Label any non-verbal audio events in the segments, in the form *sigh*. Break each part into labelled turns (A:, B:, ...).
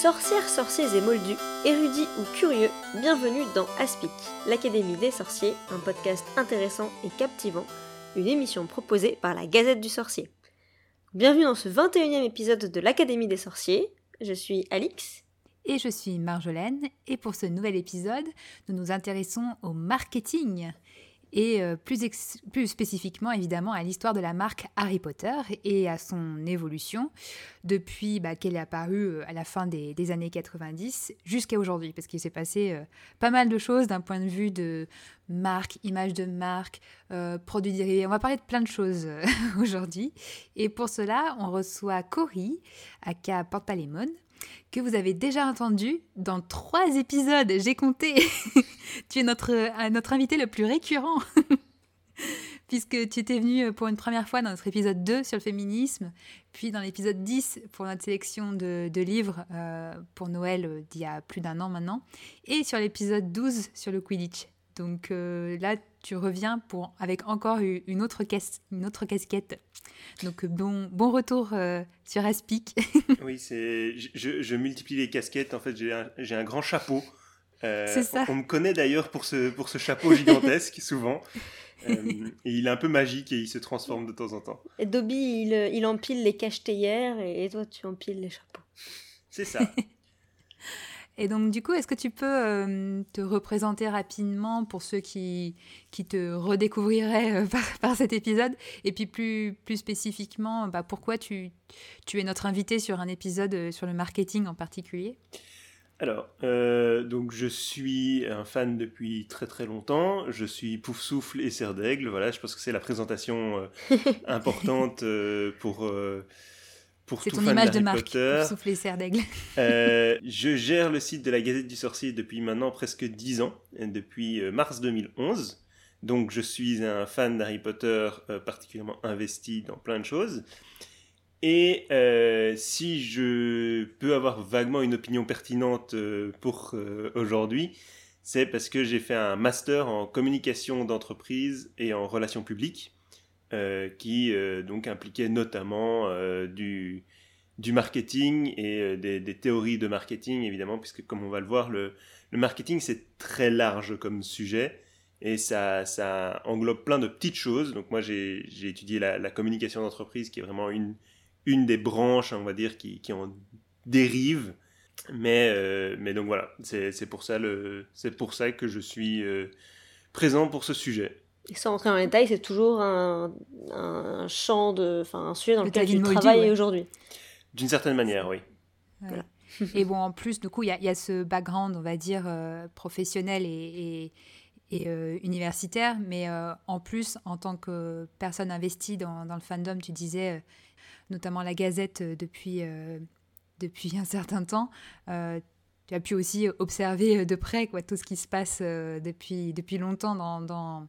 A: Sorcières, sorciers et moldus, érudits ou curieux, bienvenue dans Aspic, l'Académie des sorciers, un podcast intéressant et captivant, une émission proposée par la Gazette du Sorcier. Bienvenue dans ce 21e épisode de l'Académie des sorciers. Je suis Alix.
B: Et je suis Marjolaine, et pour ce nouvel épisode, nous nous intéressons au marketing et euh, plus, plus, spécifiquement évidemment à l'histoire de la marque Harry Potter et à son évolution depuis bah, qu'elle est apparue euh, à la fin des, années 90 jusqu'à aujourd'hui, parce qu'il s'est passé euh, pas mal de choses d'un point de vue de marque, image de marque, produits dérivés. On va parler de plein de choses *laughs* aujourd'hui. Et pour cela, on reçoit Cory, aka Porte-Palémon, que vous avez déjà entendu dans trois épisodes. J'ai compté. *laughs* tu es notre, euh, notre invité le plus récurrent. *laughs* Puisque tu étais venu euh, pour une première fois dans notre épisode 2 sur le féminisme, puis dans l'épisode 10 pour notre sélection de, livres euh, pour Noël d'il y a plus d'un an maintenant, et sur l'épisode 12 sur le Quidditch. Donc là, tu reviens pour, avec encore une autre, une autre casquette. Donc bon, bon retour euh, sur Aspic. *laughs*
C: oui, c'est, je, multiplie les casquettes. En fait, j'ai un, j'ai un grand chapeau.
B: Euh, c'est ça.
C: On, me connaît d'ailleurs pour ce, pour ce chapeau gigantesque, *laughs* souvent. Euh, et il est un peu magique et il se transforme de temps en temps.
A: Et Dobby, il, il empile les cache-théières et toi, tu empiles les chapeaux.
C: C'est ça. *laughs*
B: Et donc, du coup, est-ce que tu peux euh, te représenter rapidement pour ceux qui, qui te redécouvriraient euh, *laughs* par, cet épisode? Et puis, plus, plus spécifiquement, bah, pourquoi tu, tu es notre invité sur un épisode euh, sur le marketing en particulier?
C: Alors, donc je suis un fan depuis très très longtemps. Je suis Pouf Souffle et Serre d'Aigle. Voilà, je pense que c'est la présentation *laughs* importante pour
B: c'est ton image de marque pour souffler serre d'aigle.
C: Euh, je gère le site de la Gazette du Sorcier depuis maintenant presque 10 ans, depuis euh, mars 2011. Donc je suis un fan d'Harry Potter euh, particulièrement investi dans plein de choses. Et si je peux avoir vaguement une opinion pertinente pour aujourd'hui, c'est parce que j'ai fait un master en communication d'entreprise et en relations publiques. Euh, qui euh, donc impliquait notamment euh, du, marketing et des, théories de marketing, évidemment, puisque comme on va le voir, le, marketing, c'est très large comme sujet. Et ça, ça englobe plein de petites choses. Donc moi, j'ai étudié la, communication d'entreprise, qui est vraiment une, une des branches, on va dire, qui, qui en dérive. Mais, mais donc voilà, c'est pour, ça pour ça que je suis présent pour ce sujet.
A: Et sans rentrer dans les détails, c'est toujours un, un, champ de, enfin un sujet dans lequel tu travailles aujourd'hui.
C: D'une certaine manière, oui. *laughs*
B: et bon, en plus, du coup, il y, y, a ce background, on va dire, euh, professionnel et, et, euh, universitaire, mais euh, en plus, en tant que personne investie dans, dans le fandom, tu disais, notamment la Gazette depuis, depuis un certain temps, tu as pu aussi observer de près quoi, tout ce qui se passe depuis, depuis longtemps dans, dans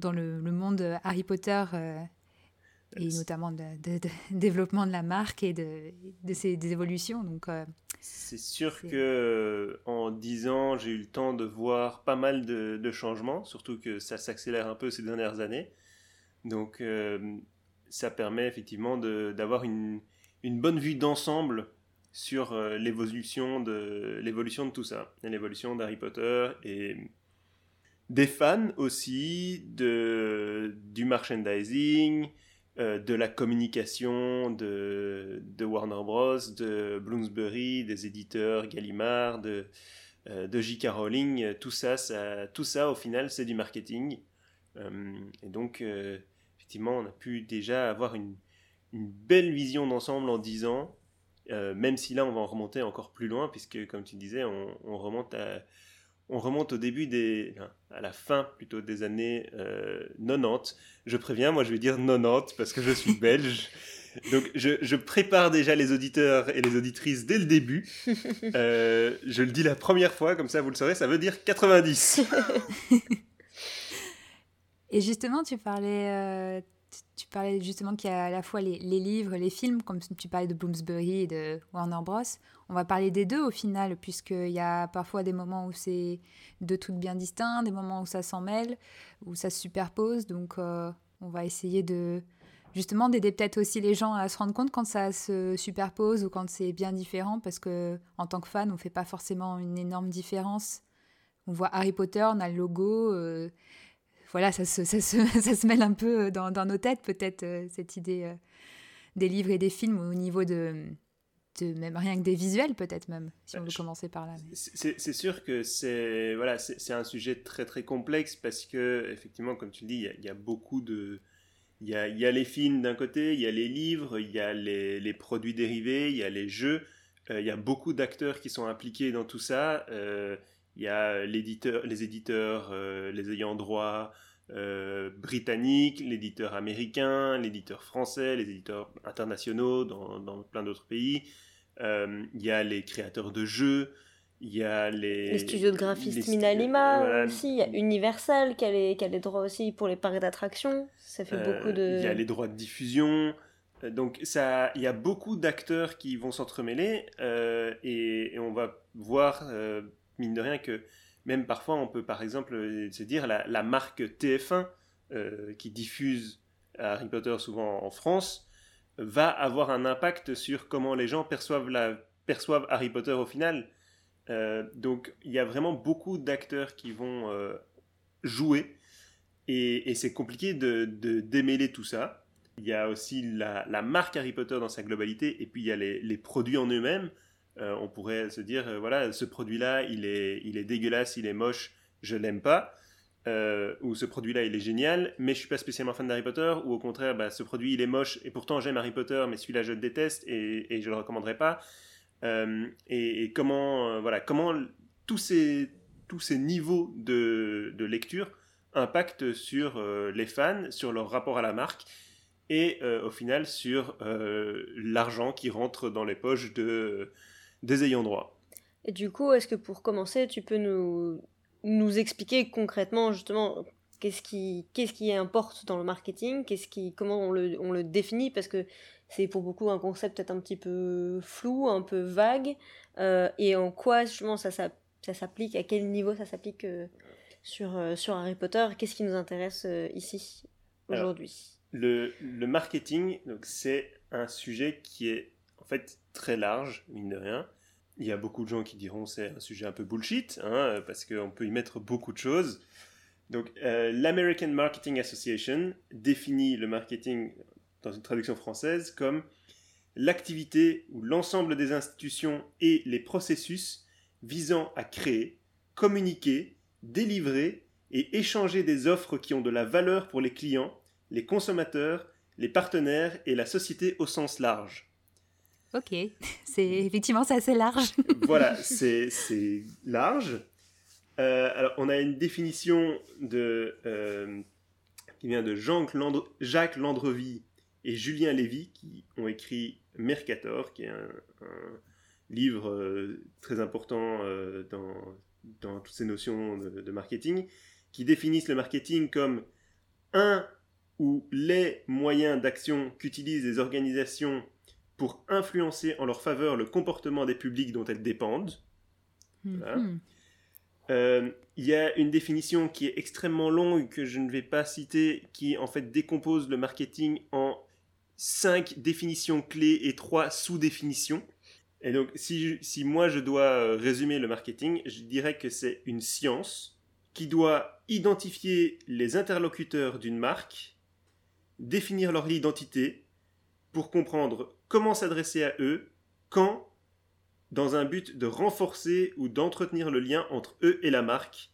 B: dans le, monde Harry Potter euh, et notamment de, *laughs* développement de la marque et de, de ses des évolutions. Donc,
C: euh, c'est sûr que en 10 ans, j'ai eu le temps de voir pas mal de, changements, surtout que ça s'accélère un peu ces dernières années. Donc, euh, ça permet effectivement d'avoir une, une, bonne vue d'ensemble sur l'évolution de l'évolution de tout ça, l'évolution d'Harry Potter et des fans aussi, de, du merchandising, euh, de la communication de, de, Warner Bros, de Bloomsbury, des éditeurs Gallimard, de, euh, de J.K. Rowling. Tout ça, ça, tout ça, au final, c'est du marketing. Euh, et donc, effectivement, on a pu déjà avoir une, une belle vision d'ensemble en 10 ans, même si là, on va en remonter encore plus loin, puisque, comme tu disais, on, on remonte à on remonte au début des, à la fin plutôt des années 90. Euh, je préviens, moi je vais dire 90 parce que je suis *laughs* belge. Donc je, prépare déjà les auditeurs et les auditrices dès le début. Euh, je le dis la première fois, comme ça vous le saurez, ça veut dire 90. *laughs*
B: et justement, tu parlais, euh, tu parlais justement qu'il y a à la fois les, livres, les films, comme tu parlais de Bloomsbury et de Warner Bros. On va parler des deux au final, puisqu'il y a parfois des moments où c'est deux trucs bien distincts, des moments où ça s'en mêle, où ça se superpose. Donc euh, on va essayer de, justement d'aider peut-être aussi les gens à se rendre compte quand ça se superpose ou quand c'est bien différent parce que en tant que fan on fait pas forcément une énorme différence on voit Harry Potter on a le logo euh, voilà ça se, ça, se, *laughs* ça se, mêle un peu dans, dans nos têtes peut-être euh, cette idée euh, des livres et des films au niveau de, de même rien que des visuels peut-être même si on veut commencer par là
C: c'est sûr que c'est voilà c'est un sujet très très complexe parce que effectivement comme tu le dis il y, y a beaucoup de il y a, y a les films d'un côté, il y a les livres, il y a les, les produits dérivés, il y a les jeux. Euh, il y a beaucoup d'acteurs qui sont impliqués dans tout ça. Euh, il y a l'éditeur, les éditeurs, euh, les ayants droit britanniques, l'éditeur américain, l'éditeur français, les éditeurs internationaux dans, dans plein d'autres pays. il y a les créateurs de jeux. Il y a les...
A: les studios de graphistes Minalima aussi. Il y a Universal qui a, les, qui a les droits aussi pour les parcs d'attractions. Ça fait beaucoup euh, de...
C: Il y a les droits de diffusion. Euh, donc ça, il y a beaucoup d'acteurs qui vont s'entremêler euh, et, on va voir, mine de rien, que même parfois on peut par exemple se dire la, la marque TF1 qui diffuse Harry Potter souvent en France va avoir un impact sur comment les gens perçoivent, la, perçoivent Harry Potter au final. Euh, donc il y a vraiment beaucoup d'acteurs qui vont euh, jouer et, c'est compliqué de, démêler tout ça. Il y a aussi la, marque Harry Potter dans sa globalité et puis il y a les, produits en eux-mêmes. Euh, on pourrait se dire, voilà, ce produit-là, il est, il est dégueulasse, il est moche, je l'aime pas. ou ce produit-là, il est génial, mais je suis pas spécialement fan d'Harry Potter. Ou au contraire, bah, ce produit, il est moche et pourtant j'aime Harry Potter, mais celui-là, je le déteste et, et je le recommanderais pas. Euh, et, comment, euh, voilà, comment tous ces, tous ces niveaux de, de lecture impactent sur euh, les fans, sur leur rapport à la marque et au final sur l'argent qui rentre dans les poches de, des ayants droit.
A: Et du coup, est-ce que pour commencer, tu peux nous, nous expliquer concrètement justement qu'est-ce qui, qu'est-ce qui importe dans le marketing, qu'est-ce qui, comment on le, on le définit, parce que c'est pour beaucoup un concept peut-être un petit peu flou, un peu vague, euh, et en quoi justement ça, ça, s'applique, à quel niveau ça s'applique euh, sur, euh, sur Harry Potter, qu'est-ce qui nous intéresse ici aujourd'hui?
C: le, le, marketing, c'est un sujet qui est fait très large, mine de rien. Il y a beaucoup de gens qui diront c'est un sujet un peu bullshit, hein, parce qu'on peut y mettre beaucoup de choses. Donc, l'American Marketing Association définit le marketing dans une traduction française comme l'activité ou l'ensemble des institutions et les processus visant à créer, communiquer, délivrer et échanger des offres qui ont de la valeur pour les clients, les consommateurs, les partenaires et la société au sens large.
B: Ok, *laughs* c'est effectivement c'est assez large. *laughs*
C: voilà, *laughs* c'est large. Euh, alors on a une définition de, euh, qui vient de Jean Jacques Landrevie et Julien Lévy qui ont écrit Mercator, qui est un, livre euh, très important euh, dans, dans, toutes ces notions de, marketing, qui définissent le marketing comme un ou les moyens d'action qu'utilisent les organisations pour influencer en leur faveur le comportement des publics dont elles dépendent. Mhm. Euh, il y a une définition qui est extrêmement longue que je ne vais pas citer, qui en fait décompose le marketing en cinq définitions clés et trois sous-définitions. Et donc, si, si, moi je dois euh, résumer le marketing, je dirais que c'est une science qui doit identifier les interlocuteurs d'une marque, définir leur identité, pour comprendre comment s'adresser à eux, quand, dans un but de renforcer ou d'entretenir le lien entre eux et la marque.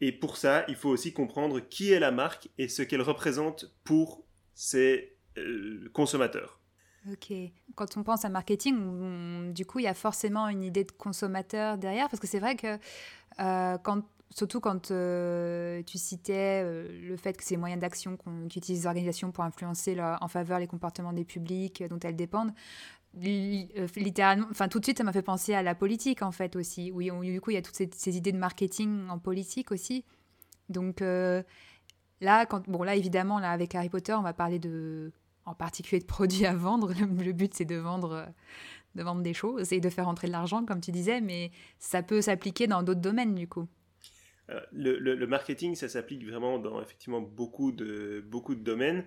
C: Et pour ça, il faut aussi comprendre qui est la marque et ce qu'elle représente pour ses euh, consommateur.
B: Ok. Quand on pense à marketing, du coup, il y a forcément une idée de consommateur derrière, parce que c'est vrai que euh, quand, surtout quand euh, tu citais le fait que c'est moyens d'action qu'utilisent les organisations pour influencer en faveur les comportements des publics dont elles dépendent, littéralement, enfin tout de suite, ça m'a fait penser à la politique en fait aussi. Oui, du coup, il y a toutes ces, ces, idées de marketing en politique aussi. Donc là, bon là évidemment, là avec Harry Potter, on va parler de en particulier de produits à vendre. Le but, c'est de vendre, de vendre des choses et de faire entrer de l'argent, comme tu disais, mais ça peut s'appliquer dans d'autres domaines, du coup.
C: Euh, le, marketing, ça s'applique vraiment dans effectivement beaucoup de, beaucoup de domaines.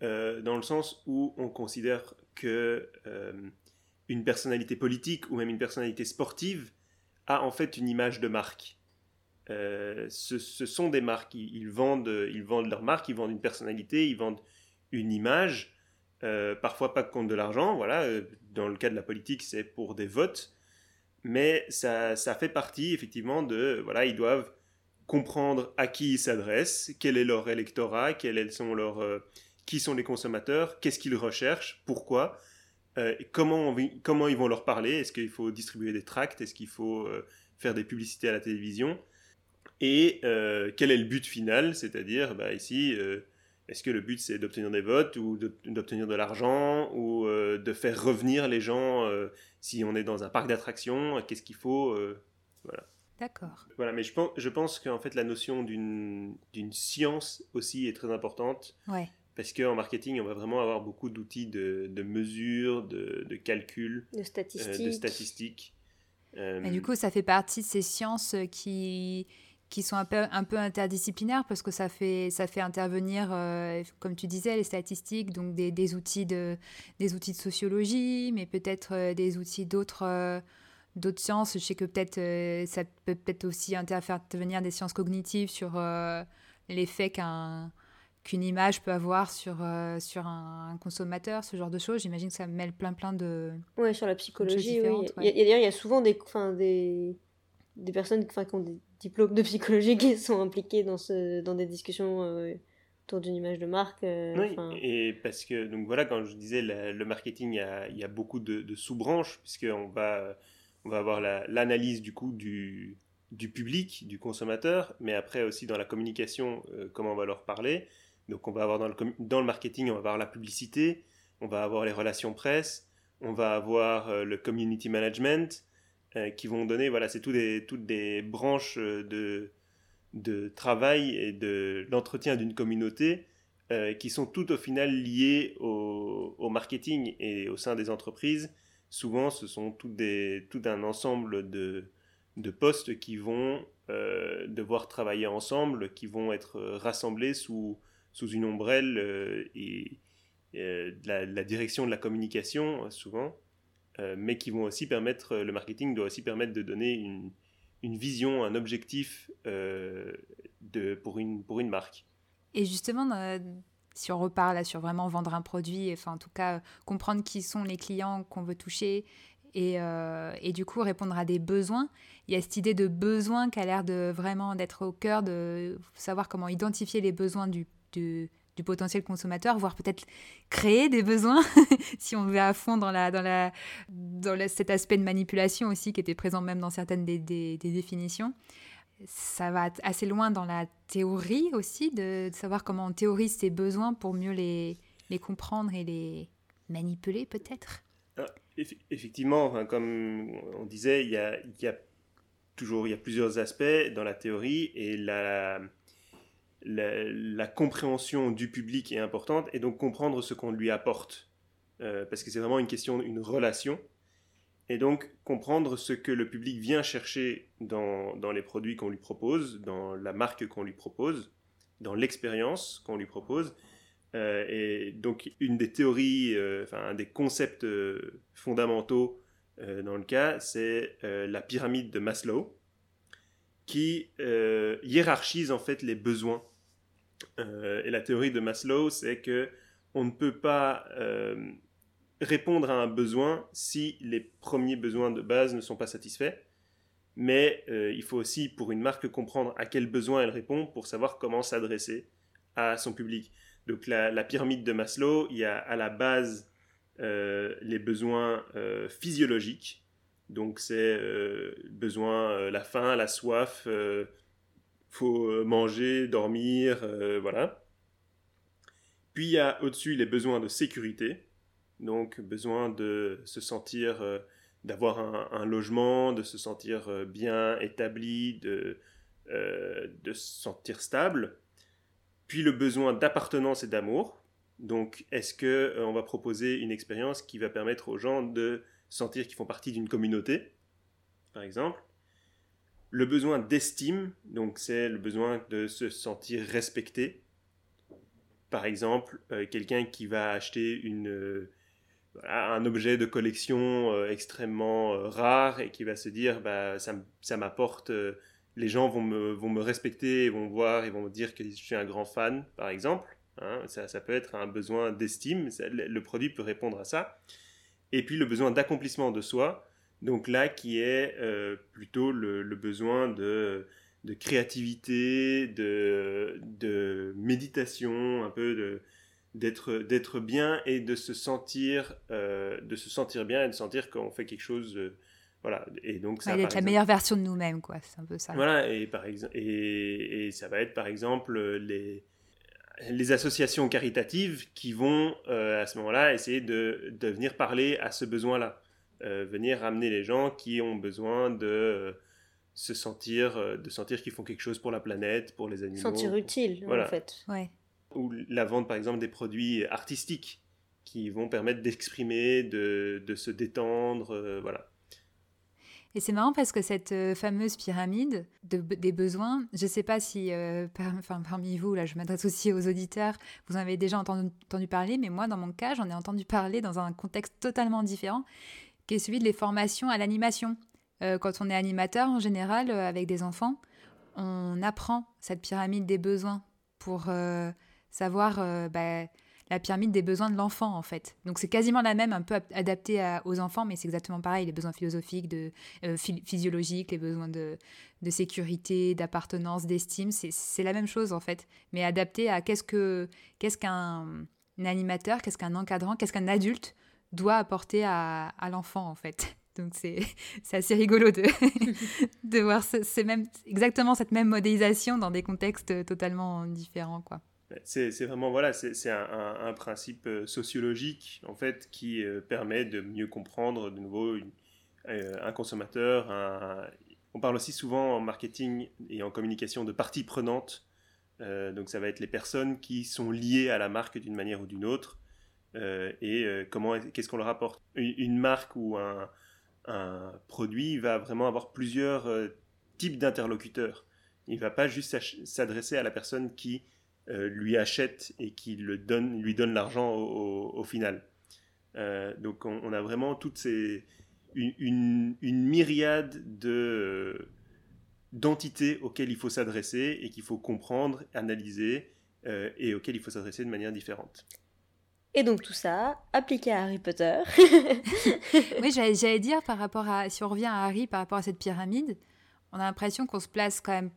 C: dans le sens où on considère que une personnalité politique ou même une personnalité sportive a en fait une image de marque. ce, sont des marques, ils, vendent, ils vendent leur marque, ils vendent une personnalité, ils vendent une image, parfois pas contre de l'argent, voilà, dans le cas de la politique c'est pour des votes, mais ça, ça fait partie effectivement de, voilà, ils doivent comprendre à qui ils s'adressent, quel est leur électorat, quels sont leurs, euh, qui sont les consommateurs, qu'est-ce qu'ils recherchent, pourquoi, euh, comment, comment ils vont leur parler, est-ce qu'il faut distribuer des tracts, est-ce qu'il faut euh, faire des publicités à la télévision, et quel est le but final, c'est-à-dire bah, ici, est-ce que le but c'est d'obtenir des votes ou d'obtenir de l'argent ou de faire revenir les gens si on est dans un parc d'attractions, qu'est-ce qu'il faut, voilà.
B: D'accord.
C: Voilà, mais je pense, je pense qu'en fait, la notion d'une science aussi est très importante.
B: Ouais.
C: Parce qu'en marketing, on va vraiment avoir beaucoup d'outils de, de mesure, de, de calcul,
A: de statistiques.
C: Euh, de statistiques.
B: Euh, du coup, ça fait partie de ces sciences qui, qui sont un peu, un peu interdisciplinaires parce que ça fait, ça fait intervenir, euh, comme tu disais, les statistiques, donc des, des, outils, de, des outils de sociologie, mais peut-être des outils d'autres d'autres sciences. Je sais que peut-être euh, ça peut peut-être aussi intervenir des sciences cognitives sur euh, l'effet qu'un qu'une image peut avoir sur, euh, sur un, consommateur, ce genre de choses. J'imagine que ça mêle plein plein de...
A: Oui, sur la psychologie, oui. Il, y a, il y a souvent des, des, des personnes qui ont des diplômes de psychologie qui sont impliquées dans, ce, dans des discussions autour d'une image de marque.
C: oui, et parce que, donc voilà, quand je disais le marketing, il y a, il y a beaucoup de, de sous-branches, puisqu'on va on va avoir l'analyse du coup du, du, public, du consommateur, mais après aussi dans la communication, euh, comment on va leur parler. Donc on va avoir dans le, dans le marketing, on va avoir la publicité, on va avoir les relations presse, on va avoir euh, le community management, euh, qui vont donner, voilà, c'est tout des, toutes des branches de, de travail et de l'entretien d'une communauté qui sont toutes au final liées au, au, marketing et au sein des entreprises souvent ce sont tout, un ensemble de, de postes qui vont euh, devoir travailler ensemble, qui vont être rassemblés sous, sous une ombrelle euh, et, euh, la, direction de la communication souvent, mais qui vont aussi permettre, le marketing doit aussi permettre de donner une, une vision, un objectif de, pour, une, pour une marque.
B: Et justement, si on repart là sur vraiment vendre un produit, enfin en tout cas comprendre qui sont les clients qu'on veut toucher et, euh, et, du coup répondre à des besoins. Il y a cette idée de besoin qui a l'air de vraiment d'être au cœur de savoir comment identifier les besoins du, du, potentiel consommateur, voire peut-être créer des besoins *laughs* si on va à fond dans, la, dans, la, dans cet aspect de manipulation aussi qui était présent même dans certaines des, des définitions ça va assez loin dans la théorie aussi, de, savoir comment on théorise ses besoins pour mieux les, comprendre et les manipuler peut-être?
C: Ah, effectivement, comme on disait, il y a, toujours il y a plusieurs aspects dans la théorie et la, la, compréhension du public est importante et donc comprendre ce qu'on lui apporte. Euh, parce que c'est vraiment une question, une relation et donc comprendre ce que le public vient chercher dans, dans les produits qu'on lui propose, dans la marque qu'on lui propose, dans l'expérience qu'on lui propose. Euh, et donc une des théories, euh, enfin un des concepts euh, fondamentaux dans le cas, c'est la pyramide de Maslow, qui hiérarchise en fait les besoins. et la théorie de Maslow, c'est que on ne peut pas répondre à un besoin si les premiers besoins de base ne sont pas satisfaits. Mais euh, il faut aussi, pour une marque, comprendre à quel besoin elle répond pour savoir comment s'adresser à son public. Donc la, pyramide de Maslow, il y a à la base euh, les besoins euh, physiologiques. Donc c'est besoin, la faim, la soif, faut manger, dormir, voilà. Puis il y a au-dessus les besoins de sécurité donc besoin de se sentir, euh, d'avoir un, logement, de se sentir euh, bien établi, de, euh, de se sentir stable. Puis le besoin d'appartenance et d'amour. Donc est-ce que on va proposer une expérience qui va permettre aux gens de sentir qu'ils font partie d'une communauté, par exemple? Le besoin d'estime, donc c'est le besoin de se sentir respecté, par exemple, quelqu'un qui va acheter une, un objet de collection extrêmement rare et qui va se dire bah, ça, ça m'apporte les gens vont me, vont me respecter, vont voir, ils vont me dire que je suis un grand fan, par exemple. Hein. ça, ça, peut être un besoin d'estime, le produit peut répondre à ça. Et puis le besoin d'accomplissement de soi, donc là qui est euh, plutôt le, besoin de, de créativité, de, de, méditation, un peu de d'être d'être bien et de se sentir euh, de se sentir bien et de sentir qu'on fait quelque chose voilà. Et donc
B: ça. être la meilleure version de nous-mêmes, quoi. C'est un peu ça.
C: Voilà. Et par exemple, et, et, ça va être par exemple les les associations caritatives qui vont euh, à ce moment-là essayer de, de, venir parler à ce besoin-là, euh, venir ramener les gens qui ont besoin de euh, se sentir, de sentir qu'ils font quelque chose pour la planète, pour les animaux.
A: Sentir utile, en fait.
B: Ouais.
C: Ou la vente, par exemple, des produits artistiques qui vont permettre d'exprimer, de, de, se détendre, voilà.
B: Et c'est marrant parce que cette euh, fameuse pyramide des besoins, je ne sais pas si euh, enfin, parmi vous, là je m'adresse aussi aux auditeurs, vous en avez déjà entendu, parler, mais moi dans mon cas j'en ai entendu parler dans un contexte totalement différent, qui est celui de les formations à l'animation. Euh, quand on est animateur en général avec des enfants, on apprend cette pyramide des besoins pour savoir... Bah, la pyramide des besoins de l'enfant, en fait. Donc c'est quasiment la même, un peu adaptée aux enfants, mais c'est exactement pareil, les besoins philosophiques, de, euh, physiologiques, les besoins de, sécurité, d'appartenance, d'estime, c'est la même chose, en fait, mais adapté à qu'est-ce qu'un qu'est-ce qu'un animateur, qu'est-ce qu'un encadrant, qu'est-ce qu'un adulte doit apporter à, l'enfant, en fait. *laughs* Donc c'est assez rigolo de, *laughs* de voir même, exactement cette même modélisation dans des contextes totalement différents, quoi.
C: C'est vraiment voilà, c'est un, principe euh, sociologique en fait qui euh, permet de mieux comprendre de nouveau euh, un consommateur. on parle aussi souvent en marketing et en communication de parties prenantes. donc ça va être les personnes qui sont liées à la marque d'une manière ou d'une autre et comment qu'est-ce qu'on leur apporte. Une, marque ou un, produit va vraiment avoir plusieurs types d'interlocuteurs. Il ne va pas juste s'adresser à la personne qui lui achète et qui le donne, lui donne l'argent au, final. Euh, donc on, a vraiment toutes ces, une, une, myriade de d'entités auxquelles il faut s'adresser et qu'il faut comprendre, analyser euh, et auxquelles il faut s'adresser de manière différente.
A: Et donc tout ça appliqué à Harry Potter. *laughs*
B: oui, j'allais dire par rapport à si on revient à Harry par rapport à cette pyramide, on a l'impression qu'on se place quand même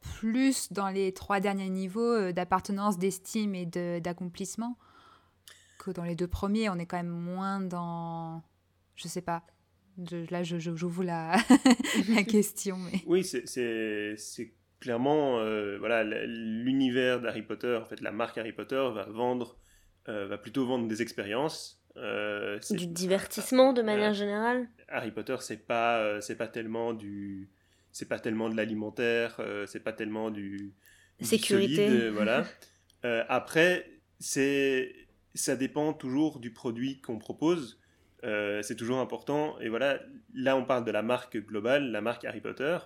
B: plus dans les trois derniers niveaux euh, d'appartenance, d'estime et d'accomplissement que dans les deux premiers. On est quand même moins dans. Je sais pas. là, je, je, vous la, *laughs* la question. Mais...
C: Oui, c'est clairement euh, voilà l'univers d'Harry Potter. En fait, la marque Harry Potter va vendre, euh, va plutôt vendre des expériences.
A: du divertissement de manière générale?
C: Harry Potter, c'est pas c'est pas tellement du c'est pas tellement de l'alimentaire, euh, c'est pas tellement du,
A: sécurité.
C: Euh, voilà. *laughs* Euh, après, c'est ça dépend toujours du produit qu'on propose. c'est toujours important. Et voilà, là on parle de la marque globale, la marque Harry Potter.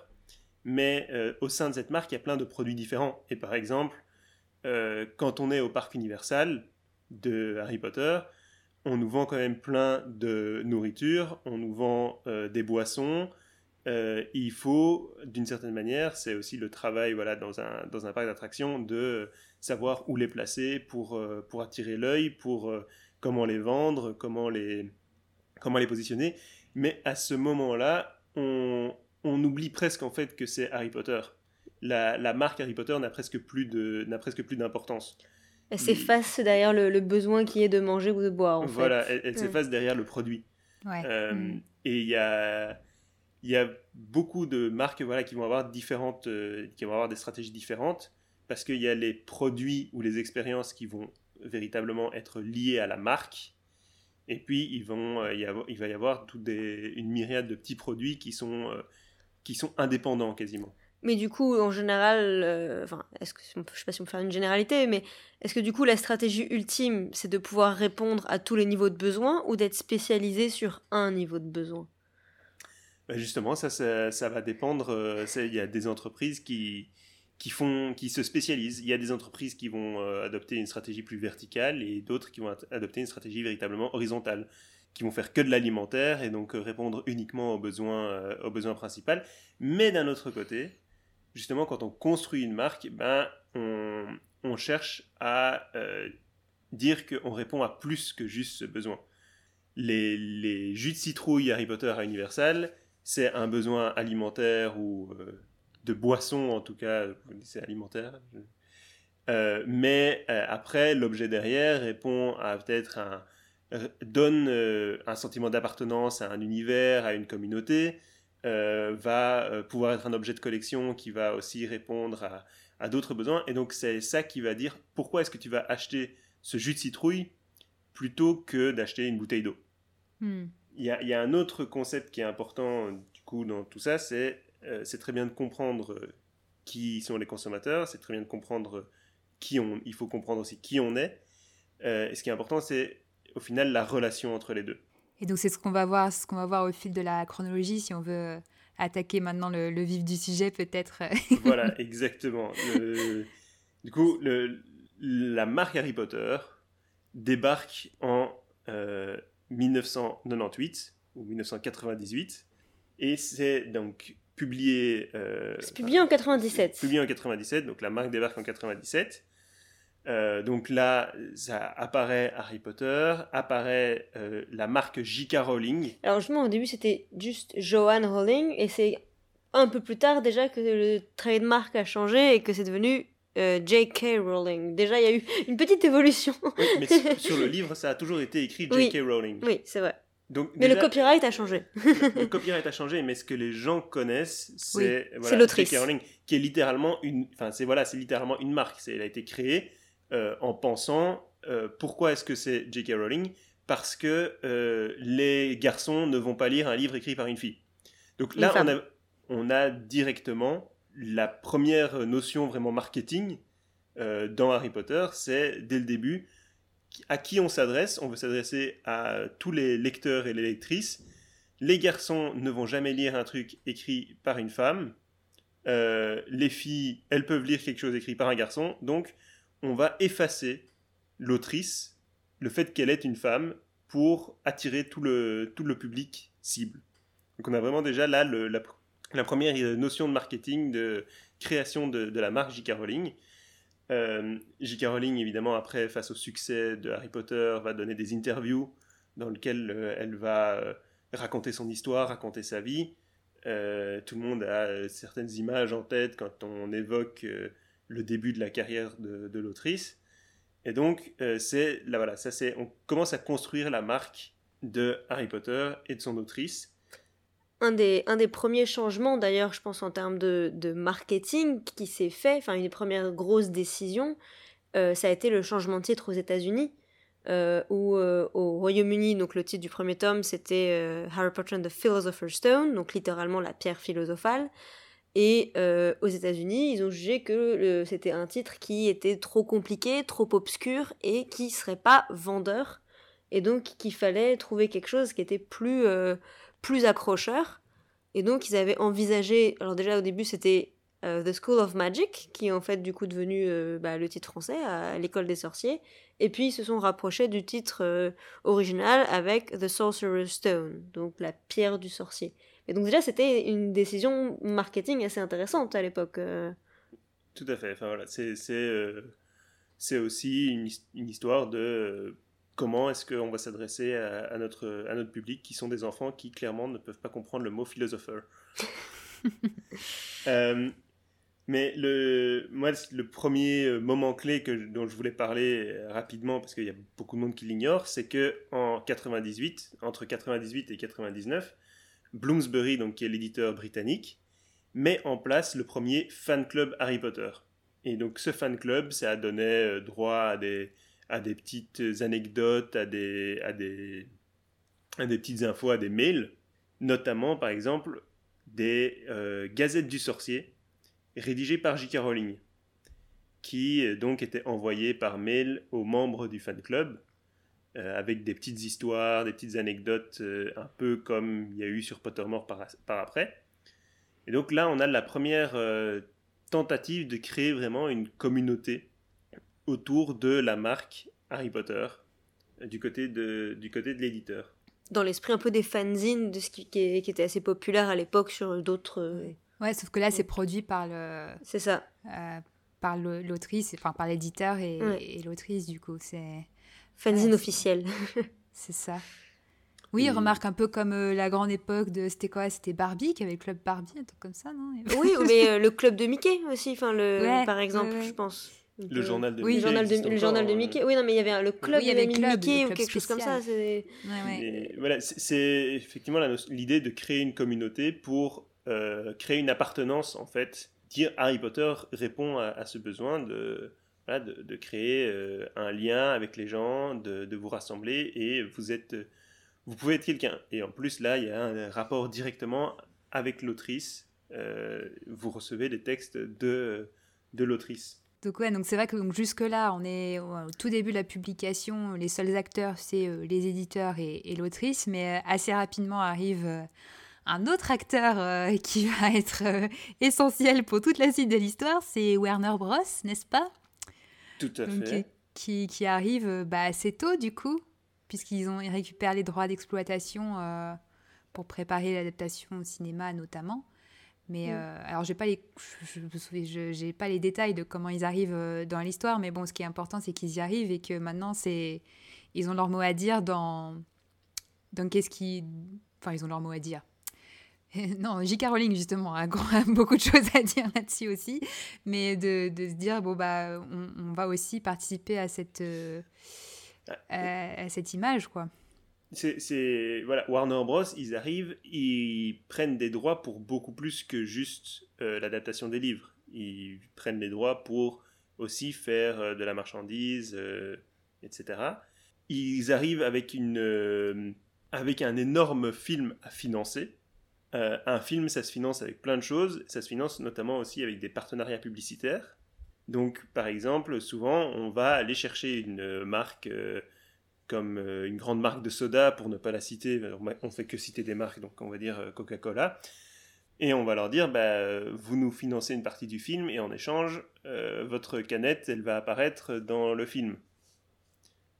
C: Mais au sein de cette marque, il y a plein de produits différents. Et par exemple, quand on est au parc Universal de Harry Potter, on nous vend quand même plein de nourriture, on nous vend des boissons, euh, il faut, d'une certaine manière, c'est aussi le travail voilà, dans, un, dans un parc d'attractions, de savoir où les placer pour, euh, pour attirer l'œil, pour euh, comment les vendre, comment les, comment les positionner. Mais à ce moment-là, on, on, oublie presque en fait que c'est Harry Potter. La, la, marque Harry Potter n'a presque plus n'a presque plus d'importance.
A: Elle s'efface derrière le, besoin qui est de manger ou de boire. En
C: voilà, elle, s'efface derrière le produit.
B: Mm.
C: Et il y a il y a beaucoup de marques voilà, qui vont avoir différentes, euh, qui vont avoir des stratégies différentes parce qu'il y a les produits ou les expériences qui vont véritablement être liées à la marque. Et puis, ils vont, euh, il va y avoir toute une myriade de petits produits qui sont, euh, qui sont indépendants quasiment.
A: Mais du coup, en général, enfin, je sais pas si on peut faire une généralité, mais est-ce que du coup, la stratégie ultime, c'est de pouvoir répondre à tous les niveaux de besoin ou d'être spécialisé sur un niveau de besoin?
C: Bah, justement, ça, ça, va dépendre. Euh, il y a des entreprises qui, qui, font, qui se spécialisent. Il y a des entreprises qui vont adopter une stratégie plus verticale et d'autres qui vont adopter une stratégie véritablement horizontale, qui vont faire que de l'alimentaire et donc répondre uniquement aux besoins, aux besoins principaux. Mais d'un autre côté, justement, quand on construit une marque, ben, on, on cherche à dire qu'on répond à plus que juste ce besoin. Les, les, jus de citrouille Harry Potter à Universal, c'est un besoin alimentaire ou euh, de boisson en tout cas, c'est alimentaire. Euh, mais euh, après, l'objet derrière répond à peut-être un donne un sentiment d'appartenance à un univers, à une communauté, va pouvoir être un objet de collection qui va aussi répondre à, d'autres besoins. Et donc c'est ça qui va dire pourquoi est-ce que tu vas acheter ce jus de citrouille plutôt que d'acheter une bouteille d'eau. Hmm. Il y, a, un autre concept qui est important du coup dans tout ça, c'est euh, c'est très bien de comprendre euh, qui sont les consommateurs, c'est très bien de comprendre qui on, il faut comprendre aussi qui on est. Euh, et ce qui est important, c'est au final la relation entre les deux.
B: Et donc c'est ce qu'on va voir, ce qu'on va voir au fil de la chronologie, si on veut attaquer maintenant le, vif du sujet peut-être. *laughs*
C: voilà, exactement. du coup, le, la marque Harry Potter débarque en 1998 euh, ou 1998 et c'est donc publié.
A: Euh, c'est publié en 97.
C: Publié en 97, donc la marque débarque en 97. Euh, donc là, ça apparaît Harry Potter, apparaît la marque J.K. Rowling.
A: Alors justement, au début, c'était juste Joanne Rowling, et c'est un peu plus tard déjà que le trademark a changé et que c'est devenu euh, J.K. Rowling. Déjà, il y a eu une petite évolution.
C: oui, mais sur *laughs* le livre, ça a toujours été écrit J.K. Rowling.
A: Oui, c'est vrai. Donc, mais le copyright a changé.
C: le, *laughs* copyright a changé, mais ce que les gens connaissent, c'est voilà, l'autrice. J.K. Rowling, qui est littéralement une, enfin c'est voilà, c'est littéralement une marque. elle a été créée euh, en pensant euh, pourquoi est-ce que c'est J.K. Rowling? Parce que les garçons ne vont pas lire un livre écrit par une fille. Donc là, on a, on a directement la première notion vraiment marketing euh, dans Harry Potter, c'est dès le début à qui on s'adresse? On veut s'adresser à tous les lecteurs et les lectrices. Les garçons ne vont jamais lire un truc écrit par une femme. Euh, les filles, elles peuvent lire quelque chose écrit par un garçon. Donc, on va effacer l'autrice, le fait qu'elle est une femme, pour attirer tout le, tout le public cible. Donc, on a vraiment déjà là le, la, la première notion de marketing, de création de, la marque J.K. Rowling. Euh, J.K. Rowling, évidemment, après, face au succès de Harry Potter, va donner des interviews dans lesquelles euh, elle va euh, raconter son histoire, raconter sa vie. tout le monde a certaines images en tête quand on évoque le début de la carrière de, l'autrice. Et donc, c'est là voilà, ça c'est, on commence à construire la marque de Harry Potter et de son autrice
A: un des, un des premiers changements, d'ailleurs, je pense en termes de, marketing qui s'est fait, enfin une des premières grosses décisions, euh, ça a été le changement de titre aux États-Unis, euh, où euh, au Royaume-Uni, donc le titre du premier tome, c'était Harry Potter and the Philosopher's Stone, donc littéralement la pierre philosophale. Et aux États-Unis, ils ont jugé que c'était un titre qui était trop compliqué, trop obscur et qui serait pas vendeur. Et donc qu'il fallait trouver quelque chose qui était plus plus accrocheur. Et donc ils avaient envisagé, alors déjà au début c'était euh, The School of Magic, qui est en fait du coup devenu euh, bah, le titre français, à l'école des sorciers. Et puis ils se sont rapprochés du titre euh, original avec The Sorcerer's Stone, donc la pierre du sorcier. Et donc déjà c'était une décision marketing assez intéressante à l'époque.
C: Tout à fait, enfin voilà, c'est aussi une, une, histoire de comment est-ce qu'on va s'adresser à, notre, à notre public qui sont des enfants qui clairement ne peuvent pas comprendre le mot philosopheur. *laughs* Euh, mais le, moi, le premier moment clé que, dont je voulais parler rapidement, parce qu'il y a beaucoup de monde qui l'ignore, c'est que en 98, entre 98 et 99, Bloomsbury, donc qui est l'éditeur britannique, met en place le premier fan club Harry Potter. Et donc ce fan club, ça a donné euh, droit à des, à des petites anecdotes, à des, à des, à des petites infos, à des mails, notamment par exemple des euh, gazettes du sorcier rédigées par J.K. Rowling, qui euh, donc étaient envoyées par mail aux membres du fan club euh, avec des petites histoires, des petites anecdotes, un peu comme il y a eu sur Pottermore par après. Et donc là, on a la première tentative de créer vraiment une communauté autour de la marque Harry Potter du côté de, du côté de l'éditeur.
A: Dans l'esprit un peu des fanzines, de ce qui, qui, était assez populaire à l'époque sur d'autres...
B: Ouais, sauf que là, c'est produit par le...
A: C'est ça.
B: Euh, par l'autrice, enfin par l'éditeur et, l'autrice, du coup. c'est
A: Fanzine officielle. *laughs*
B: c'est ça. Oui, remarque un peu comme euh, la grande époque de c'était quoi? C'était Barbie qui avait le club Barbie, un truc comme ça, non?
A: Oui, mais euh, le club de Mickey aussi, enfin le par exemple, je pense.
C: Le journal de
A: oui,
C: Mickey.
A: Journal de, le journal de Mickey. Oui, non, mais il y avait le club oui, de Mickey ou quelque chose comme ça.
C: Voilà, c'est effectivement l'idée de créer une communauté pour euh, créer une appartenance en fait. Dire Harry Potter répond à, ce besoin de, de, de, créer un lien avec les gens, de, de, vous rassembler et vous êtes vous pouvez être quelqu'un. Et en plus, là, il y a un rapport directement avec l'autrice. Euh, vous recevez les textes de, de l'autrice.
B: Donc ouais, donc c'est vrai que donc jusque-là, on est au tout début de la publication, les seuls acteurs, c'est euh, les éditeurs et, l'autrice, mais euh, assez rapidement arrive un autre acteur *laughs* qui va être essentiel pour toute la suite de l'histoire, c'est Werner Bros, n'est-ce pas?
C: Tout à fait.
B: Qui, qui arrive bah, assez tôt, du coup, puisqu'ils ont récupèrent les droits d'exploitation euh, pour préparer l'adaptation au cinéma notamment. Mais mm. euh, alors j'ai pas les je, j'ai pas les détails de comment ils arrivent euh, dans l'histoire, mais bon, ce qui est important, c'est qu'ils y arrivent et que maintenant c'est ils ont leur mot à dire dans dans qu'est-ce qui enfin ils ont leur mot à dire. *laughs* non, J.K. Rowling justement a, beaucoup de choses à dire là-dessus aussi, mais de, de, se dire bon bah on, on va aussi participer à cette à, cette image, quoi.
C: C'est voilà, Warner Bros. Ils arrivent, ils prennent des droits pour beaucoup plus que juste euh, l'adaptation des livres. Ils prennent des droits pour aussi faire euh, de la marchandise, euh, etc. Ils arrivent avec une avec un énorme film à financer. un film, ça se finance avec plein de choses. Ça se finance notamment aussi avec des partenariats publicitaires. Donc, par exemple, souvent, on va aller chercher une marque comme euh, une grande marque de soda, pour ne pas la citer, on fait que citer des marques, donc on va dire euh, Coca-Cola, et on va leur dire, bah, vous nous financez une partie du film, et en échange, votre canette, elle va apparaître dans le film.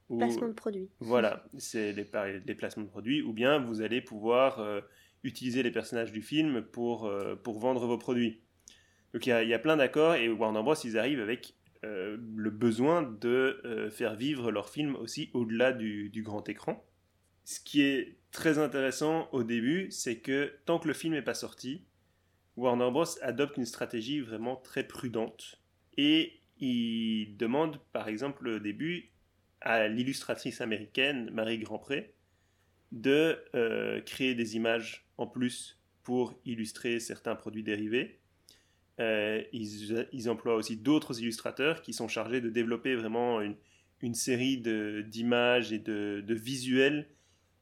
A: placement de produits.
C: Voilà, c'est les, les, placements de produits, ou bien vous allez pouvoir utiliser les personnages du film pour, pour vendre vos produits. Donc il y, a plein d'accords et Warner Bros. ils arrivent avec euh, le besoin de euh, faire vivre leur film aussi au-delà du, grand écran. Ce qui est très intéressant au début, c'est que tant que le film n'est pas sorti, Warner Bros. adopte une stratégie vraiment très prudente et il demande par exemple au début à l'illustratrice américaine Marie Grandpré de euh, créer des images en plus pour illustrer certains produits dérivés euh, ils, emploient aussi d'autres illustrateurs qui sont chargés de développer vraiment une, une série d'images et de, visuels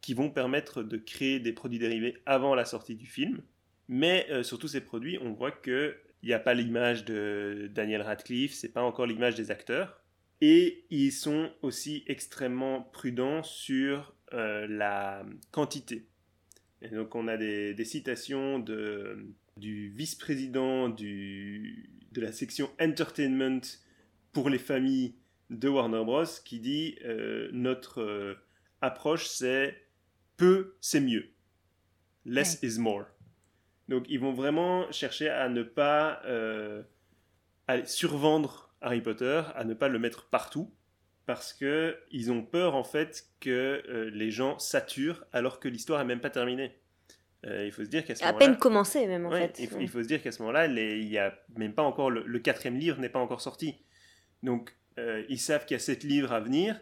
C: qui vont permettre de créer des produits dérivés avant la sortie du film. Mais euh, sur tous ces produits, on voit qu'il n'y a pas l'image de Daniel Radcliffe, c'est pas encore l'image des acteurs. Et ils sont aussi extrêmement prudents sur euh, la quantité. Donc on a des citations de du vice-président de la section entertainment pour les familles de Warner Bros. qui dit euh, notre euh, approche c'est peu c'est mieux. Less is more. Donc ils vont vraiment chercher à ne pas euh, survendre Harry Potter, à ne pas le mettre partout, parce que ils ont peur en fait que les gens saturent alors que l'histoire est même pas terminée. Euh, il faut se dire qu'à ce moment-là.
A: À peine commencé, même en fait.
C: Il faut, se dire qu'à ce moment-là, il y a même pas encore le, quatrième livre n'est pas encore sorti. Donc, euh, ils savent qu'il y a sept livres à venir.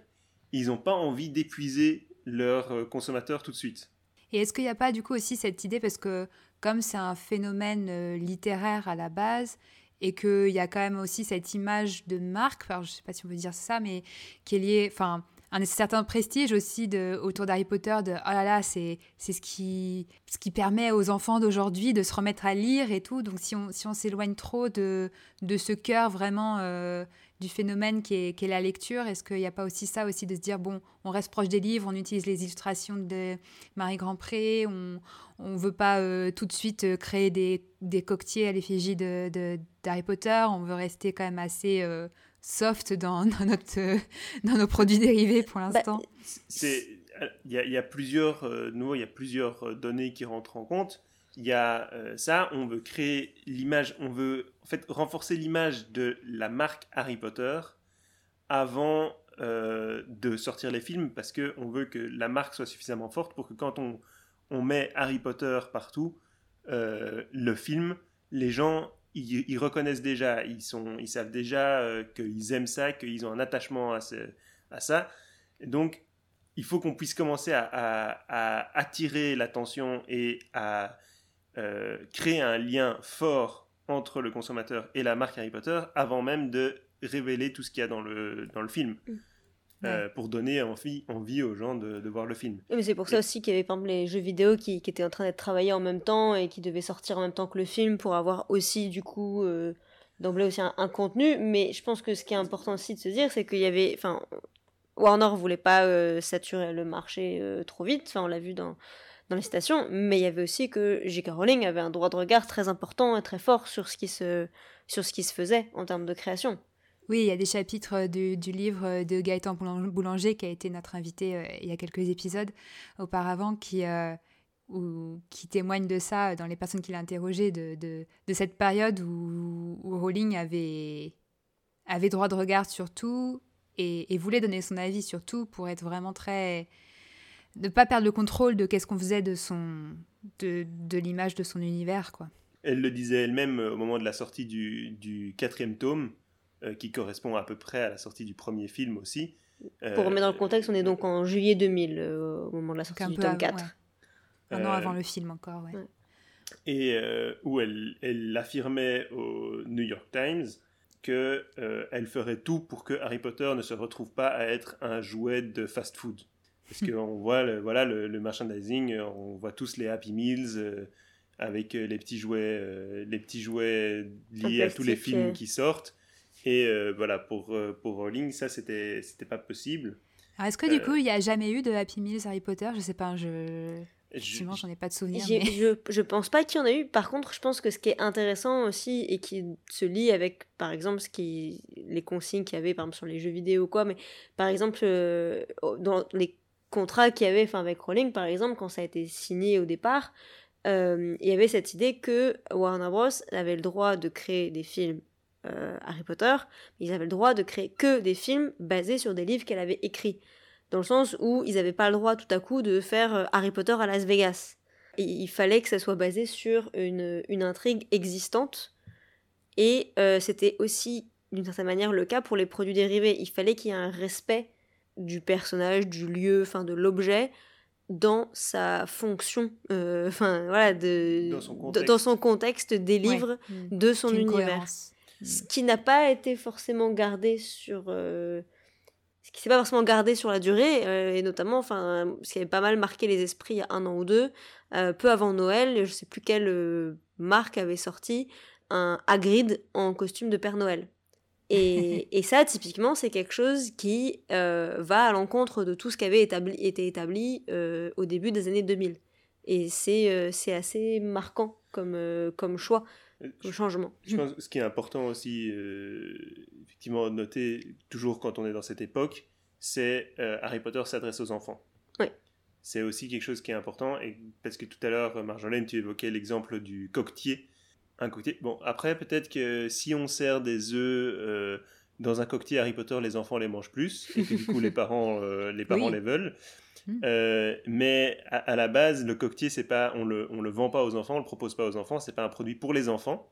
C: Ils n'ont pas envie d'épuiser leurs euh, consommateurs tout de suite.
B: Et est-ce qu'il n'y a pas du coup aussi cette idée, parce que comme c'est un phénomène littéraire à la base, et qu'il y a quand même aussi cette image de marque, enfin, je ne sais pas si on veut dire ça, mais qui est liée, enfin, un certain prestige aussi de, autour d'Harry Potter de oh là là c'est ce qui ce qui permet aux enfants d'aujourd'hui de se remettre à lire et tout. Donc si on si on s'éloigne trop de de ce cœur vraiment euh, du phénomène qui est, la lecture est-ce qu'il n'y a pas aussi ça aussi de se dire bon on reste proche des livres on utilise les illustrations de Marie Grandpré on on veut pas euh, tout de suite euh, créer des, des coquetiers à l'effigie de, de, d'Harry Potter on veut rester quand même assez soft dans, *laughs* dans, notre, euh, dans nos produits dérivés pour bah, l'instant
C: C'est Il y, a, plusieurs, euh, il y a plusieurs euh, données qui rentrent en compte. Il y a ça, on veut créer l'image, on veut en fait renforcer l'image de la marque Harry Potter avant de sortir les films parce qu'on veut que la marque soit suffisamment forte pour que quand on, on met Harry Potter partout, le film, les gens ils, reconnaissent déjà, ils, savent déjà euh, qu'ils aiment ça, qu'ils ont un attachement à, ça. donc, il faut qu'on puisse commencer à, attirer l'attention et à euh, créer un lien fort entre le consommateur et la marque Harry Potter avant même de révéler tout ce qu'il y a dans le, dans le film. Euh, pour donner envie, envie aux gens de, de voir le film.
A: mais c'est pour ça aussi qu'il y avait par exemple les jeux vidéo qui, qui, étaient en train d'être travaillés en même temps et qui devaient sortir en même temps que le film pour avoir aussi du coup euh, d'emblée aussi un, contenu. Mais je pense que ce qui est important aussi de se dire, c'est qu'il y avait, enfin, Warner voulait pas euh, saturer le marché trop vite. Enfin, on l'a vu dans dans les stations, mais il y avait aussi que J.K. Rowling avait un droit de regard très important et très fort sur ce qui se, sur ce qui se faisait en termes de création.
B: Oui, il y a des chapitres euh, du, livre euh, de Gaëtan Boulanger, qui a été notre invité euh, il y a quelques épisodes auparavant, qui, qui témoignent de ça dans les personnes qu'il a interrogées, de, de, cette période où, Rowling avait, avait droit de regard sur tout et, voulait donner son avis sur tout pour être vraiment très... ne pas perdre le contrôle de qu'est-ce qu'on faisait de, de, de l'image de son univers. quoi.
C: Elle le disait elle-même au moment de la sortie du quatrième tome euh, qui correspond à peu près à la sortie du premier film aussi.
A: Pour remettre dans le contexte, on est donc en juillet 2000 euh, au moment de la sortie du tome 4.
B: Un an avant le film encore, ouais.
C: Et euh, où elle, elle affirmait au New York Times qu'elle elle ferait tout pour que Harry Potter ne se retrouve pas à être un jouet de fast-food. Parce qu'on *laughs* voit le, voilà, le, merchandising, on voit tous les Happy Meals avec les petits jouets, les petits jouets liés à tous les films qui sortent. Et euh, voilà, pour, euh, pour Rowling, ça, c'était, c'était pas possible.
B: est-ce que du euh, coup, il n'y a jamais eu de Happy Meals Harry Potter? Je sais pas, je. Effectivement, j'en ai pas de souvenir. Mais...
A: Je, je pense pas qu'il y en a eu. Par contre, je pense que ce qui est intéressant aussi et qui se lie avec, par exemple, ce qui, les consignes qu'il y avait, par exemple, sur les jeux vidéo ou quoi, mais par exemple, dans les contrats qu'il y avait avec Rowling, par exemple, quand ça a été signé au départ, il y avait cette idée que Warner Bros. avait le droit de créer des films euh, Harry Potter, ils avaient le droit de créer que des films basés sur des livres qu'elle avait écrits. Dans le sens où ils n'avaient pas le droit tout à coup de faire euh, Harry Potter à Las Vegas. il fallait que ça soit basé sur une, intrigue existante. Et euh, c'était aussi d'une certaine manière le cas pour les produits dérivés. Il fallait qu'il y ait un respect du personnage, du lieu, enfin de l'objet dans sa fonction, enfin voilà, de, dans son, contexte. des livres, de son univers. Ce qui n'a pas été forcément gardé sur. Euh, ce qui s'est pas forcément gardé sur la durée, euh, et notamment, enfin, ce qui avait pas mal marqué les esprits il y a un an ou deux, euh, peu avant Noël, je sais plus quelle marque avait sorti un Hagrid en costume de Père Noël. Et, *laughs* et ça, typiquement, c'est quelque chose qui va à l'encontre de tout ce qui avait établi, été établi au début des années 2000. Et c'est c'est assez marquant comme, comme choix au changement.
C: Je pense que ce qui est important aussi, euh, effectivement, noter toujours quand on est dans cette époque, c'est euh, Harry Potter s'adresse aux enfants.
A: Oui.
C: C'est aussi quelque chose qui est important, et parce que tout à l'heure, Marjolaine, tu évoquais l'exemple du coquetier. Un coquetier. Bon, après, peut-être que si on sert des œufs euh, dans un coquetier Harry Potter, les enfants les mangent plus, et que du coup, les parents, les, parents les veulent. Hmm. Euh, mais à, la base, le coquetier, c'est pas, on le, on le vend pas aux enfants, on le propose pas aux enfants, c'est pas un produit pour les enfants.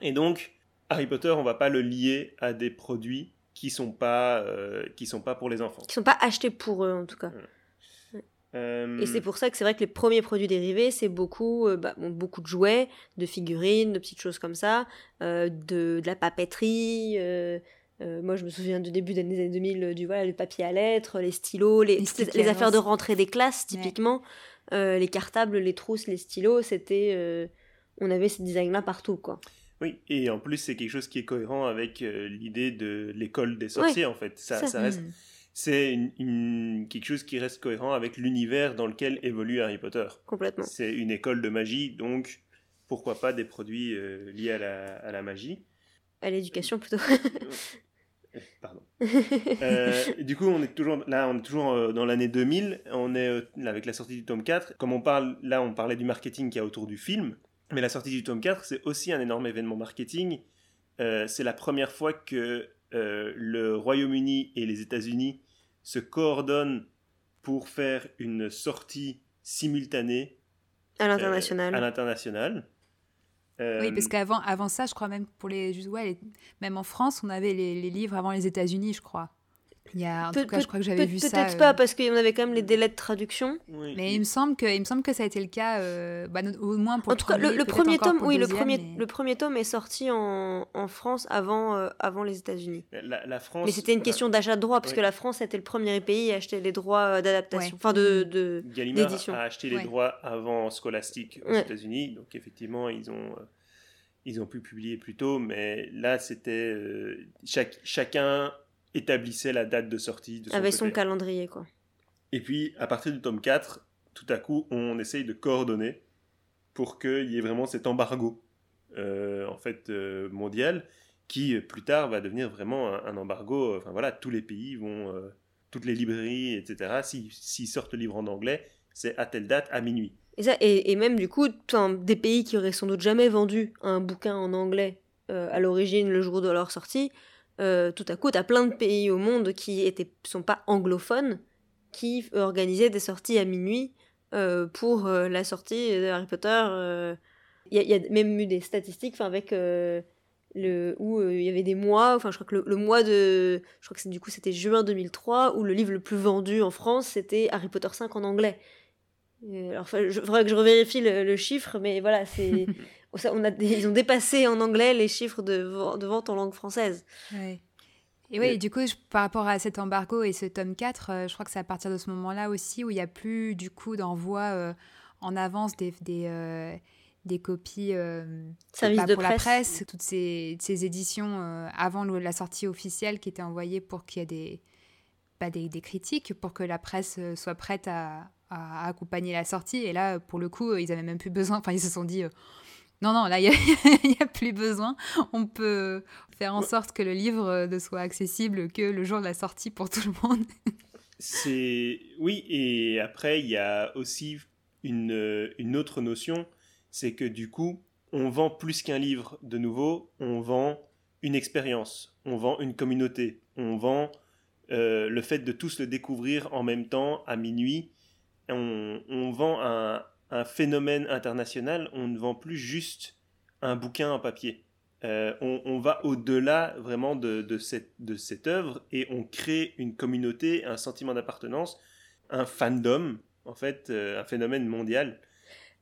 C: Et donc, Harry Potter, on va pas le lier à des produits qui sont pas, euh, qui sont pas pour les enfants.
A: Qui sont pas achetés pour eux, en tout cas. Euh, Et c'est pour ça que c'est vrai que les premiers produits dérivés, c'est beaucoup, bah, beaucoup de jouets, de figurines, de petites choses comme ça, de, de, la papeterie, Euh, moi, je me souviens du début des années 2000, du voilà, le papier à lettres, les stylos, les, les, affaires de rentrée des classes, typiquement. les cartables, les trousses, les stylos, c'était. on avait ces designs-là partout, quoi.
C: Oui, et en plus, c'est quelque chose qui est cohérent avec l'idée de l'école des sorciers, en fait. Ça, ça, reste. Mm c'est une, quelque chose qui reste cohérent avec l'univers dans lequel évolue Harry Potter.
A: Complètement.
C: C'est une école de magie, donc pourquoi pas des produits euh, liés à la, à la, magie
A: À l'éducation plutôt.
C: Euh, *laughs* pardon. Euh, du coup, on est toujours là, on est toujours dans l'année 2000. On est avec la sortie du tome 4. Comme on parle, là, on parlait du marketing qu'il y a autour du film, mais la sortie du tome 4, c'est aussi un énorme événement marketing. c'est la première fois que le Royaume-Uni et les États-Unis se coordonnent pour faire une sortie simultanée
A: à l'international.
C: à l'international.
B: oui, parce euh, qu'avant avant ça, je crois même pour les, ouais, même en France, on avait les, les livres avant les États-Unis, je crois. Il y a, en tout cas, je crois que j'avais vu
A: ça. Peut-être pas, euh, parce qu'on avait quand même les délais de traduction.
B: Mais il me semble que, il me semble que ça a été le cas, euh, bah, au moins pour
A: en tout cas, le, premier tome, oui, le, premier, le premier tome est sorti en, en France avant, euh, avant les États-Unis.
C: La, France.
A: Mais c'était une question d'achat de droits, parce que la France était le premier pays à acheter les droits d'adaptation, enfin de, de
C: d'édition. a acheté les droits avant Scholastic aux États-Unis, donc effectivement, ils ont ils ont pu publier plus tôt, mais là, c'était chaque, chacun établissait la date de sortie de
A: son Avec son calendrier, quoi.
C: Et puis, à partir du tome 4, tout à coup, on essaye de coordonner pour qu'il y ait vraiment cet embargo, euh, en fait, euh, mondial, qui, euh, plus tard, va devenir vraiment un, embargo. Enfin, voilà, tous les pays vont... toutes les librairies, etc., s'ils sortent le livre en anglais, c'est à telle date, à minuit.
A: Et, ça, et, même, du coup, des pays qui auraient sans doute jamais vendu un bouquin en anglais à l'origine, le jour de leur sortie, euh, tout à coup, tu as plein de pays au monde qui ne sont pas anglophones, qui organisaient des sorties à minuit euh, pour euh, la sortie de Harry Potter. Il y, a même eu des statistiques avec le, où il y avait des mois, enfin je crois que le, mois de, je crois que du coup c'était juin 2003, où le livre le plus vendu en France c'était Harry Potter 5 en anglais. alors il faudrait que je revérifie le, chiffre, mais voilà, c'est *laughs* on a, ils ont dépassé en anglais les chiffres de, de vente en langue française.
B: Et oui, du coup, par rapport à cet embargo et ce tome 4, euh, je crois que c'est à partir de ce moment-là aussi où il n'y a plus du coup d'envoi euh, en avance des, des, euh, des copies
A: Service de
B: pour
A: presse.
B: la presse, toutes ces, ces éditions avant la sortie officielle qui étaient envoyées pour qu'il y ait des, bah, des, des, critiques, pour que la presse soit prête à, à, accompagner la sortie. Et là, pour le coup, ils n'avaient même plus besoin, enfin, ils se sont dit non, non, là, il n'y *laughs* a, plus besoin. On peut faire en sorte que le livre ne soit accessible que le jour de la sortie pour tout le monde. *laughs*
C: c'est Oui, et après, il y a aussi une, une autre notion, c'est que du coup, on vend plus qu'un livre de nouveau, on vend une expérience, on vend une communauté, on vend euh, le fait de tous le découvrir en même temps à minuit, on, on vend un, un phénomène international, on ne vend plus juste un bouquin en papier. Euh, on, va au-delà vraiment de, cette, de cette œuvre et on crée une communauté, un sentiment d'appartenance, un fandom, en fait, euh, un phénomène mondial.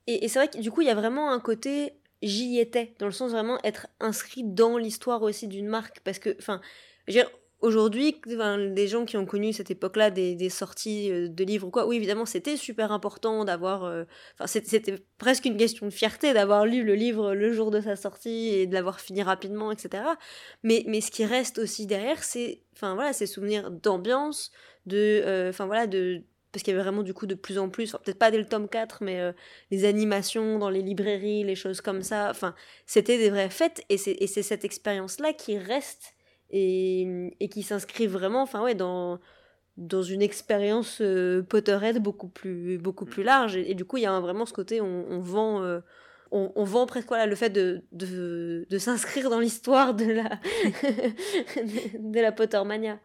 A: Et, c'est vrai que du coup, il y a vraiment un côté j'y étais, dans le sens vraiment être inscrit dans l'histoire aussi d'une marque. Parce que, enfin, Aujourd'hui, des gens qui ont connu cette époque-là, des, sorties euh, de livres ou quoi, oui, évidemment, c'était super important d'avoir. Euh, c'était presque une question de fierté d'avoir lu le livre le jour de sa sortie et de l'avoir fini rapidement, etc. Mais, mais ce qui reste aussi derrière, c'est enfin, voilà, ces souvenirs d'ambiance, de. Euh, voilà, de parce qu'il y avait vraiment du coup de plus en plus, peut-être pas dès le tome 4, mais les animations dans les librairies, les choses comme ça, enfin, c'était des vraies fêtes, et c'est cette expérience-là qui reste et, et qui s'inscrivent vraiment enfin ouais dans dans une expérience euh, Potterhead beaucoup plus beaucoup plus mm. large et, du coup il y a vraiment ce côté on, on vend euh, on, on, vend presque voilà, le fait de, de, de s'inscrire dans l'histoire de la, *laughs* de la Pottermania.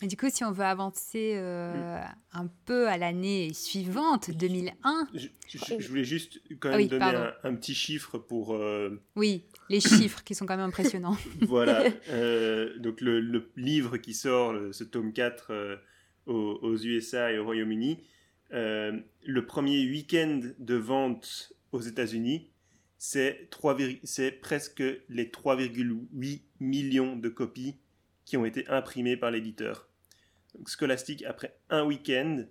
B: Mais du coup, si on veut avancer euh, un peu à l'année suivante, 2001.
C: Je, voulais juste quand même donner un, petit chiffre pour. Euh,
B: oui, les chiffres qui sont quand même impressionnants. *laughs*
C: voilà. *laughs* Euh, donc le, livre qui sort, ce tome 4 aux, aux, USA et au Royaume-Uni, le premier week-end de vente aux États-Unis, c'est presque les 3,8 millions de copies qui ont été imprimés par l'éditeur. Scholastic, après un week-end,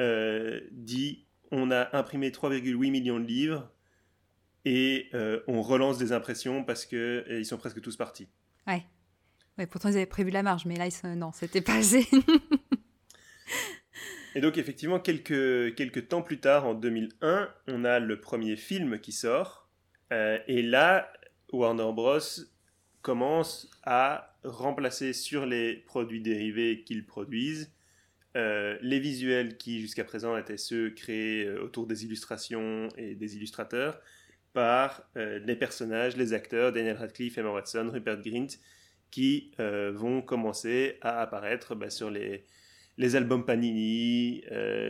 C: euh, dit on a imprimé 3,8 millions de livres et euh, on relance des impressions parce que ils sont presque tous partis.
B: Ouais. ouais. Pourtant ils avaient prévu la marge, mais là ils sont... non, c'était pas assez. *laughs*
C: et donc effectivement quelques quelques temps plus tard, en 2001, on a le premier film qui sort euh, et là Warner Bros commence à remplacer sur les produits dérivés qu'ils produisent. Euh, les visuels qui jusqu'à présent étaient ceux créés euh, autour des illustrations et des illustrateurs par euh, les personnages, les acteurs, Daniel Radcliffe, Emma Watson, Rupert Grint, qui vont commencer à apparaître bah, sur les, les albums Panini,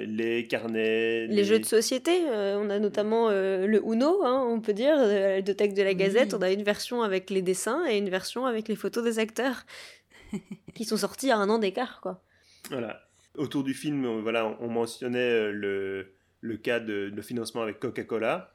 C: les carnets.
A: Les, jeux de société, on a notamment le Uno, hein, on peut dire, de texte de la Gazette. On a une version avec les dessins et une version avec les photos des acteurs *laughs* qui sont sortis à un an d'écart. quoi.
C: Voilà. Autour du film, on, voilà, on mentionnait euh, le, le cas de, financement avec Coca-Cola.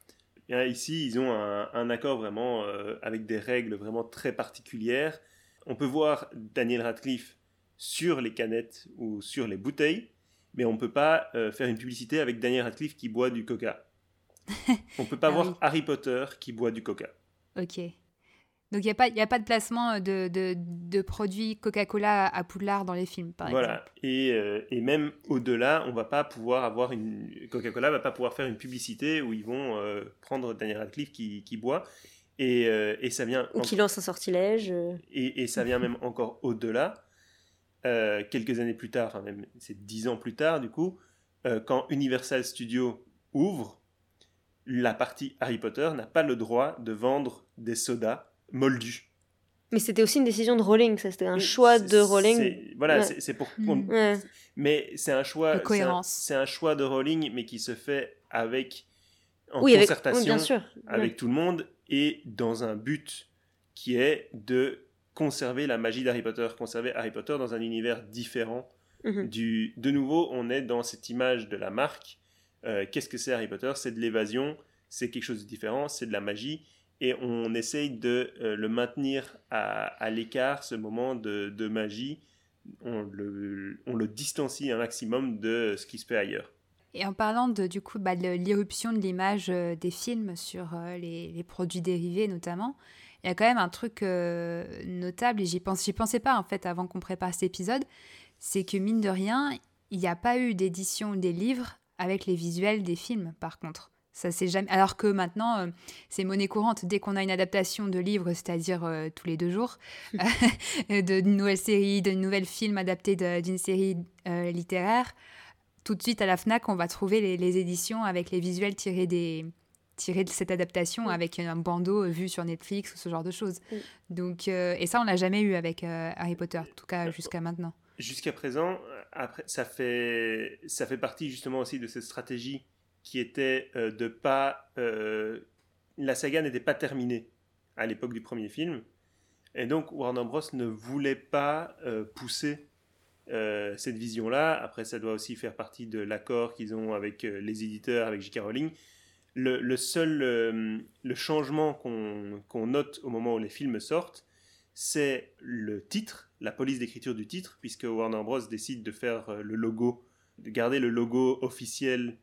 C: Ici, ils ont un, accord vraiment euh, avec des règles vraiment très particulières. On peut voir Daniel Radcliffe sur les canettes ou sur les bouteilles, mais on ne peut pas euh, faire une publicité avec Daniel Radcliffe qui boit du coca. *laughs* on ne peut pas ah voir Harry Potter qui boit du coca.
B: Ok. Donc il n'y a, pas, a pas de placement de, de, de produits Coca-Cola à Poudlard dans les films, par
C: voilà.
B: exemple.
C: Et, euh, et même au-delà, on va pas pouvoir avoir une... Coca-Cola va pas pouvoir faire une publicité où ils vont euh, prendre Daniel Radcliffe qui, qui boit. Et, et, ça vient...
A: Ou qui lance un sortilège.
C: Et, et ça vient même encore au-delà. Quelques années plus tard, enfin même c'est dix ans plus tard du coup, quand Universal Studios ouvre, la partie Harry Potter n'a pas le droit de vendre des sodas moldu.
A: Mais c'était aussi une décision de Rowling, ça c'était un choix de Rowling.
C: Voilà, c'est pour. Mm. Mais c'est un choix. C'est un, choix de Rowling, mais qui se fait avec en concertation avec, tout le monde et dans un but qui est de conserver la magie d'Harry Potter, conserver Harry Potter dans un univers différent. Mhm. du... De nouveau, on est dans cette image de la marque. Euh, qu'est-ce que c'est Harry Potter? C'est de l'évasion, c'est quelque chose de différent, c'est de la magie et on essaye de euh, le maintenir à, l'écart, ce moment de, magie. On le, on le, distancie un maximum de ce qui se fait ailleurs.
B: Et en parlant de, du coup bah, de l'irruption de l'image euh, des films sur euh, les, produits dérivés notamment, il y a quand même un truc notable, et j'y pense, pensais pas en fait avant qu'on prépare cet épisode, c'est que mine de rien, il n'y a pas eu d'édition des livres avec les visuels des films par contre. Ça c'est jamais. Alors que maintenant, euh, c'est monnaie courante. Dès qu'on a une adaptation de livre, c'est-à-dire euh, tous les deux jours, *laughs* de nouvelles séries, de nouvelles films adaptés d'une série euh, littéraire, tout de suite à la Fnac, on va trouver les, éditions avec les visuels tirés des tirés de cette adaptation avec un bandeau vu sur Netflix ou ce genre de choses. Donc et ça on l'a jamais eu avec Harry Potter, en tout cas jusqu'à maintenant.
C: Jusqu'à présent, après ça fait ça fait partie justement aussi de cette stratégie qui était euh, de pas... Euh, la saga n'était pas terminée à l'époque du premier film. Et donc Warner Bros. ne voulait pas euh, pousser cette vision-là. Après, ça doit aussi faire partie de l'accord qu'ils ont avec les éditeurs, avec J.K. Rowling. Le, seul le changement qu'on note au moment où les films sortent, c'est le titre, la police d'écriture du titre, puisque Warner Bros. décide de faire le logo, de garder le logo officiel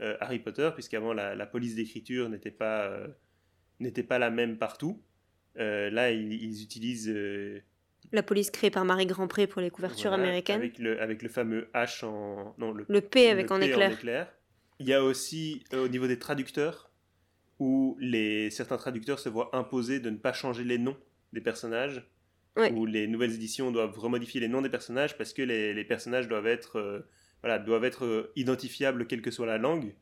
C: euh, Harry Potter, puisqu'avant la, la police d'écriture n'était pas, euh, n'était pas la même partout. Euh, là, ils, utilisent
A: la police créée par Marie Grandpré pour les couvertures américaines.
C: Avec le, avec le fameux H en. Non,
A: le, le P avec en, éclair.
C: Il y a aussi au niveau des traducteurs, où les, certains traducteurs se voient imposer de ne pas changer les noms des personnages, où les nouvelles éditions doivent remodifier les noms des personnages parce que les, les personnages doivent être voilà, doivent être euh, identifiables quelle que soit la langue.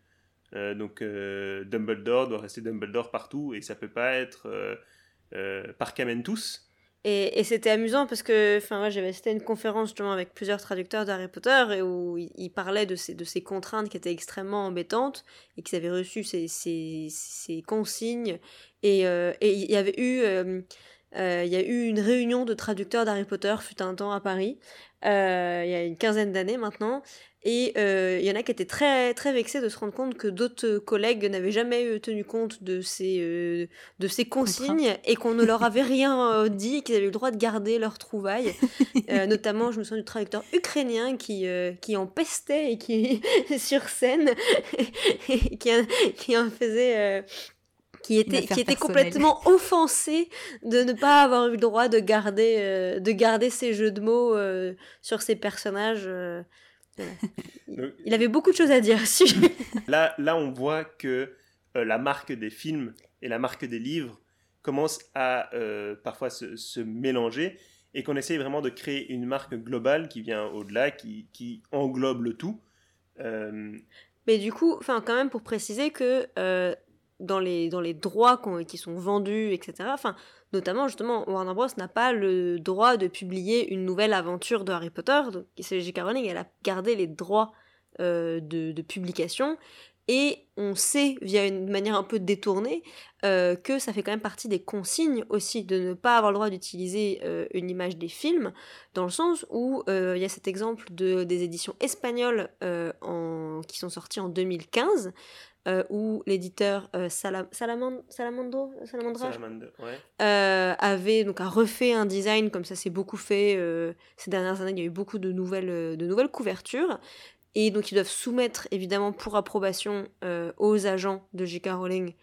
C: Euh, donc euh, Dumbledore doit rester Dumbledore partout et ça peut pas être par tous.
A: Et, c'était amusant parce que enfin j'avais c'était une conférence avec plusieurs traducteurs d'Harry Potter et où ils, parlaient de ces, contraintes qui étaient extrêmement embêtantes et qu'ils avaient reçu ces, consignes. Et, et il y avait eu il y a eu une réunion de traducteurs d'Harry Potter, fut un temps à Paris, il y a une quinzaine d'années maintenant, et il y en a qui étaient très, très vexés de se rendre compte que d'autres collègues n'avaient jamais tenu compte de ces, de ces consignes et qu'on ne leur avait *laughs* rien dit, qu'ils avaient le droit de garder leurs trouvailles. *laughs* notamment, je me souviens du traducteur ukrainien qui, qui en pestait et qui, *laughs* sur scène, qui, qui en faisait qui était, qui était complètement offensé de ne pas avoir eu le droit de garder, de garder ces jeux de mots sur ces personnages. *laughs* il avait beaucoup de choses à dire *laughs*
C: là, là, on voit que euh, la marque des films et la marque des livres commencent à euh, parfois se, mélanger et qu'on essaye vraiment de créer une marque globale qui vient au-delà, qui, qui, englobe le tout.
A: Euh, Mais du coup, enfin, quand même pour préciser que dans les, dans les droits qui sont vendus, etc. Enfin, notamment, justement, Warner Bros. n'a pas le droit de publier une nouvelle aventure de Harry Potter. Donc, c'est J.K. Rowling, elle a gardé les droits euh, de, publication. Et on sait, via une manière un peu détournée, euh, que ça fait quand même partie des consignes aussi de ne pas avoir le droit d'utiliser euh, une image des films, dans le sens où il y a cet exemple de, des éditions espagnoles qui sont sorties en 2015, euh, où l'éditeur euh, Salamandro, Salamandra euh, avait donc a refait un design comme ça s'est beaucoup fait ces dernières années. Il y a eu beaucoup de nouvelles, de nouvelles couvertures. Et donc ils doivent soumettre évidemment pour approbation aux agents de J.K. Rowling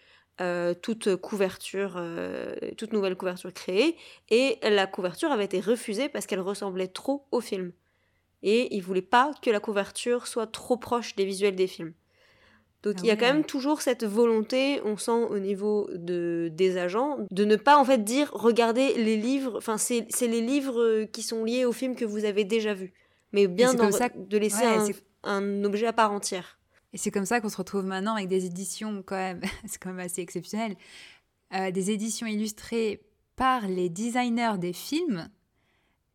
A: toute couverture, toute nouvelle couverture créée. Et la couverture avait été refusée parce qu'elle ressemblait trop au film. Et ils voulaient pas que la couverture soit trop proche des visuels des films. Donc ah il y a quand même toujours cette volonté, on sent au niveau de, des agents, de ne pas en fait dire regardez les livres, enfin c'est les livres qui sont liés au film que vous avez déjà vu, mais bien de laisser un, objet à part entière.
B: Et c'est comme ça qu'on se retrouve maintenant avec des éditions quand même, *laughs* c'est quand même assez exceptionnel, euh, des éditions illustrées par les designers des films,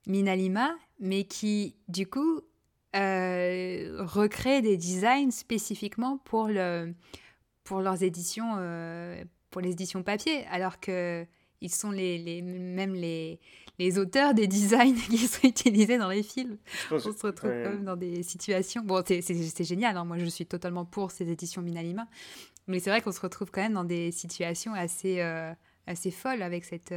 B: Minalima, mais qui du coup euh, recréer des designs spécifiquement pour, le, pour leurs éditions, euh, pour les éditions papier, alors que ils sont les, les même les, les auteurs des *laughs* designs qui sont utilisés dans les films. on se retrouve quand même dans des situations. Bon, c'est génial, hein. moi je suis totalement pour ces éditions Minalima, mais c'est vrai qu'on se retrouve quand même dans des situations assez, euh, assez folles avec cette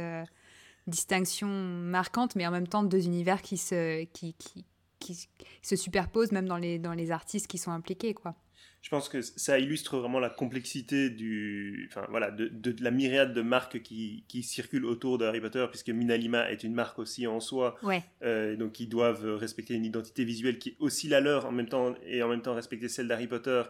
B: distinction marquante, mais en même temps deux univers qui se, qui, qui, qui se superposent même dans les, dans les artistes qui sont impliqués. quoi.
C: Je pense que ça illustre vraiment la complexité du, enfin, voilà, de, de, la myriade de marques qui, qui, circulent autour de Harry Potter, puisque Minalima est une marque aussi en soi,
B: ouais.
C: euh, donc ils doivent respecter une identité visuelle qui est aussi la leur en même temps, et en même temps respecter celle d'Harry Potter.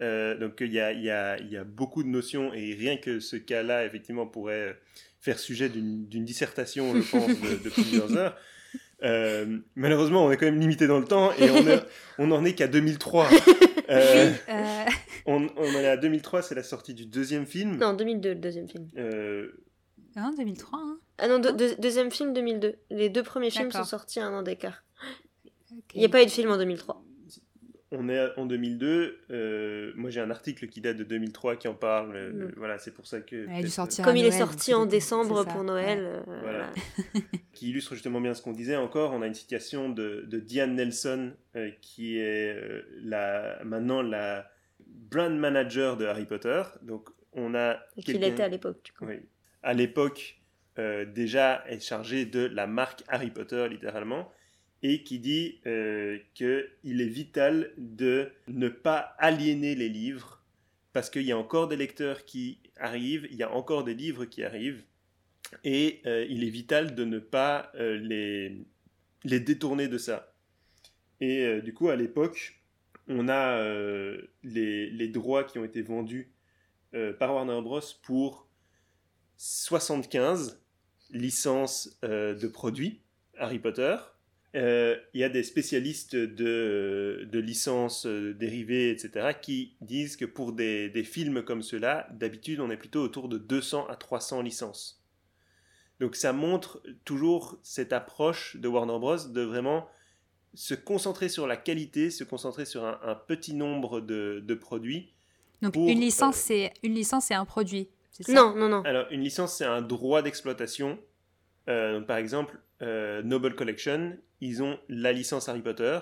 C: Euh, donc il y a, y, a, y a, beaucoup de notions, et rien que ce cas-là, effectivement, pourrait faire sujet d'une dissertation, je pense, de, de plusieurs *laughs* heures. Euh, malheureusement, on est quand même limité dans le temps et on, *laughs* on en est qu'à 2003. Euh, euh. On, on, en est à 2003, c'est la sortie du deuxième film.
A: Non, 2002, le deuxième film.
B: Ah, 2003. Hein.
A: Ah non, deuxième film 2002. Les deux premiers films sont sortis à un an d'écart. Il n'y a pas eu de film en 2003
C: on est en 2002. Euh, moi, j'ai un article qui date de 2003 qui en parle. Euh, mm. Voilà, c'est pour ça que.
A: Comme il est sorti en décembre pour Noël. Euh, *laughs*
C: qui illustre justement bien ce qu'on disait encore. On a une citation de, Diane Nelson, qui est la, maintenant la brand manager de Harry Potter. Donc, on a.
A: Qu'il était à l'époque,
C: Oui. À l'époque, déjà, est chargé de la marque Harry Potter, littéralement et qui dit euh, qu'il est vital de ne pas aliéner les livres parce qu'il y a encore des lecteurs qui arrivent, il y a encore des livres qui arrivent et euh, il est vital de ne pas euh, les, les détourner de ça. Et du coup, à l'époque, on a les, les, droits qui ont été vendus par Warner Bros. pour 75 licences de produits Harry Potter euh, il y a des spécialistes de, de licences euh, dérivées, etc., qui disent que pour des, des films comme ceux-là, d'habitude, on est plutôt autour de 200 à 300 licences. Donc ça montre toujours cette approche de Warner Bros. de vraiment se concentrer sur la qualité, se concentrer sur un, petit nombre de, de produits.
B: Donc une licence, euh, c'est une licence, c'est un produit.
A: Ça? Non, non, non.
C: Alors une licence, c'est un droit d'exploitation par exemple, Noble Collection, ils ont la licence Harry Potter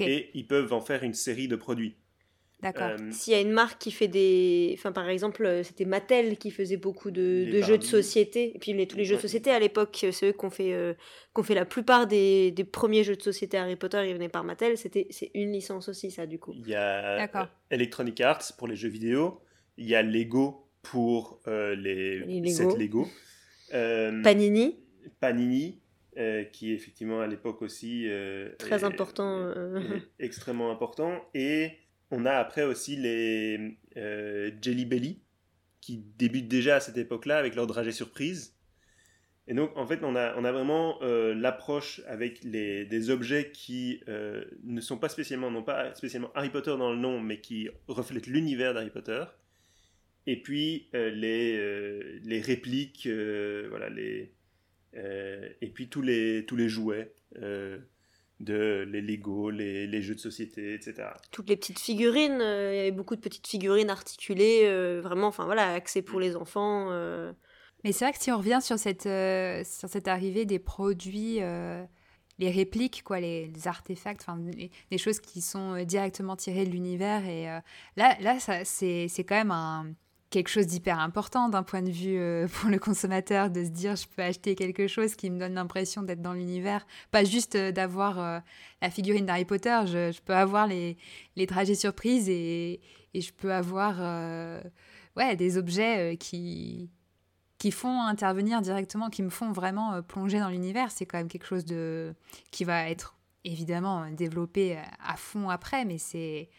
C: et ils peuvent en faire une série de produits.
A: D'accord. Euh, S'il y a une marque qui fait des. Enfin, par exemple, euh, c'était Mattel qui faisait beaucoup de, jeux de société. Et puis les, tous les jeux de société à l'époque, euh, ceux qu'on fait, fait la plupart des, des, premiers jeux de société Harry Potter, ils venaient par Mattel. C'était, c'est une licence aussi, ça, du coup.
C: Il y a Electronic Arts pour les jeux vidéo. Il y a Lego pour les, les Lego. Lego.
A: Panini.
C: Panini. qui est effectivement à l'époque aussi
A: très important,
C: extrêmement important et on a après aussi les euh, Jelly Belly, qui débutent déjà à cette époque-là avec leur dragée surprise. Et donc, en fait, on a, on a vraiment euh, l'approche avec les, des objets qui euh, ne sont pas spécialement, non pas spécialement Harry Potter dans le nom, mais qui reflètent l'univers d'Harry Potter. Et puis, les, les répliques, voilà, les, et puis tous les, tous les jouets de les Lego, les, jeux de société, etc.
A: Toutes les petites figurines, euh, il y avait beaucoup de petites figurines articulées, euh, vraiment, enfin voilà, axées pour les enfants. Euh.
B: Mais c'est vrai que si on revient sur cette, sur cette arrivée des produits, les répliques, quoi, les, artefacts, enfin, les, choses qui sont directement tirées de l'univers, et là, là c'est quand même un quelque chose d'hyper important d'un point de vue euh, *laughs* pour le consommateur de se dire je peux acheter quelque chose qui me donne l'impression d'être dans l'univers, pas juste euh, d'avoir euh, la figurine d'Harry Potter, je, peux avoir les, les trajets surprises et, et je peux avoir ouais, des objets qui, qui font intervenir directement, qui me font vraiment plonger dans l'univers. C'est quand même quelque chose de, qui va être évidemment développé à fond après, mais c'est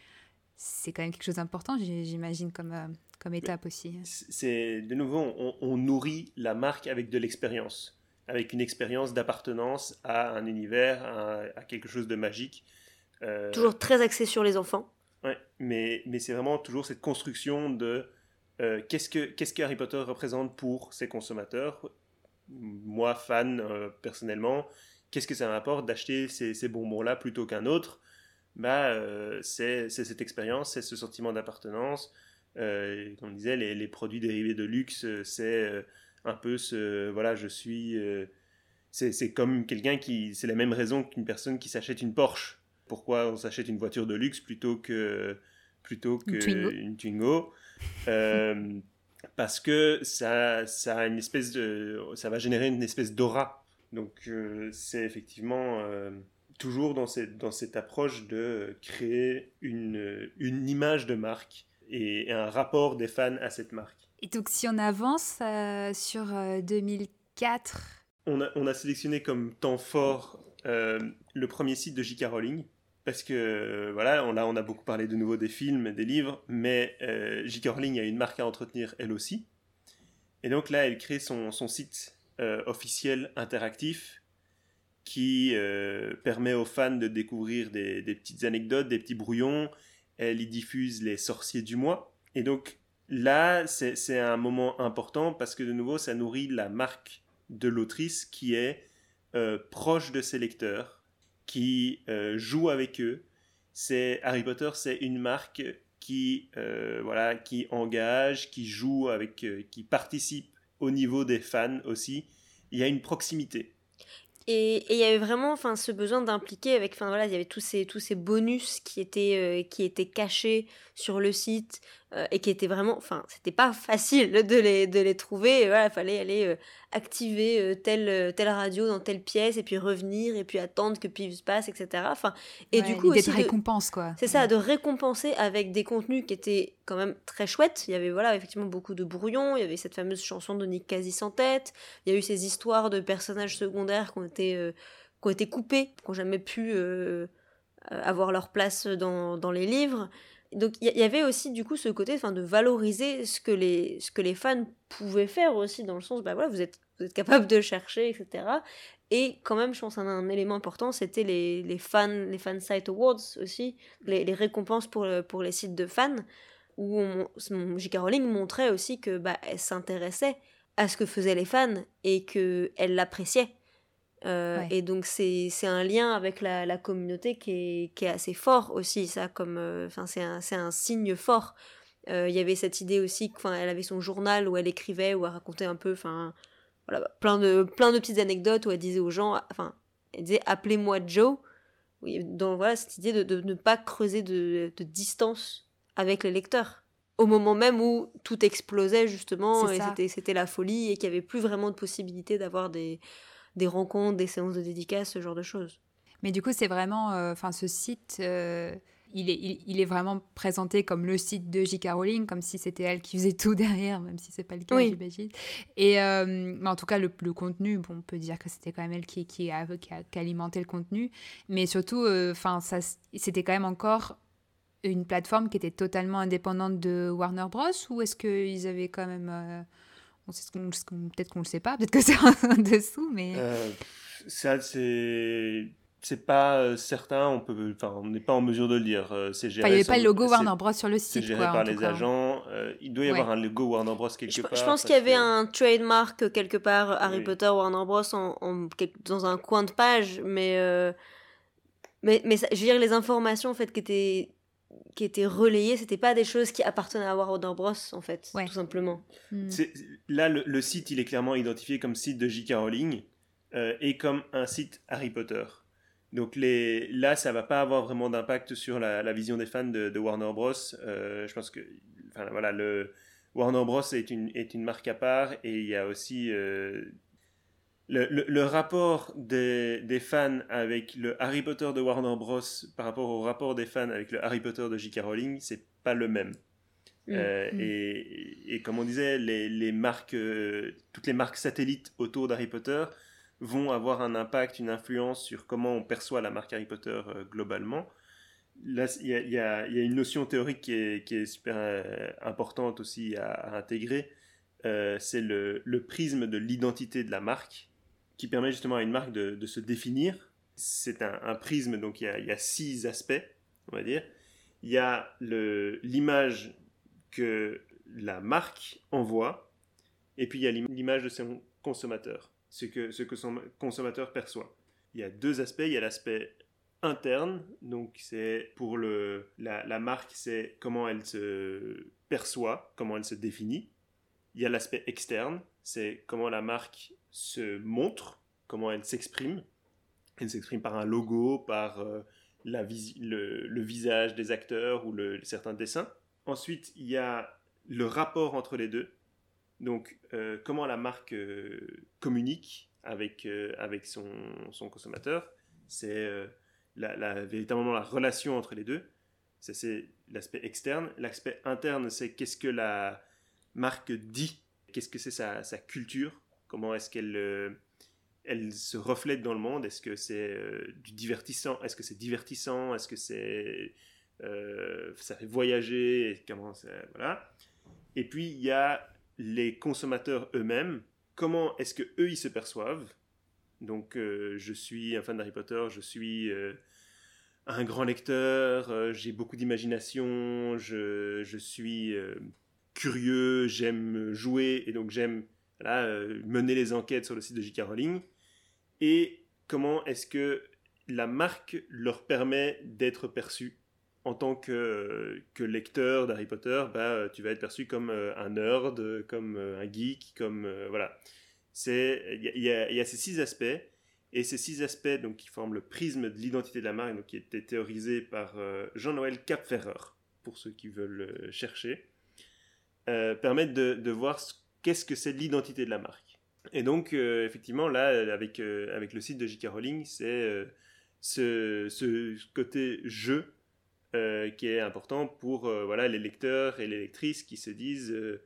B: c'est quand même quelque chose d'important, j'imagine, comme, comme étape aussi.
C: C'est de nouveau, on, nourrit la marque avec de l'expérience, avec une expérience d'appartenance à un univers, à, quelque chose de magique.
A: Euh, toujours très axé sur les enfants.
C: Ouais, mais, mais c'est vraiment toujours cette construction de euh, qu'est-ce que qu'est-ce que Harry Potter représente pour ses consommateurs? Moi, fan euh, personnellement, qu'est-ce que ça m'apporte d'acheter ces, ces bonbons-là plutôt qu'un autre? Bah, c'est cette expérience, c'est ce sentiment d'appartenance, euh, comme on disait, les, produits dérivés de luxe, euh, c'est euh, un peu ce. Voilà, je suis. c'est comme quelqu'un qui. C'est la même raison qu'une personne qui s'achète une Porsche. Pourquoi on s'achète une voiture de luxe plutôt que plutôt qu'une Twingo, *laughs* parce que ça, ça a une espèce de, ça va générer une espèce d'aura. Donc c'est effectivement toujours dans cette, dans cette approche de créer une, une image de marque et, un rapport des fans à cette marque.
B: Et donc si on avance euh, sur 2004... Euh,
C: on a, on a, sélectionné comme temps fort euh, le premier site de J.K. Rowling, parce que voilà, on, là on a beaucoup parlé de nouveau des films, des livres, mais J.K. Rowling a une marque à entretenir elle aussi. Et donc là, elle crée son, son site officiel interactif qui permet aux fans de découvrir des, des, petites anecdotes, des petits brouillons, elle y diffuse les sorciers du mois. Et donc là, c'est un moment important parce que de nouveau, ça nourrit la marque de l'autrice qui est euh, proche de ses lecteurs, qui euh, joue avec eux. C'est Harry Potter, c'est une marque qui euh, voilà, qui engage, qui joue avec, qui participe au niveau des fans aussi. Il y a une proximité.
A: Et il y avait vraiment ce besoin d'impliquer avec. Enfin voilà, il y avait tous ces, bonus euh, qui étaient cachés sur le site euh, et qui étaient vraiment. Enfin, c'était pas facile de les, de les trouver. voilà, il fallait aller euh, activer telle, telle radio dans telle pièce et puis revenir et puis attendre que Piv se passe, etc. Enfin, et du coup.
B: Aussi récompense, quoi.
A: C'est ça, de récompenser avec des contenus qui étaient quand même très chouettes. Il y avait voilà, effectivement beaucoup de brouillons. Il y avait cette fameuse chanson de Nick Casi en tête. Il y a eu ces histoires de personnages secondaires qui ont été, euh, qui ont été coupés, qui n'ont jamais pu euh, avoir leur place dans, dans les livres. Donc il y, avait aussi du coup ce côté enfin de valoriser ce que les ce que les fans pouvaient faire aussi dans le sens bah voilà vous êtes vous êtes capable de chercher etc et quand même je pense un, élément important c'était les, les fans les fan site awards aussi les, les récompenses pour pour les sites de fans où J.K. Rowling montrait aussi que bah elle s'intéressait à ce que faisaient les fans et que elle l'appréciait euh, et donc c'est un lien avec la, la communauté qui est, qui est, assez fort aussi, ça, comme, euh, enfin c'est un, un, signe fort. Euh, il y avait cette idée aussi qu'elle avait son journal où elle écrivait, où elle racontait un peu, enfin voilà, plein, de, plein de petites anecdotes où elle disait aux gens, enfin, elle disait appelez-moi Joe. Oui, donc voilà, cette idée de, de ne pas creuser de, de, distance avec les lecteurs. Au moment même où tout explosait justement, et c'était la folie, et qu'il n'y avait plus vraiment de possibilité d'avoir des, des rencontres, des séances de dédicaces, ce genre de choses.
B: Mais du coup, c'est vraiment, euh, enfin, ce site, euh, il, est, il, est vraiment présenté comme le site de J.K. Rowling, comme si c'était elle qui faisait tout *laughs* derrière, même si c'est pas le cas, j'imagine. Et euh, mais en tout cas, le, le, contenu, bon, on peut dire que c'était quand même elle qui, qui, a, qui, a, alimenté le contenu, mais surtout, enfin, ça, c'était quand même encore une plateforme qui était totalement indépendante de Warner Bros. Ou est-ce qu'ils avaient quand même peut-être qu'on le sait pas, peut-être que *laughs* c'est en dessous, mais.
C: ça, c'est c'est pas euh, certain, on peut, enfin, on n'est pas en mesure de le dire.
B: Euh, c'est géré. il n'y avait pas le logo Warner Bros sur le site.
C: C'est géré par les agents. Euh, il doit y avoir un logo Warner Bros quelque
A: je,
C: part.
A: Je pense qu'il y avait un trademark quelque part Harry Potter Warner Bros en, dans un coin de page, mais mais, mais je veux dire les informations en fait qui étaient qui étaient relayées, c'était pas des choses qui appartenaient à Warner Bros en fait, tout simplement.
C: Hmm. Là, le, le, site il est clairement identifié comme site de J.K. Rowling et comme un site Harry Potter. Donc les, là, ça va pas avoir vraiment d'impact sur la, vision des fans de, Warner Bros. Euh, je pense que, enfin voilà, le Warner Bros est une, est une marque à part et il y a aussi euh, le, le, rapport des, des, fans avec le Harry Potter de Warner Bros. par rapport au rapport des fans avec le Harry Potter de J.K. Rowling, c'est pas le même. Mm, euh, mm. Et, et, comme on disait, les, les marques, toutes les marques satellites autour d'Harry Potter vont avoir un impact, une influence sur comment on perçoit la marque Harry Potter euh, globalement. Là, il y, a, une notion théorique qui est, super euh, importante aussi à, intégrer. Euh, c'est le, prisme de l'identité de la marque qui permet justement à une marque de, se définir. C'est un, prisme, donc il y, a, six aspects, on va dire. Il y a l'image que la marque envoie, et puis il y a l'image de son consommateur ce que, ce que son consommateur perçoit. Il y a deux aspects. Il y a l'aspect interne, donc c'est pour la marque, c'est comment elle se perçoit, comment elle se définit. Il y a l'aspect externe, c'est comment la marque se montre, comment elle s'exprime. Elle s'exprime par un logo, par euh, la le, le, visage des acteurs ou le, certains dessins. Ensuite, il y a le rapport entre les deux. Donc, euh, comment la marque euh, communique avec, avec son, son, consommateur, c'est la, véritablement la relation entre les deux. Ça, c'est l'aspect externe. L'aspect interne, c'est qu'est-ce que la marque dit, qu'est-ce que c'est sa, sa, culture, comment est-ce qu'elle elle se reflète dans le monde, est-ce que c'est du divertissant, est-ce que c'est divertissant, est-ce que c'est ça fait voyager, et voilà. Et puis il y a les consommateurs eux-mêmes, comment est-ce que eux ils se perçoivent? Donc euh, je suis un fan d'Harry Potter, je suis euh, un grand lecteur, euh, j'ai beaucoup d'imagination, je, je, suis curieux, j'aime jouer et donc j'aime mener les enquêtes sur le site de J.K. Rowling. Et comment est-ce que la marque leur permet d'être perçue en tant que, que lecteur d'Harry Potter, bah, tu vas être perçu comme euh, un nerd, comme euh, un geek, comme euh, voilà. Il y, a ces six aspects et ces six aspects donc qui forment le prisme de l'identité de la marque, donc qui était théorisé par Jean-Noël Capferrer pour ceux qui veulent chercher, permettent de, de voir qu'est-ce que c'est l'identité de la marque. Et donc effectivement là avec avec le site de J.K. Rowling, c'est ce, ce côté jeu euh, qui est important pour euh, voilà, les lecteurs et les lectrices qui se disent euh,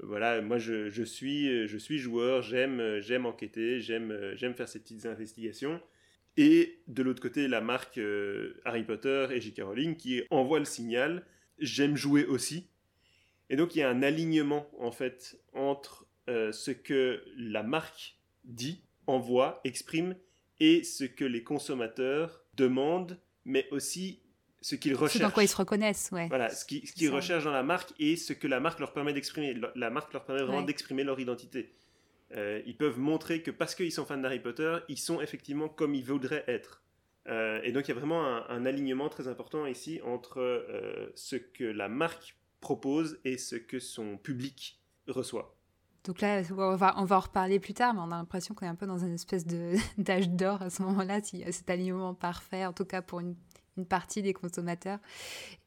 C: voilà, moi je, je, suis, je suis joueur, j'aime, j'aime enquêter, j'aime, j'aime faire ces petites investigations. Et de l'autre côté, la marque Harry Potter et J.K. Rowling qui envoie le signal j'aime jouer aussi. Et donc il y a un alignement en fait entre ce que la marque dit, envoie, exprime et ce que les consommateurs demandent, mais aussi ce qu'ils recherchent.
B: dans quoi ils se reconnaissent, ouais.
C: Voilà, ce qu'ils recherchent dans la marque et ce que la marque leur permet d'exprimer. La marque leur permet vraiment d'exprimer leur identité. Euh, ils peuvent montrer que parce qu'ils sont fans d'Harry Potter, ils sont effectivement comme ils voudraient être. Euh, et donc il y a vraiment un, alignement très important ici entre euh, ce que la marque propose et ce que son public reçoit.
B: Donc là, on va, on va en reparler plus tard, mais on a l'impression qu'on est un peu dans une espèce *laughs* d'âge d'or à ce moment-là, y a cet alignement parfait, en tout cas pour une, une partie des consommateurs.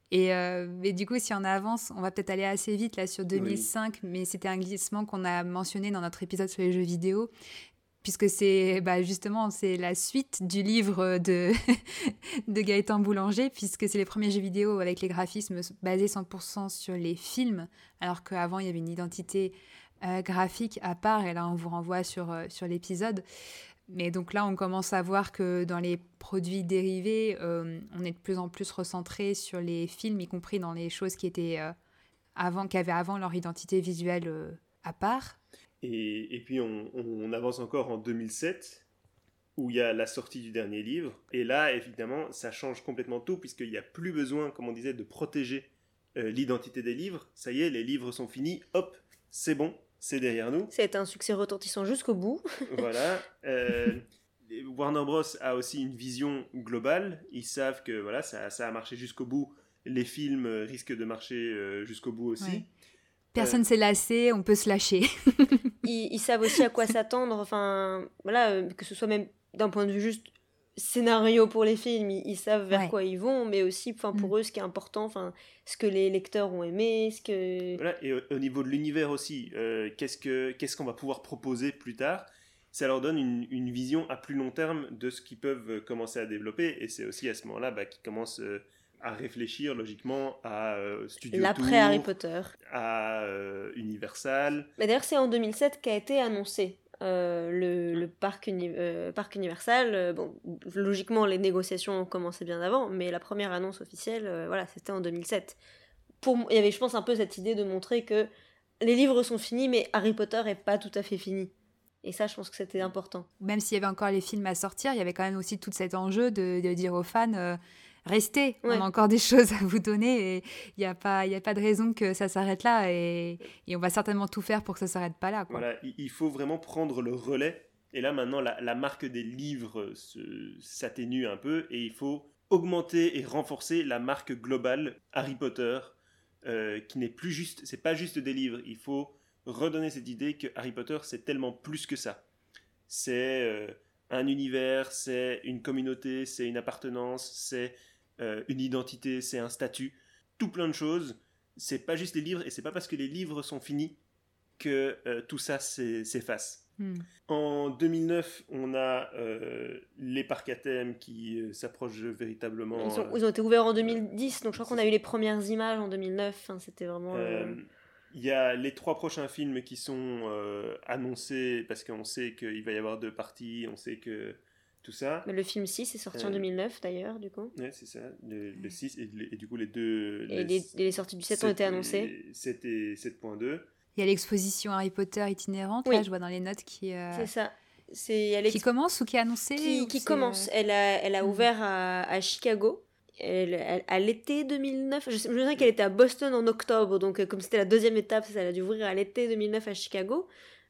B: Et, euh, du coup, si on avance, on va peut-être aller assez vite là sur 2005, mais c'était un glissement qu'on a mentionné dans notre épisode sur les jeux vidéo, puisque c'est bah, justement c'est la suite du livre *laughs* de, Gaëtan Boulanger, puisque c'est les premiers jeux vidéo avec les graphismes basés 100% sur les films, alors qu'avant il y avait une identité euh, graphique à part, et là on vous renvoie sur, euh, sur l'épisode. Mais donc là, on commence à voir que dans les produits dérivés, euh, on est de plus en plus recentré sur les films, y compris dans les choses qui étaient avant, qui avaient avant leur identité visuelle à part.
C: Et, et puis on, on, avance encore en 2007, où il y a la sortie du dernier livre. Et là, évidemment, ça change complètement tout, puisqu'il n'y a plus besoin, comme on disait, de protéger l'identité des livres. Ça y est, les livres sont finis, hop, c'est bon, c'est derrière nous.
A: C'est un succès retentissant jusqu'au bout. *laughs*
C: voilà. Euh, Warner Bros a aussi une vision globale. Ils savent que voilà, ça, ça a marché jusqu'au bout. Les films risquent de marcher euh, jusqu'au bout aussi.
B: Personne ne s'est lassé, on peut se lâcher. *laughs*
A: ils, ils, savent aussi à quoi *laughs* s'attendre. Enfin, voilà, euh, que ce soit même d'un point de vue juste scénario pour les films, ils, savent vers quoi ils vont, mais aussi enfin pour mm. eux ce qui est important, enfin ce que les lecteurs ont aimé, ce que
C: voilà, et au, niveau de l'univers aussi, euh, qu'est-ce que qu'est-ce qu'on va pouvoir proposer plus tard? Ça leur donne une, une, vision à plus long terme de ce qu'ils peuvent commencer à développer et c'est aussi à ce moment-là bah, qu'ils commencent euh, à réfléchir logiquement à euh, Studio
A: l'après Harry Potter,
C: à Universal.
A: D'ailleurs, c'est en 2007 qu'a été annoncé euh, le, parc, euh, parc Universal, euh, bon, logiquement, les négociations ont commencé bien avant, mais la première annonce officielle, voilà, c'était en 2007. Pour, il y avait, je pense, un peu cette idée de montrer que les livres sont finis, mais Harry Potter est pas tout à fait fini. Et ça, je pense que c'était important.
B: Même s'il y avait encore les films à sortir, il y avait quand même aussi tout cet enjeu de, de dire aux fans restez, on a encore des *laughs* choses à vous donner et il n'y a, pas, a pas de raison que ça s'arrête là et, et, on va certainement tout faire pour que ça s'arrête pas là.
C: Voilà, il faut vraiment prendre le relais. Et là, maintenant, la, marque des livres s'atténue un peu et il faut augmenter et renforcer la marque globale Harry Potter, euh, qui n'est plus juste, c'est pas juste des livres. Il faut redonner cette idée que Harry Potter, c'est tellement plus que ça. C'est euh, un univers, c'est une communauté, c'est une appartenance, c'est euh, une identité, c'est un statut, tout plein de choses. C'est pas juste les livres, et c'est pas parce que les livres sont finis que euh, tout ça s'efface. Hmm. En 2009, on a euh, les parcs à thème qui s'approchent véritablement.
A: Ils, ont été ouverts en 2010, donc je crois qu'on a eu les premières images en 2009. C'était vraiment.
C: Il y a les trois prochains films qui sont annoncés parce qu'on sait qu'il va y avoir deux parties, on sait que ça.
A: Mais le film 6 est sorti en 2009 euh, d'ailleurs, du coup.
C: Ouais, c'est ça, le, 6 et, et, du coup les deux.
A: Et les, sorties du 7, ont été annoncées.
C: 7 et 7.2.
B: Il y a l'exposition Harry Potter itinérante, là je vois dans les notes qui.
A: Euh, c'est ça.
B: Qui commence ou qui est annoncée
A: Qui, commence. Euh, elle a, elle a mhm. ouvert à, à Chicago. Elle, à l'été 2009, je, me souviens qu'elle était à Boston en octobre, donc comme c'était la deuxième étape, ça, elle a dû ouvrir à l'été 2009 à Chicago.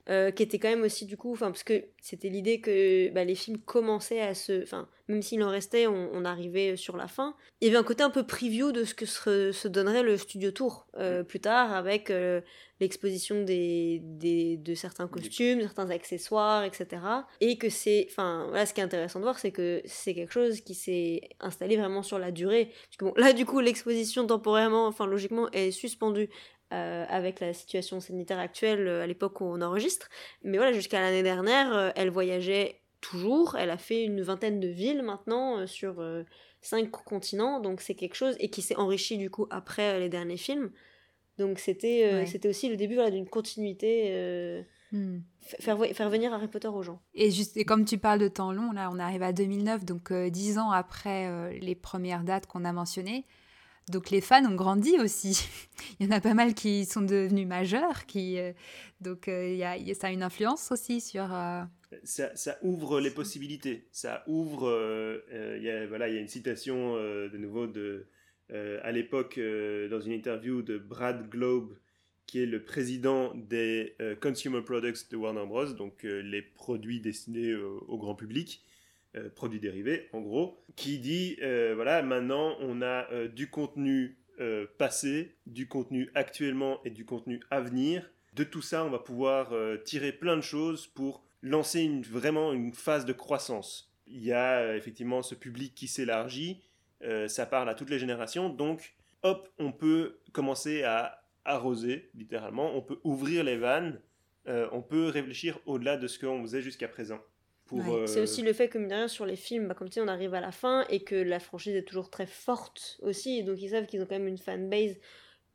A: Euh, qui était quand même aussi du coup, enfin parce que c'était l'idée que bah, les films commençaient à se, enfin même s'il en restait, on, arrivait sur la fin. Il y avait un côté un peu preview de ce que se, donnerait le studio tour euh, plus tard avec euh, l'exposition des, des, de certains costumes, certains accessoires, etc. Et que c'est, enfin voilà, ce qui est intéressant de voir, c'est que c'est quelque chose qui s'est installé vraiment sur la durée. Parce que bon, là du coup l'exposition temporairement, enfin logiquement, est suspendue euh, avec la situation sanitaire actuelle euh, à l'époque où on enregistre. Mais voilà, jusqu'à l'année dernière, euh, elle voyageait toujours. Elle a fait une vingtaine de villes maintenant sur cinq continents. Donc c'est quelque chose et qui s'est enrichi du coup après les derniers films. Donc c'était c'était aussi le début voilà, d'une continuité. Hmm. Faire, faire venir Harry Potter aux gens.
B: Et, juste, et comme tu parles de temps long, là on arrive à 2009, donc dix ans après les premières dates qu'on a mentionnées. Donc les fans ont grandi aussi. *laughs* il y en a pas mal qui sont devenus majeurs, qui euh, donc euh, y a, ça a une influence aussi sur. Euh,
C: ça, ouvre les possibilités. Ça ouvre. il y a, voilà, il y a une citation de nouveau de à l'époque dans une interview de Brad Globe, qui est le président des Consumer Products de Warner Bros. Donc les produits destinés au grand public. Euh, produits dérivés, en gros, qui dit euh, voilà, maintenant on a euh, du contenu passé, du contenu actuellement et du contenu à venir, de tout ça, on va pouvoir tirer plein de choses pour lancer vraiment une phase de croissance. Il y a effectivement ce public qui s'élargit, ça parle à toutes les générations, donc hop, on peut commencer à arroser, littéralement, on peut ouvrir les vannes, on peut réfléchir au-delà de ce qu'on faisait jusqu'à présent.
A: C'est aussi le fait que, mine sur les films, bah, comme tu sais, on arrive à la fin et que la franchise est toujours très forte aussi, donc ils savent qu'ils ont quand même une fanbase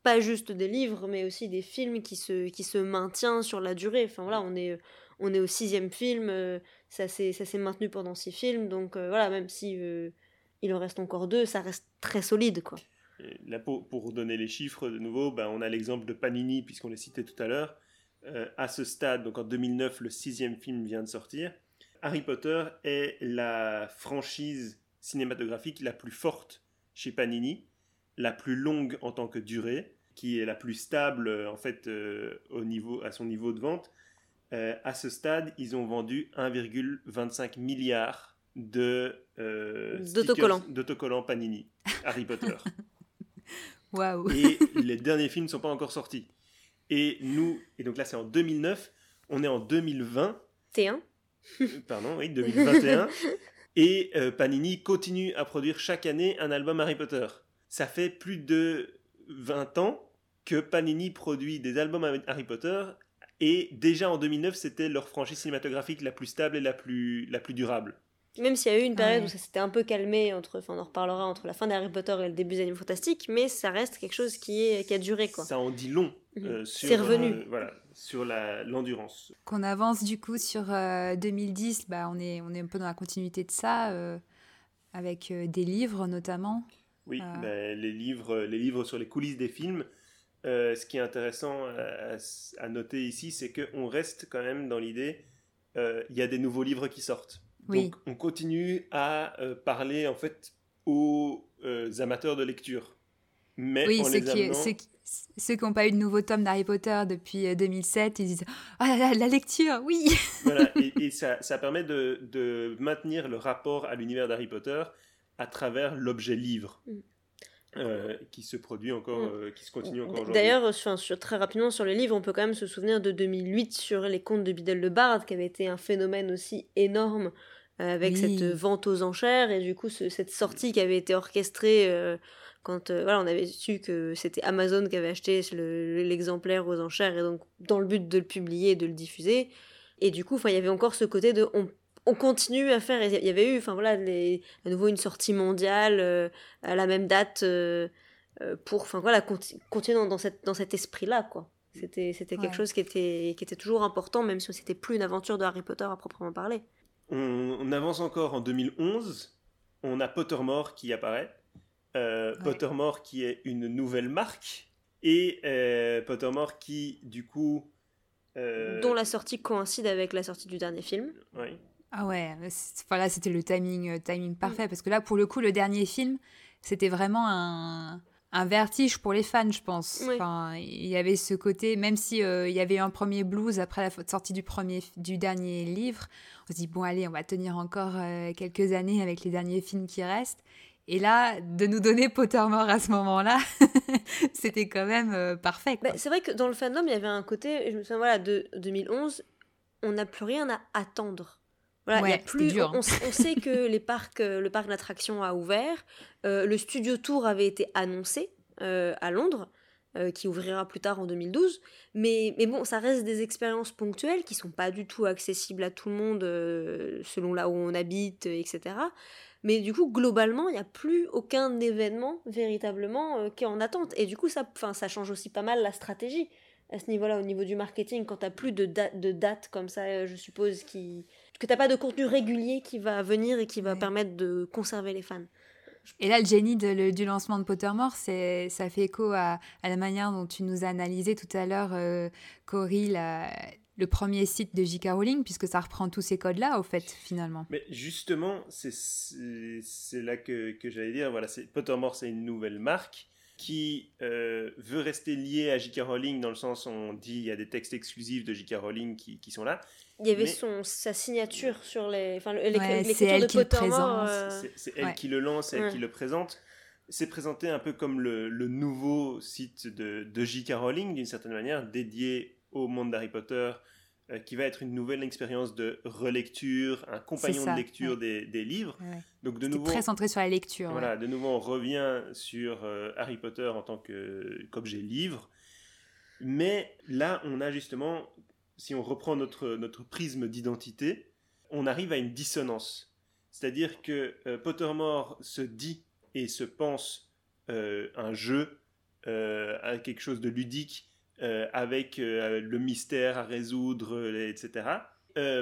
A: pas juste des livres, mais aussi des films qui se, qui se maintient sur la durée. Enfin voilà, on est, on est au sixième film, euh, ça s'est maintenu pendant six films, donc euh, voilà, même si euh, il en reste encore deux, ça reste très solide, quoi.
C: là, pour, pour, donner les chiffres de nouveau, ben, on a l'exemple de Panini, puisqu'on l'a cité tout à l'heure. à ce stade, donc en 2009, le sixième film vient de sortir. Harry Potter est la franchise cinématographique la plus forte chez Panini la plus longue en tant que durée, qui est la plus stable euh, en fait euh, au niveau, à son niveau de vente. Euh, à ce stade, ils ont vendu 1,25 milliard de d'autocollants Panini, Harry Potter. *laughs*
B: Waouh
C: Et les derniers films ne sont pas encore sortis. Et nous, et donc là c'est en 2009, on est en 2020.
A: T1 *laughs*
C: Pardon, oui, 2021. et *laughs* Panini continue à produire chaque année un album Harry Potter ça fait plus de 20 ans que Panini produit des albums Harry Potter et déjà en 2009 c'était leur franchise cinématographique la plus stable et la plus, la plus durable.
A: Même s'il y a eu une période où ça s'était un peu calmé, entre, enfin on en reparlera entre la fin d'Harry Potter et le début des Animaux Fantastiques, mais ça reste quelque chose qui, est, qui a duré. Quoi.
C: Ça en dit long
A: euh, sur, revenu.
C: Euh, voilà, sur l'endurance.
B: Qu'on avance du coup sur 2010, euh, bah, on, est, on est un peu dans la continuité de ça, avec des livres notamment.
C: Oui, ah. ben, les, livres, les livres sur les coulisses des films. Euh, ce qui est intéressant à, noter ici, c'est qu'on reste quand même dans l'idée, euh, il y a des nouveaux livres qui sortent. Donc on continue à euh, parler en fait aux amateurs de lecture.
B: Mais oui, ceux, qui, ceux, qui n'ont pas eu de nouveau tome d'Harry Potter depuis 2007, ils disent Ah la, la lecture, oui
C: Voilà, *laughs* et, ça, ça, permet de, de, maintenir le rapport à l'univers d'Harry Potter à travers l'objet livre. Mm. Euh, qui se produit encore, mm. euh, qui se continue encore aujourd'hui.
A: D'ailleurs, sur, très rapidement sur les livres, on peut quand même se souvenir de 2008 sur les contes de Biddle de Bard, qui avait été un phénomène aussi énorme euh, avec cette vente aux enchères et du coup cette sortie qui avait été orchestrée quand voilà, on avait su que c'était Amazon qui avait acheté l'exemplaire aux enchères et donc dans le but de le publier et de le diffuser. Et du coup, il y avait encore ce côté de on on continue à faire. Il y avait eu, enfin voilà, les, à nouveau une sortie mondiale euh, à la même date euh, euh, pour, enfin voilà, continuer dans, cette, dans cet esprit-là, quoi. C'était, c'était quelque chose qui était, qui était toujours important, même si c'était plus une aventure de Harry Potter à proprement parler.
C: On, avance encore en 2011. On a Pottermore qui apparaît. Pottermore qui est une nouvelle marque. Et Pottermore qui, du coup.
A: Dont la sortie coïncide avec la sortie du dernier film.
C: Oui.
B: Ah ouais, voilà, c'était le timing, euh, timing parfait. Parce que là, pour le coup, le dernier film, c'était vraiment un, un, vertige pour les fans, je pense. Enfin, il y avait ce côté, même si euh, il y avait un premier blues après la sortie du, premier, du dernier livre, on se dit, bon, allez, on va tenir encore euh, quelques années avec les derniers films qui restent. Et là, de nous donner Pottermore à ce moment-là, *laughs* c'était quand même parfait.
A: Bah, c'est vrai que dans le fandom, il y avait un côté, je me souviens, voilà, de 2011, on n'a plus rien à attendre. Voilà, y a plus, on, sait que les parcs, euh, le parc d'attractions a ouvert. Euh, le studio tour avait été annoncé euh, à Londres, qui ouvrira plus tard en 2012. Mais, mais bon, ça reste des expériences ponctuelles qui sont pas du tout accessibles à tout le monde selon là où on habite, etc. Mais du coup, globalement, il n'y a plus aucun événement véritablement qui est en attente. Et du coup, ça, ça change aussi pas mal la stratégie à ce niveau-là, au niveau du marketing, quand tu n'as plus de, de dates comme ça, je suppose, qui, que t'as pas de contenu régulier qui va venir et qui va permettre de conserver les fans.
B: Et là, le génie du lancement de Pottermore, c'est, ça fait écho à, la manière dont tu nous as analysé tout à l'heure, euh, Cory, le premier site de J.K. Rowling, puisque ça reprend tous ces codes-là, au fait, finalement.
C: Mais justement, c'est, c'est, là que, que j'allais dire, voilà, c'est, Pottermore, c'est une nouvelle marque qui euh, veut rester lié à J.K. Rowling, dans le sens où on dit il y a des textes exclusifs de J.K. Rowling qui, qui sont là,
A: il y avait son, sa signature sur les, enfin, l'écriture de Pottermore.
C: Euh, c'est elle qui le lance, c'est elle qui le présente. C'est présenté un peu comme le, le nouveau site de, de J.K. Rowling, d'une certaine manière, dédié au monde d'Harry Potter, euh, qui va être une nouvelle expérience de relecture, un compagnon de lecture des, livres.
B: Donc de nouveau, très centré sur la lecture.
C: Voilà, de nouveau on revient sur euh, Harry Potter en tant qu'objet livre. Mais là, on a justement, si on reprend notre, notre prisme d'identité, on arrive à une dissonance. C'est-à-dire que euh, Pottermore se dit et se pense un jeu, à quelque chose de ludique, euh, avec euh, le mystère à résoudre, euh, etc.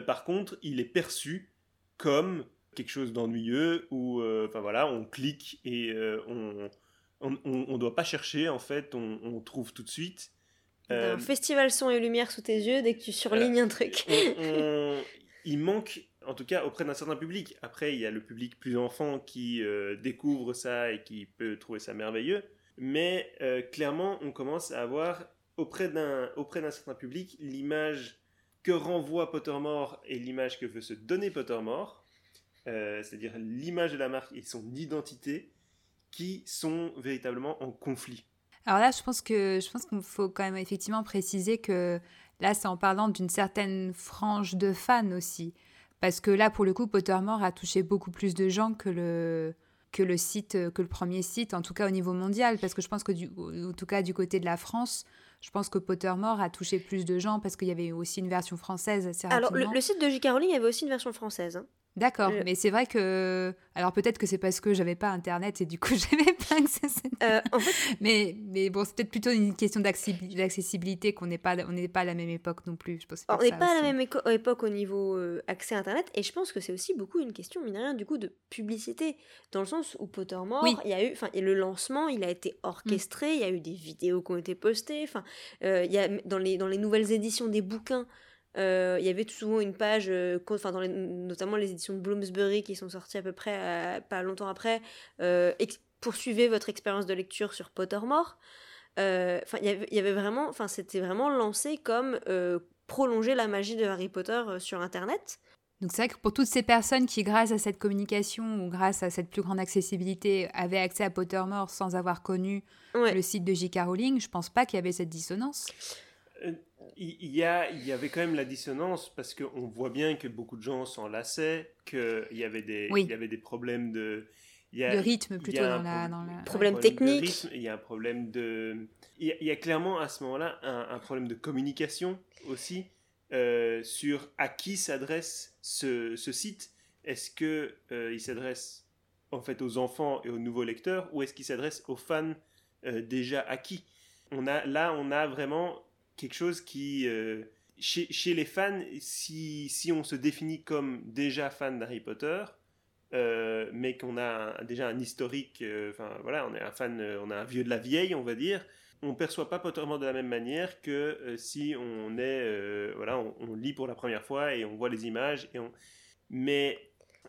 C: par contre, il est perçu comme quelque chose d'ennuyeux où, enfin voilà, on clique et on on ne doit pas chercher, en fait, on, trouve tout de suite.
A: Un festival son et lumière sous tes yeux dès que tu surlignes un truc. *laughs*
C: il manque, en tout cas auprès d'un certain public. Après, il y a le public plus enfant qui découvre ça et qui peut trouver ça merveilleux. Mais clairement, on commence à avoir auprès d'un auprès d'un certain public l'image que renvoie Pottermore et l'image que veut se donner Pottermore, euh, c'est-à-dire l'image de la marque et son identité, qui sont véritablement en conflit.
B: Alors là, je pense que je pense qu'il faut quand même effectivement préciser que là, c'est en parlant d'une certaine frange de fans aussi, parce que là, pour le coup, Pottermore a touché beaucoup plus de gens que le que le site que le premier site, en tout cas au niveau mondial, parce que je pense que en tout cas du côté de la France, je pense que Pottermore a touché plus de gens parce qu'il y avait aussi une version française assez
A: Alors, le, site de J.K. Rowling avait aussi une version française. Hein.
B: D'accord, mais c'est vrai que. Alors peut-être que c'est parce que j'avais pas internet et du coup *laughs* j'avais pas accès euh, en fait... mais, mais bon, c'est peut-être plutôt une question d'accessibilité qu'on n'est pas, on n'est pas à la même époque non plus. Je
A: pense on n'est pas à la même époque au niveau euh, accès internet et je pense que c'est aussi beaucoup une question, mine rien, du coup, de publicité. Dans le sens où Pottermore, il y a eu. Enfin, le lancement, il a été orchestré, il y a eu des vidéos qui ont été postées. Enfin, euh, il y a, dans, les, dans les nouvelles éditions des bouquins. Euh, il y avait souvent une page, euh, enfin dans notamment les éditions de Bloomsbury qui sont sorties à peu près euh, pas longtemps après, poursuivez votre expérience de lecture sur Pottermore. Enfin, il y avait vraiment, enfin c'était vraiment lancé comme prolonger la magie de Harry Potter sur Internet.
B: Donc c'est vrai que pour toutes ces personnes qui, grâce à cette communication ou grâce à cette plus grande accessibilité, avaient accès à Pottermore sans avoir connu le site de J.K. Rowling, je pense pas qu'il y avait cette dissonance
C: il y, a, il y avait quand même la dissonance parce qu'on voit bien que beaucoup de gens s'en lassaient, qu'il y, avait des, il y avait des problèmes de...
B: Il y a, de rythme plutôt dans, la, dans
A: la... Problème, technique.
C: il y a un problème de... Il y a, clairement à ce moment-là un, problème de communication aussi euh, sur à qui s'adresse ce, ce, site. Est-ce qu'il euh, il s'adresse en fait aux enfants et aux nouveaux lecteurs ou est-ce qu'il s'adresse aux fans euh, déjà acquis? On a, Là, on a vraiment quelque chose qui, euh, chez, les fans, si, si, on se définit comme déjà fan d'Harry Potter, euh, mais qu'on a déjà un historique, euh, enfin voilà, on est un fan, on a un vieux de la vieille, on va dire, on perçoit pas Pottermore de la même manière que si on est, voilà, on, lit pour la première fois et on voit les images, et on... mais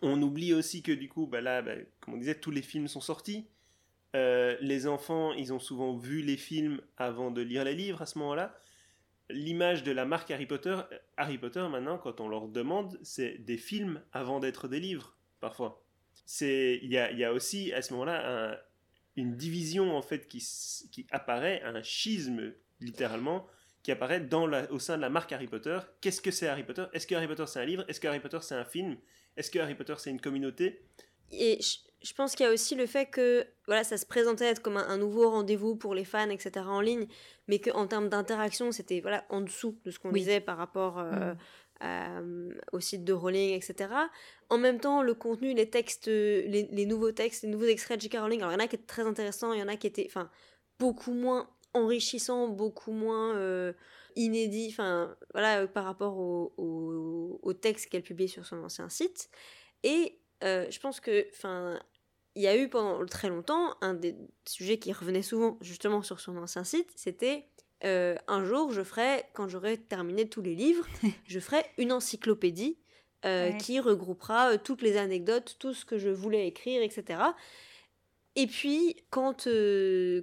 C: on oublie aussi que du coup, bah là, bah, comme on disait, tous les films sont sortis. les enfants, ils ont souvent vu les films avant de lire les livres à ce moment-là l'image de la marque Harry Potter, Harry Potter maintenant, quand on leur demande, c'est des films avant d'être des livres, parfois. Il y a, aussi à ce moment-là une division en fait qui, qui apparaît, un schisme littéralement qui apparaît dans la, au sein de la marque Harry Potter. Qu'est-ce que c'est Harry Potter? Est-ce que Harry Potter c'est un livre? Est-ce que Harry Potter c'est un film? Est-ce que Harry Potter c'est une communauté?
A: Je pense qu'il y a aussi le fait que voilà, ça se présentait être comme un, nouveau rendez-vous pour les fans, etc. en ligne, mais qu'en termes d'interaction, c'était voilà, en dessous de ce qu'on disait par rapport euh, mm. au site de Rowling, etc. En même temps, le contenu, les textes, les, nouveaux textes, les nouveaux extraits de J.K. Rowling, alors il y en a qui étaient très intéressants, il y en a qui étaient enfin, beaucoup moins enrichissants, beaucoup moins euh, inédits, enfin, voilà, par rapport au, au, au texte qu'elle publiait sur son ancien site. Et euh, je pense que, enfin, il y a eu pendant très longtemps un des sujets qui revenait souvent justement sur son ancien site, c'était euh, un jour je ferai, quand j'aurai terminé tous les livres, *laughs* je ferai une encyclopédie euh, qui regroupera toutes les anecdotes, tout ce que je voulais écrire, etc. Et puis, quand,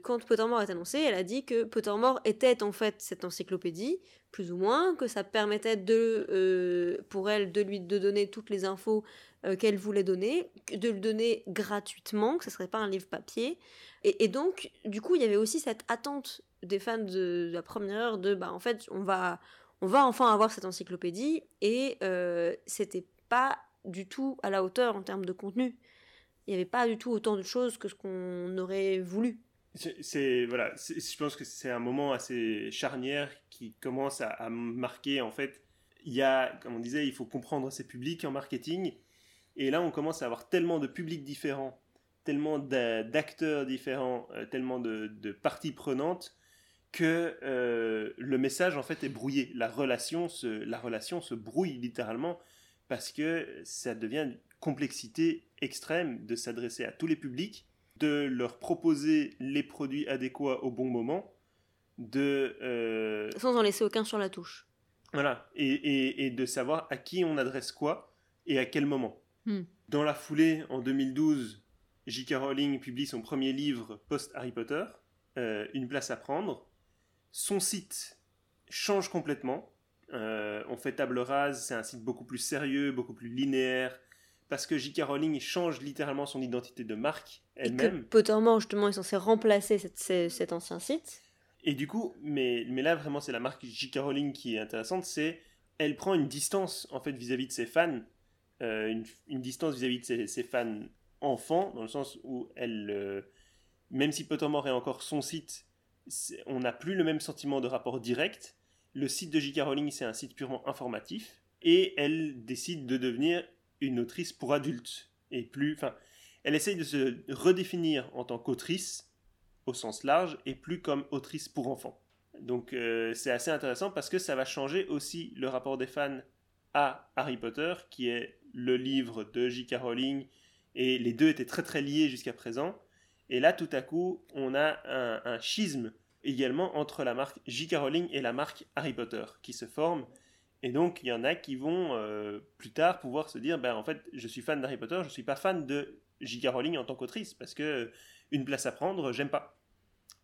A: quand Pottermore est annoncé, elle a dit que Pottermore était en fait cette encyclopédie, plus ou moins, que ça permettait de, pour elle de lui de donner toutes les infos euh, qu'elle voulait donner, de le donner gratuitement, que ce serait pas un livre papier. Et, donc, du coup, il y avait aussi cette attente des fans de, la première heure de bah en fait on va on va enfin avoir cette encyclopédie et euh, c'était pas du tout à la hauteur en termes de contenu. Il n'y avait pas du tout autant de choses que ce qu'on aurait voulu.
C: C'est voilà, je pense que c'est un moment assez charnière qui commence à, marquer en fait. Il y a, comme on disait, il faut comprendre ses publics en marketing. Et là, on commence à avoir tellement de publics différents, tellement d'acteurs différents, euh, tellement de, parties prenantes que euh, le message en fait est brouillé. La relation se, la relation se brouille littéralement parce que ça devient une complexité extrême de s'adresser à tous les publics de leur proposer les produits adéquats au bon moment, de...
A: Euh, Sans en laisser aucun sur la touche.
C: Voilà, et, de savoir à qui on adresse quoi et à quel moment.
A: Hmm.
C: Dans la foulée, en 2012, J.K. Rowling publie son premier livre post-Harry Potter, euh, Une place à prendre. Son site change complètement. Euh, on fait table rase, c'est un site beaucoup plus sérieux, beaucoup plus linéaire, parce que J.K. Rowling change littéralement son identité de marque elle-même.
A: Pottermore, justement, est censé remplacer cet ancien site.
C: Et du coup, mais, mais là, vraiment, c'est la marque J.K. Rowling qui est intéressante, c'est elle prend une distance, en fait, vis-à-vis de ses fans, euh, une, distance vis-à-vis de ses, fans enfants, dans le sens où elle, euh, même si Pottermore est encore son site, on n'a plus le même sentiment de rapport direct. Le site de J.K. Rowling, c'est un site purement informatif, et elle décide de devenir une autrice pour adultes et plus. Enfin, elle essaye de se redéfinir en tant qu'autrice au sens large et plus comme autrice pour enfants. Donc euh, c'est assez intéressant parce que ça va changer aussi le rapport des fans à Harry Potter, qui est le livre de J.K. Rowling, et les deux étaient très très liés jusqu'à présent. Et là, tout à coup, on a un, un schisme également entre la marque J.K. Rowling et la marque Harry Potter qui se forme et donc, il y en a qui vont euh, plus tard pouvoir se dire, ben, en fait, je suis fan d'Harry Potter, je ne suis pas fan de J.K. Rowling en tant qu'autrice, parce que euh, une place à prendre, j'aime pas.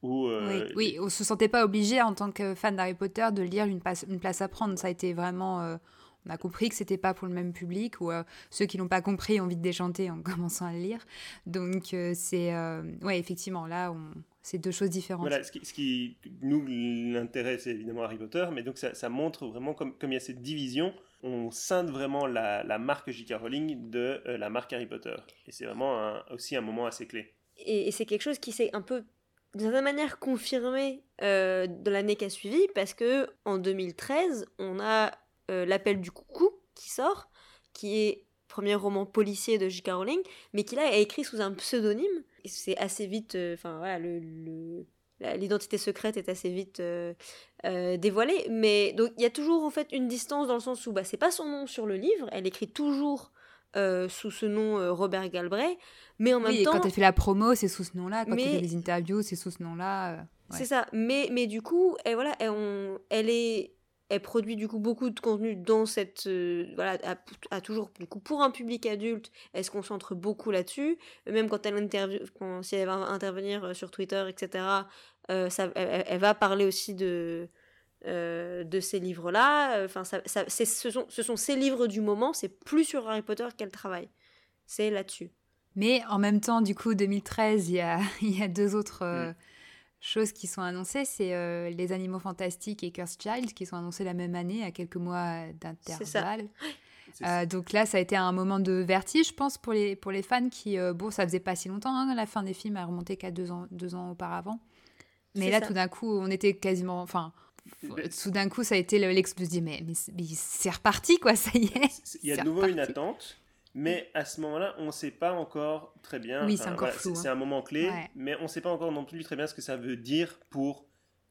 B: Ou, euh, oui, oui, on se sentait pas obligé en tant que fan d'Harry Potter de lire une place, une place à prendre. Ça a été vraiment, on a compris que c'était pas pour le même public ou ceux qui l'ont pas compris ont envie de déchanter en *laughs* commençant à le lire. Donc c'est, ouais, effectivement, là, on, c'est deux choses différentes.
C: Voilà, ce qui, nous l'intéresse c'est évidemment Harry Potter, mais donc ça, montre vraiment comme, comme il y a cette division, on scinde vraiment la, la marque J.K. Rowling de euh, la marque Harry Potter. Et c'est vraiment aussi un moment assez clé.
A: Et, c'est quelque chose qui s'est un peu, d'une certaine manière, confirmé euh, dans l'année qui a suivi, parce que en 2013, on a euh, L'appel du coucou qui sort, qui est premier roman policier de J.K. Rowling, mais qui là est écrit sous un pseudonyme c'est assez vite, euh, enfin voilà, le, l'identité secrète est assez vite euh, dévoilée. Mais donc il y a toujours en fait une distance dans le sens où bah, c'est pas son nom sur le livre, elle écrit toujours sous ce nom Robert Galbraith, mais en même oui, temps.
B: quand elle fait la promo, c'est sous ce nom-là. Quand elle fait les interviews, c'est sous ce nom-là.
A: C'est ça. Mais, mais du coup, elle, voilà, elle, elle est elle produit du coup beaucoup de contenu dans cette euh, voilà à, toujours du coup pour un public adulte elle se concentre beaucoup là-dessus. Même quand elle interview quand si elle va intervenir euh, sur Twitter etc euh, ça elle, va parler aussi de de ces livres là enfin ça, c'est ce sont ce sont ces livres du moment. C'est plus sur Harry Potter qu'elle travaille. C'est là-dessus.
B: Mais en même temps du coup 2013 il y a *laughs* il y a deux autres mm choses qui sont annoncées, c'est euh, Les Animaux Fantastiques et Cursed Child qui sont annoncés la même année, à quelques mois d'intervalle. Euh, donc là, ça a été un moment de vertige, je pense, pour les, pour les fans qui, euh, bon, ça faisait pas si longtemps, hein, la fin des films a remonté qu'à deux ans, deux ans auparavant. Mais là, tout d'un coup, on était quasiment, enfin, tout d'un coup, ça a été l'explosion. Mais, mais, mais c'est reparti, quoi, ça y est.
C: Il y a de nouveau une attente. Mais à ce moment-là, on ne sait pas encore très bien.
B: Oui, c'est encore
C: C'est hein. un moment clé, mais on ne sait pas encore non plus très bien ce que ça veut dire pour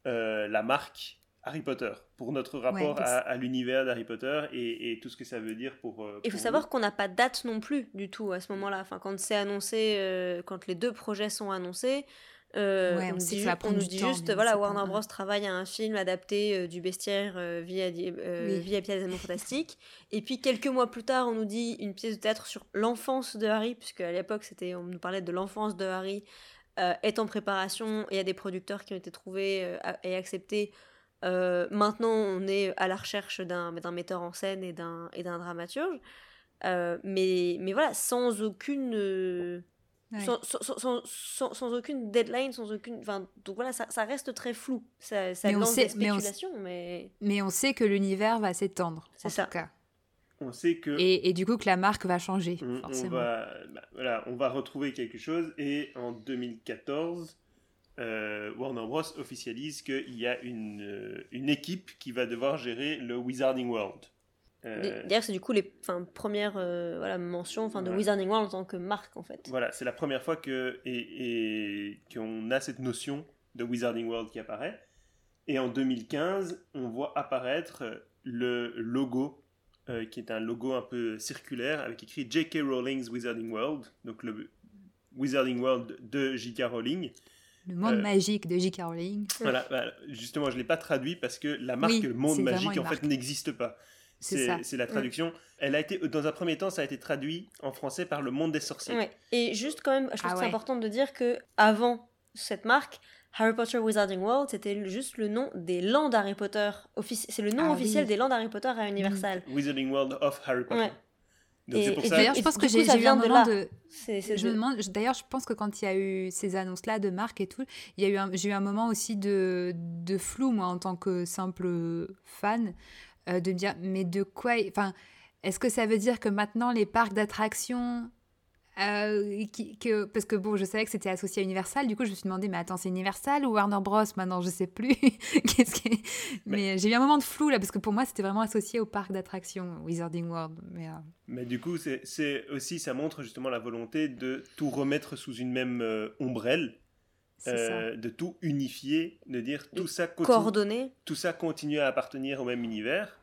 C: euh, la marque Harry Potter, pour notre rapport à, l'univers d'Harry Potter et, tout ce que ça veut dire pour.
A: Il faut savoir qu'on n'a pas de date non plus du tout à ce moment-là. Enfin, quand c'est annoncé, euh, quand les deux projets sont annoncés, euh, on, dit, on nous dit juste, voilà, Warner Bros travaille à un film adapté euh, du bestiaire euh, via, euh, via pièce des fantastiques. Et puis quelques mois plus tard, on nous dit une pièce de théâtre sur l'enfance de Harry, puisque à l'époque, c'était, on nous parlait de l'enfance de Harry, est en préparation. Et il y a des producteurs qui ont été trouvés et acceptés. maintenant, on est à la recherche d'un, d'un metteur en scène et d'un, et d'un dramaturge. mais, mais voilà, sans aucune Sans, sans, sans, sans, aucune deadline, sans aucune. Enfin, donc voilà, ça, ça reste très flou. Ça, ça lance des spéculations, mais,
B: mais... on sait que l'univers va s'étendre. C'est ça. cas.
C: On sait que.
B: Et, et, du coup, que la marque va changer, forcément.
C: On va, bah, voilà, on va retrouver quelque chose. Et en 2014, euh, Warner Bros. officialise qu'il y a une, euh, une équipe qui va devoir gérer le Wizarding World.
A: Euh, d'ailleurs, c'est du coup les premières euh, voilà, mentions de Wizarding World en tant que marque, en fait.
C: Voilà, c'est la première fois que, et, et qu'on a cette notion de Wizarding World qui apparaît. Et en 2015, on voit apparaître le logo, euh, qui est un logo un peu circulaire, avec écrit J.K. Rowling's Wizarding World, donc le Wizarding World de J.K. Rowling.
B: Le monde magique de J.K. Rowling.
C: Voilà, justement, je ne l'ai pas traduit parce que la marque Monde Magique, en fait, n'existe pas. C'est la traduction. Elle a été, dans un premier temps, ça a été traduit en français par le monde des sorciers.
A: Et juste quand même, je trouve ah que c'est important de dire que avant cette marque, Harry Potter Wizarding World, c'était juste le nom des lands Harry Potter. C'est le nom ah officiel des lands Harry Potter à Universal.
C: Wizarding World of Harry Potter.
B: D'ailleurs, je pense que j'ai vu un moment de. je me demande. D'ailleurs, je pense que quand il y a eu ces annonces-là de marque et tout, il y a eu j'ai eu un moment aussi de, de flou moi en tant que simple fan euh, de me dire, mais de quoi. Enfin, est-ce que ça veut dire que maintenant les parcs d'attractions. Euh, que, parce que bon, je savais que c'était associé à Universal, du coup je me suis demandé, mais attends, c'est Universal ou Warner Bros? Maintenant Je sais plus. *laughs* Qu'est-ce Mais, j'ai eu un moment de flou là, parce que pour moi c'était vraiment associé au parc d'attractions Wizarding World. Mais, euh,
C: mais du coup, c'est aussi, ça montre justement la volonté de tout remettre sous une même ombrelle. De tout unifier, de dire tout ça
A: continue,
C: tout ça continue à appartenir au même univers.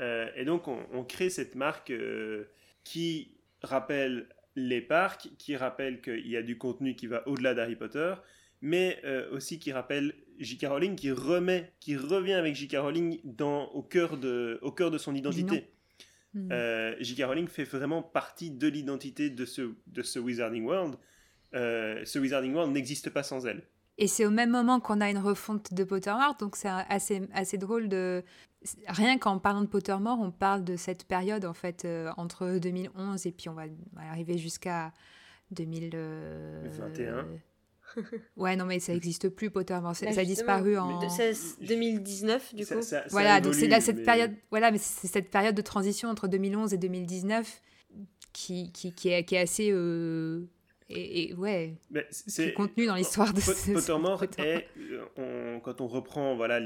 C: Euh, et donc, on, crée cette marque euh, qui rappelle les parcs, qui rappelle qu'il y a du contenu qui va au-delà d'Harry Potter, mais euh, aussi qui rappelle J.K. Rowling, qui remet, qui revient avec J.K. Rowling dans, au, cœur de, au cœur de son identité. J.K. Rowling fait vraiment partie de l'identité de ce, de ce Wizarding World. Ce Wizarding World n'existe pas sans elle.
B: Et c'est au même moment qu'on a une refonte de Pottermore, donc c'est assez, assez drôle de... Rien qu'en parlant de Pottermore, on parle de cette période, en fait, euh, entre 2011 et puis on va, arriver jusqu'à 2021. *laughs* ouais, non, mais ça n'existe plus, Pottermore. Ça, a disparu en...
A: 2019, du coup.
B: voilà, donc c'est cette période... Voilà, mais c'est cette période de transition entre 2011 et 2019 qui, qui, qui, est, qui est assez... Euh, et, ouais, c'est contenu dans l'histoire de
C: Pottermore *laughs* est, euh, quand on reprend voilà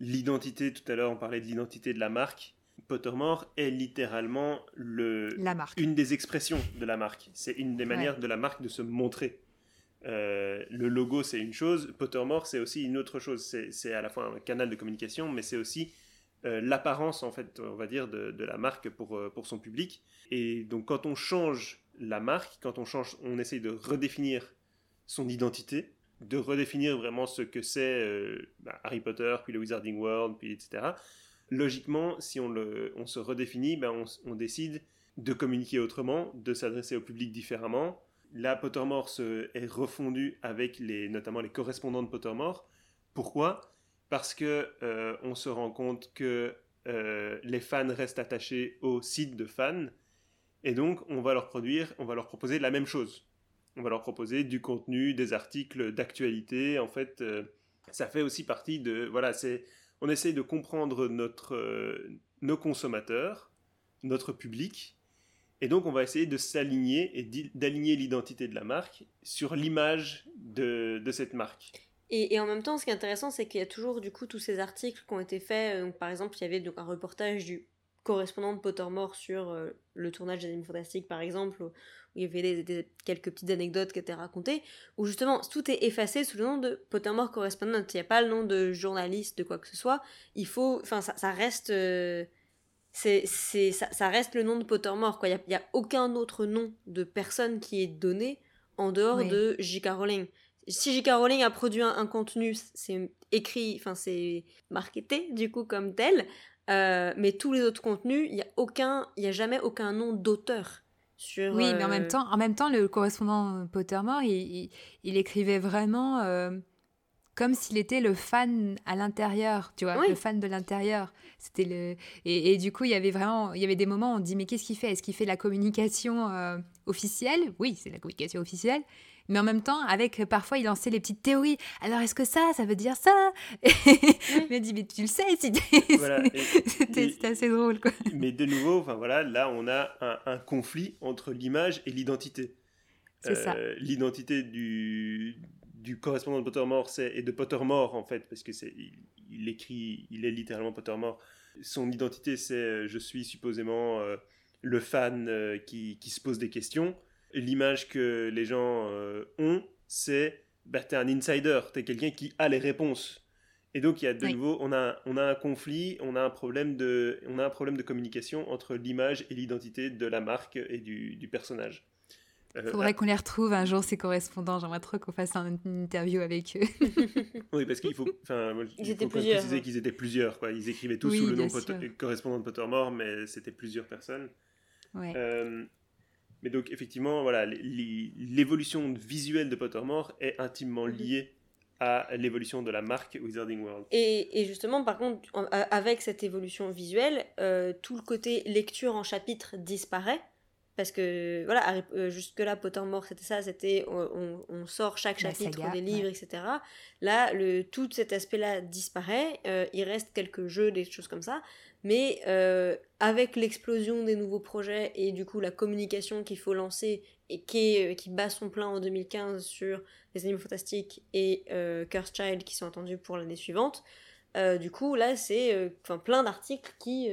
C: l'identité, tout à l'heure on parlait de l'identité de la marque, Pottermore est littéralement le,
B: la marque.
C: une des expressions de la marque. C'est une des manières de la marque de se montrer. Euh, le logo, c'est une chose. Pottermore, c'est aussi une autre chose. C'est à la fois un canal de communication, mais c'est aussi euh, l'apparence, en fait, on va dire, de, de la marque pour, pour son public. Et donc, quand on change la marque, quand on change, on essaye de redéfinir son identité, de redéfinir vraiment ce que c'est euh, bah, Harry Potter, puis le Wizarding World, puis etc. Logiquement, si on, le, on se redéfinit, ben on, on, décide de communiquer autrement, de s'adresser au public différemment. Là, Pottermore est refondu avec les, notamment les correspondants de Pottermore. Pourquoi? Parce que euh, on se rend compte que euh, les fans restent attachés au site de fans et donc, on va leur produire, on va leur proposer la même chose. On va leur proposer du contenu, des articles d'actualité. En fait, euh, ça fait aussi partie de. Voilà, c'est. On essaye de comprendre notre, euh, nos consommateurs, notre public. Et donc, on va essayer de s'aligner et d'aligner l'identité de la marque sur l'image de, de, cette marque.
A: Et, et, en même temps, ce qui est intéressant, c'est qu'il y a toujours du coup tous ces articles qui ont été faits. Donc, par exemple, il y avait donc, un reportage du correspondant de Pottermore sur euh, le tournage des Animaux Fantastiques, par exemple, où, il y avait des, quelques petites anecdotes qui étaient racontées, où justement tout est effacé sous le nom de Pottermore Correspondent. Il n'y a pas le nom de journaliste, de quoi que ce soit. Il faut. Enfin, ça, reste. Euh, c'est, ça, reste le nom de Pottermore, quoi. Il n'y a, aucun autre nom de personne qui est donné en dehors de J.K. Rowling. Si J.K. Rowling a produit un, un contenu, c'est écrit, enfin c'est marketé du coup comme tel, euh, mais tous les autres contenus, il n'y a aucun, il y a jamais aucun nom d'auteur. Sur,
B: oui, mais en même euh, temps, en même temps, le correspondant Pottermore, il, il, écrivait vraiment euh, comme s'il était le fan à l'intérieur, tu vois, le fan de l'intérieur. C'était le et, et, du coup, il y avait vraiment, il y avait des moments où on dit mais qu'est-ce qu'il fait? Est-ce qu'il fait la communication officielle, oui, c'est la communication officielle, mais en même temps, avec euh, parfois, il lançait les petites théories. Alors, est-ce que ça, ça veut dire ça? *laughs* Il m'a dit, mais tu le sais, *laughs* c'était assez drôle. Quoi.
C: Mais de nouveau, enfin, voilà, là, on a un, conflit entre l'image et l'identité.
B: C'est ça.
C: Euh, l'identité du, du correspondant de Pottermore et de Pottermore, en fait, parce que c'est il, écrit, il est littéralement Pottermore. Son identité, c'est euh, je suis supposément le fan qui, qui, se pose des questions l'image que les gens euh, ont, c'est bah, es un insider, tu es quelqu'un qui a les réponses. Et donc, il y a de nouveau, on a, on a un conflit, on a un problème de, on a un problème de communication entre l'image et l'identité de la marque et du, du personnage.
B: Il euh, faudrait qu'on les retrouve un jour, ces correspondants. J'aimerais trop qu'on fasse une interview avec eux. *laughs*
C: oui, parce qu'il faut, enfin, il faut préciser qu'ils étaient plusieurs. Quoi. Ils écrivaient tous sous le nom correspondant de Pottermore, mais c'était plusieurs personnes.
B: Ouais.
C: Euh, mais donc, effectivement, voilà, l'évolution visuelle de Pottermore est intimement liée à l'évolution de la marque Wizarding World.
A: Et, justement, par contre, avec cette évolution visuelle, euh, tout le côté lecture en chapitre disparaît. Parce que, voilà, euh, jusque-là, Pottermore, c'était ça, c'était on, sort chaque chapitre des livres, etc. Là, le, tout cet aspect-là disparaît. Euh, il reste quelques jeux, des choses comme ça. Mais euh, avec l'explosion des nouveaux projets et du coup la communication qu'il faut lancer et qui, euh, qui bat son plein en 2015 sur les animaux fantastiques et euh, Curse Child qui sont attendus pour l'année suivante, du coup là c'est plein d'articles qui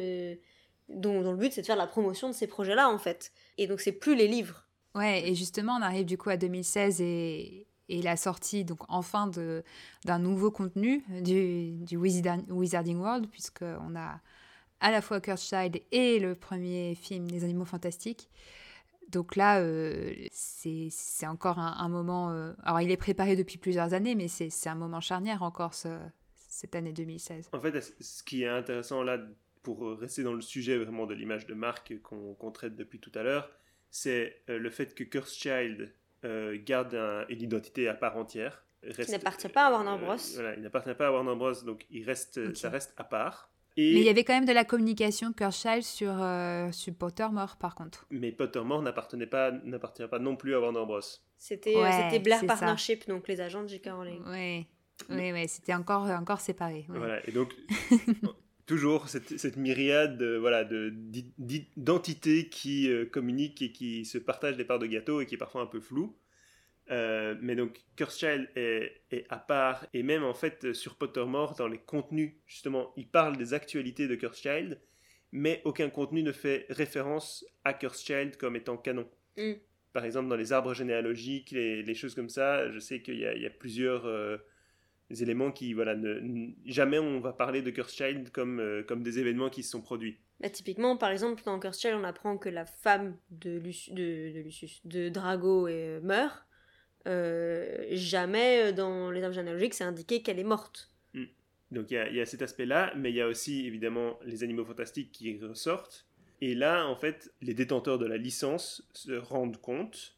A: dont, le but c'est de faire la promotion de ces projets-là en fait. Et donc c'est plus les livres.
B: Ouais, et justement on arrive du coup à 2016 et, et la sortie donc enfin d'un nouveau contenu du, du Wizarding World puisqu'on a à la fois Cursed Child et le premier film des animaux fantastiques. Donc là, euh, c'est encore un, moment... Euh, alors, il est préparé depuis plusieurs années, mais c'est un moment charnière encore, cette année 2016.
C: En fait, ce qui est intéressant là, pour rester dans le sujet vraiment de l'image de marque qu'on traite depuis tout à l'heure, c'est euh, le fait que Cursed Child garde une identité à part entière.
A: il n'appartient pas à Warner Bros.
C: voilà, il n'appartient pas à Warner Bros, donc il reste, ça reste à part.
B: Mais il y avait quand même de la communication Kershaw sur, euh, sur Pottermore, par contre.
C: Mais Pottermore n'appartenait pas, n'appartient pas non plus à Warner Bros.
A: C'était euh, Blair Partnership, donc les agents de J.K. Rowling.
B: Oui, oui, oui c'était encore, encore séparé.
C: Voilà, et donc, *laughs* toujours cette, cette myriade voilà, d'entités qui euh, communiquent et qui se partagent des parts de gâteau et qui est parfois un peu flou. Euh, mais donc, Cursed est, est, à part, et même en fait sur Pottermore, dans les contenus, justement, il parle des actualités de Cursed mais aucun contenu ne fait référence à Cursed comme étant canon. Mm. Par exemple, dans les arbres généalogiques, les, les choses comme ça, je sais qu'il y, y, a plusieurs euh, éléments qui, voilà, ne, jamais on va parler de Cursed comme, euh, comme des événements qui se sont produits.
A: Bah, typiquement, par exemple, dans Cursed on apprend que la femme de, de, de, Lucius, de Drago meurt euh, jamais euh, dans les arbres généalogiques c'est indiqué qu'elle est morte.
C: Hmm. Donc il y, a cet aspect-là, mais il y a aussi évidemment les animaux fantastiques qui ressortent. Et là, en fait, les détenteurs de la licence se rendent compte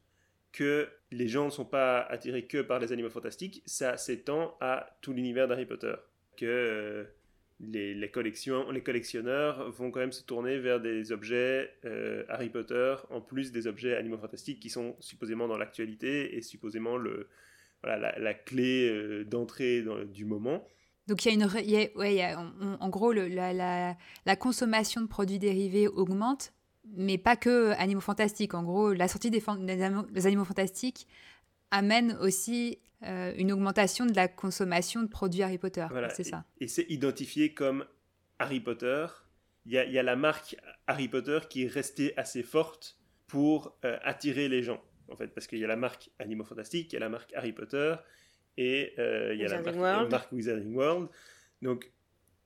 C: que les gens ne sont pas attirés que par les animaux fantastiques, ça s'étend à tout l'univers d'Harry Potter. Que euh, les, collections, les collectionneurs vont quand même se tourner vers des objets euh, Harry Potter, en plus des objets Animaux Fantastiques qui sont supposément dans l'actualité et supposément le, voilà, la, clé euh, d'entrée du moment.
B: Donc il y a une, ouais, en, gros le, la, la, consommation de produits dérivés augmente, mais pas que Animaux Fantastiques. En gros, la sortie des, des Animaux Fantastiques amène aussi euh, une augmentation de la consommation de produits Harry Potter. C'est ça.
C: Et, c'est identifié comme Harry Potter. Il y, a, la marque Harry Potter qui est restée assez forte pour euh, attirer les gens. En fait, parce qu'il y a la marque Animaux Fantastiques, il y a la marque Harry Potter et euh, il y a la marque, Wizarding World. Donc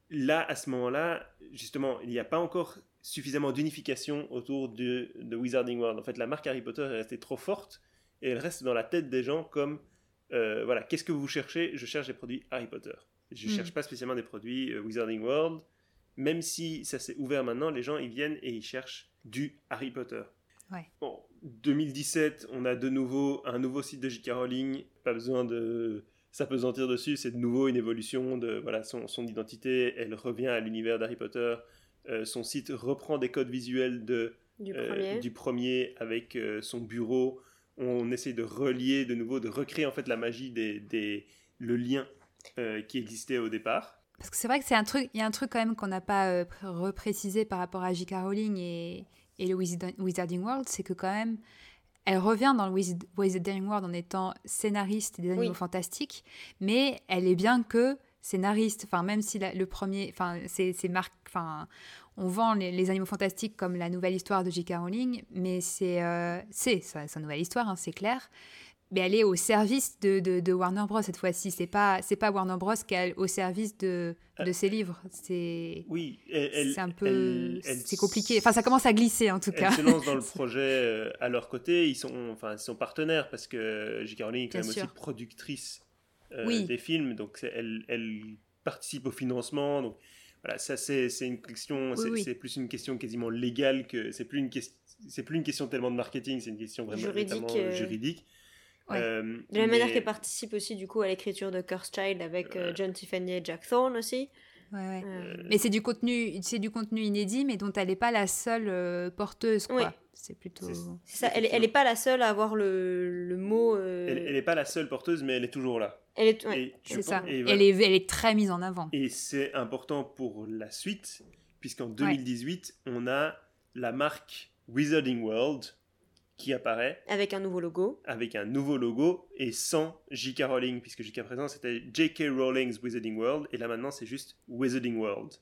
C: là, à ce moment-là, justement, il n'y a pas encore suffisamment d'unification autour de, de Wizarding World. En fait, la marque Harry Potter est restée trop forte et elle reste dans la tête des gens comme euh, voilà, qu'est-ce que vous cherchez? Je cherche des produits Harry Potter. Je ne hmm. cherche pas spécialement des produits euh, Wizarding World. Même si ça s'est ouvert maintenant, les gens ils viennent et ils cherchent du Harry Potter.
B: Ouais.
C: Bon, 2017, on a de nouveau un nouveau site de J.K. Rowling. Pas besoin de s'apesantir dessus. C'est de nouveau une évolution de voilà son, son identité. Elle revient à l'univers d'Harry Potter. Euh, son site reprend des codes visuels de
A: Du premier.
C: du premier avec son bureau. On essaie de relier de nouveau, de recréer en fait la magie des, des le lien euh, qui existait au départ.
B: Parce que c'est vrai que c'est un truc, il y a un truc quand même qu'on n'a pas euh, pr- reprécisé par rapport à J.K. Rowling et, et le Wizard- Wizarding World, c'est que quand même, elle revient dans le Wizard- Wizarding World en étant scénariste des Animaux
A: Oui.
B: Fantastiques, mais elle est bien que scénariste. Enfin, même si la- le premier, enfin, c'est c'est marque, enfin, on vend les, les Animaux Fantastiques comme la nouvelle histoire de J.K. Rowling, mais c'est euh, sa, sa nouvelle histoire, hein, c'est clair. Mais elle est au service de, de- de Warner Bros cette fois-ci. C'est pas c'est pas Warner Bros qui est au service de, de ses livres. C'est
C: Oui, elle, elle-
B: c'est un peu
C: elle- elle
B: c'est compliqué. Enfin, ça commence à glisser en tout
C: Elle
B: cas.
C: se lance dans le *laughs* projet euh, à leur côté. Ils sont, enfin, ils sont partenaires parce que J.K. Rowling est quand même
B: sûr.
C: aussi productrice euh,
B: Oui.
C: des films, donc elle, elle participe au financement. Donc voilà, ça c'est une question,
B: Oui,
C: c'est
B: oui.
C: plus une question quasiment légale que c'est plus une question, c'est plus une question tellement de marketing, c'est une question vraiment
A: Juridique,
C: notamment,
A: euh,
C: juridique.
B: Ouais.
C: Euh,
A: De la manière
C: mais-
A: qu'elle participe aussi du coup à l'écriture de Cursed Child avec euh,
C: Ouais.
A: John Tiffany et Jack Thorne aussi.
B: Ouais, ouais.
A: Euh,
B: Mais c'est du contenu, c'est du contenu inédit, mais dont elle n'est pas la seule euh, porteuse, quoi.
A: Oui.
B: C'est plutôt.
C: C'est-
A: c'est ça, elle, est- elle est pas la seule à avoir le, le mot. euh,
C: Elle n'est pas la seule porteuse, mais elle est toujours là.
A: Elle est- ouais.
C: Et je
B: C'est ça.
C: et voilà.
B: Elle est, elle est très mise en avant.
C: Et c'est important pour la suite, puisqu'en 2018, on a la marque Wizarding World qui apparaît
A: Avec un nouveau logo.
C: avec un nouveau logo et sans J.K. Rowling, puisque jusqu'à présent c'était J.K. Rowling's Wizarding World, et là maintenant c'est juste Wizarding World.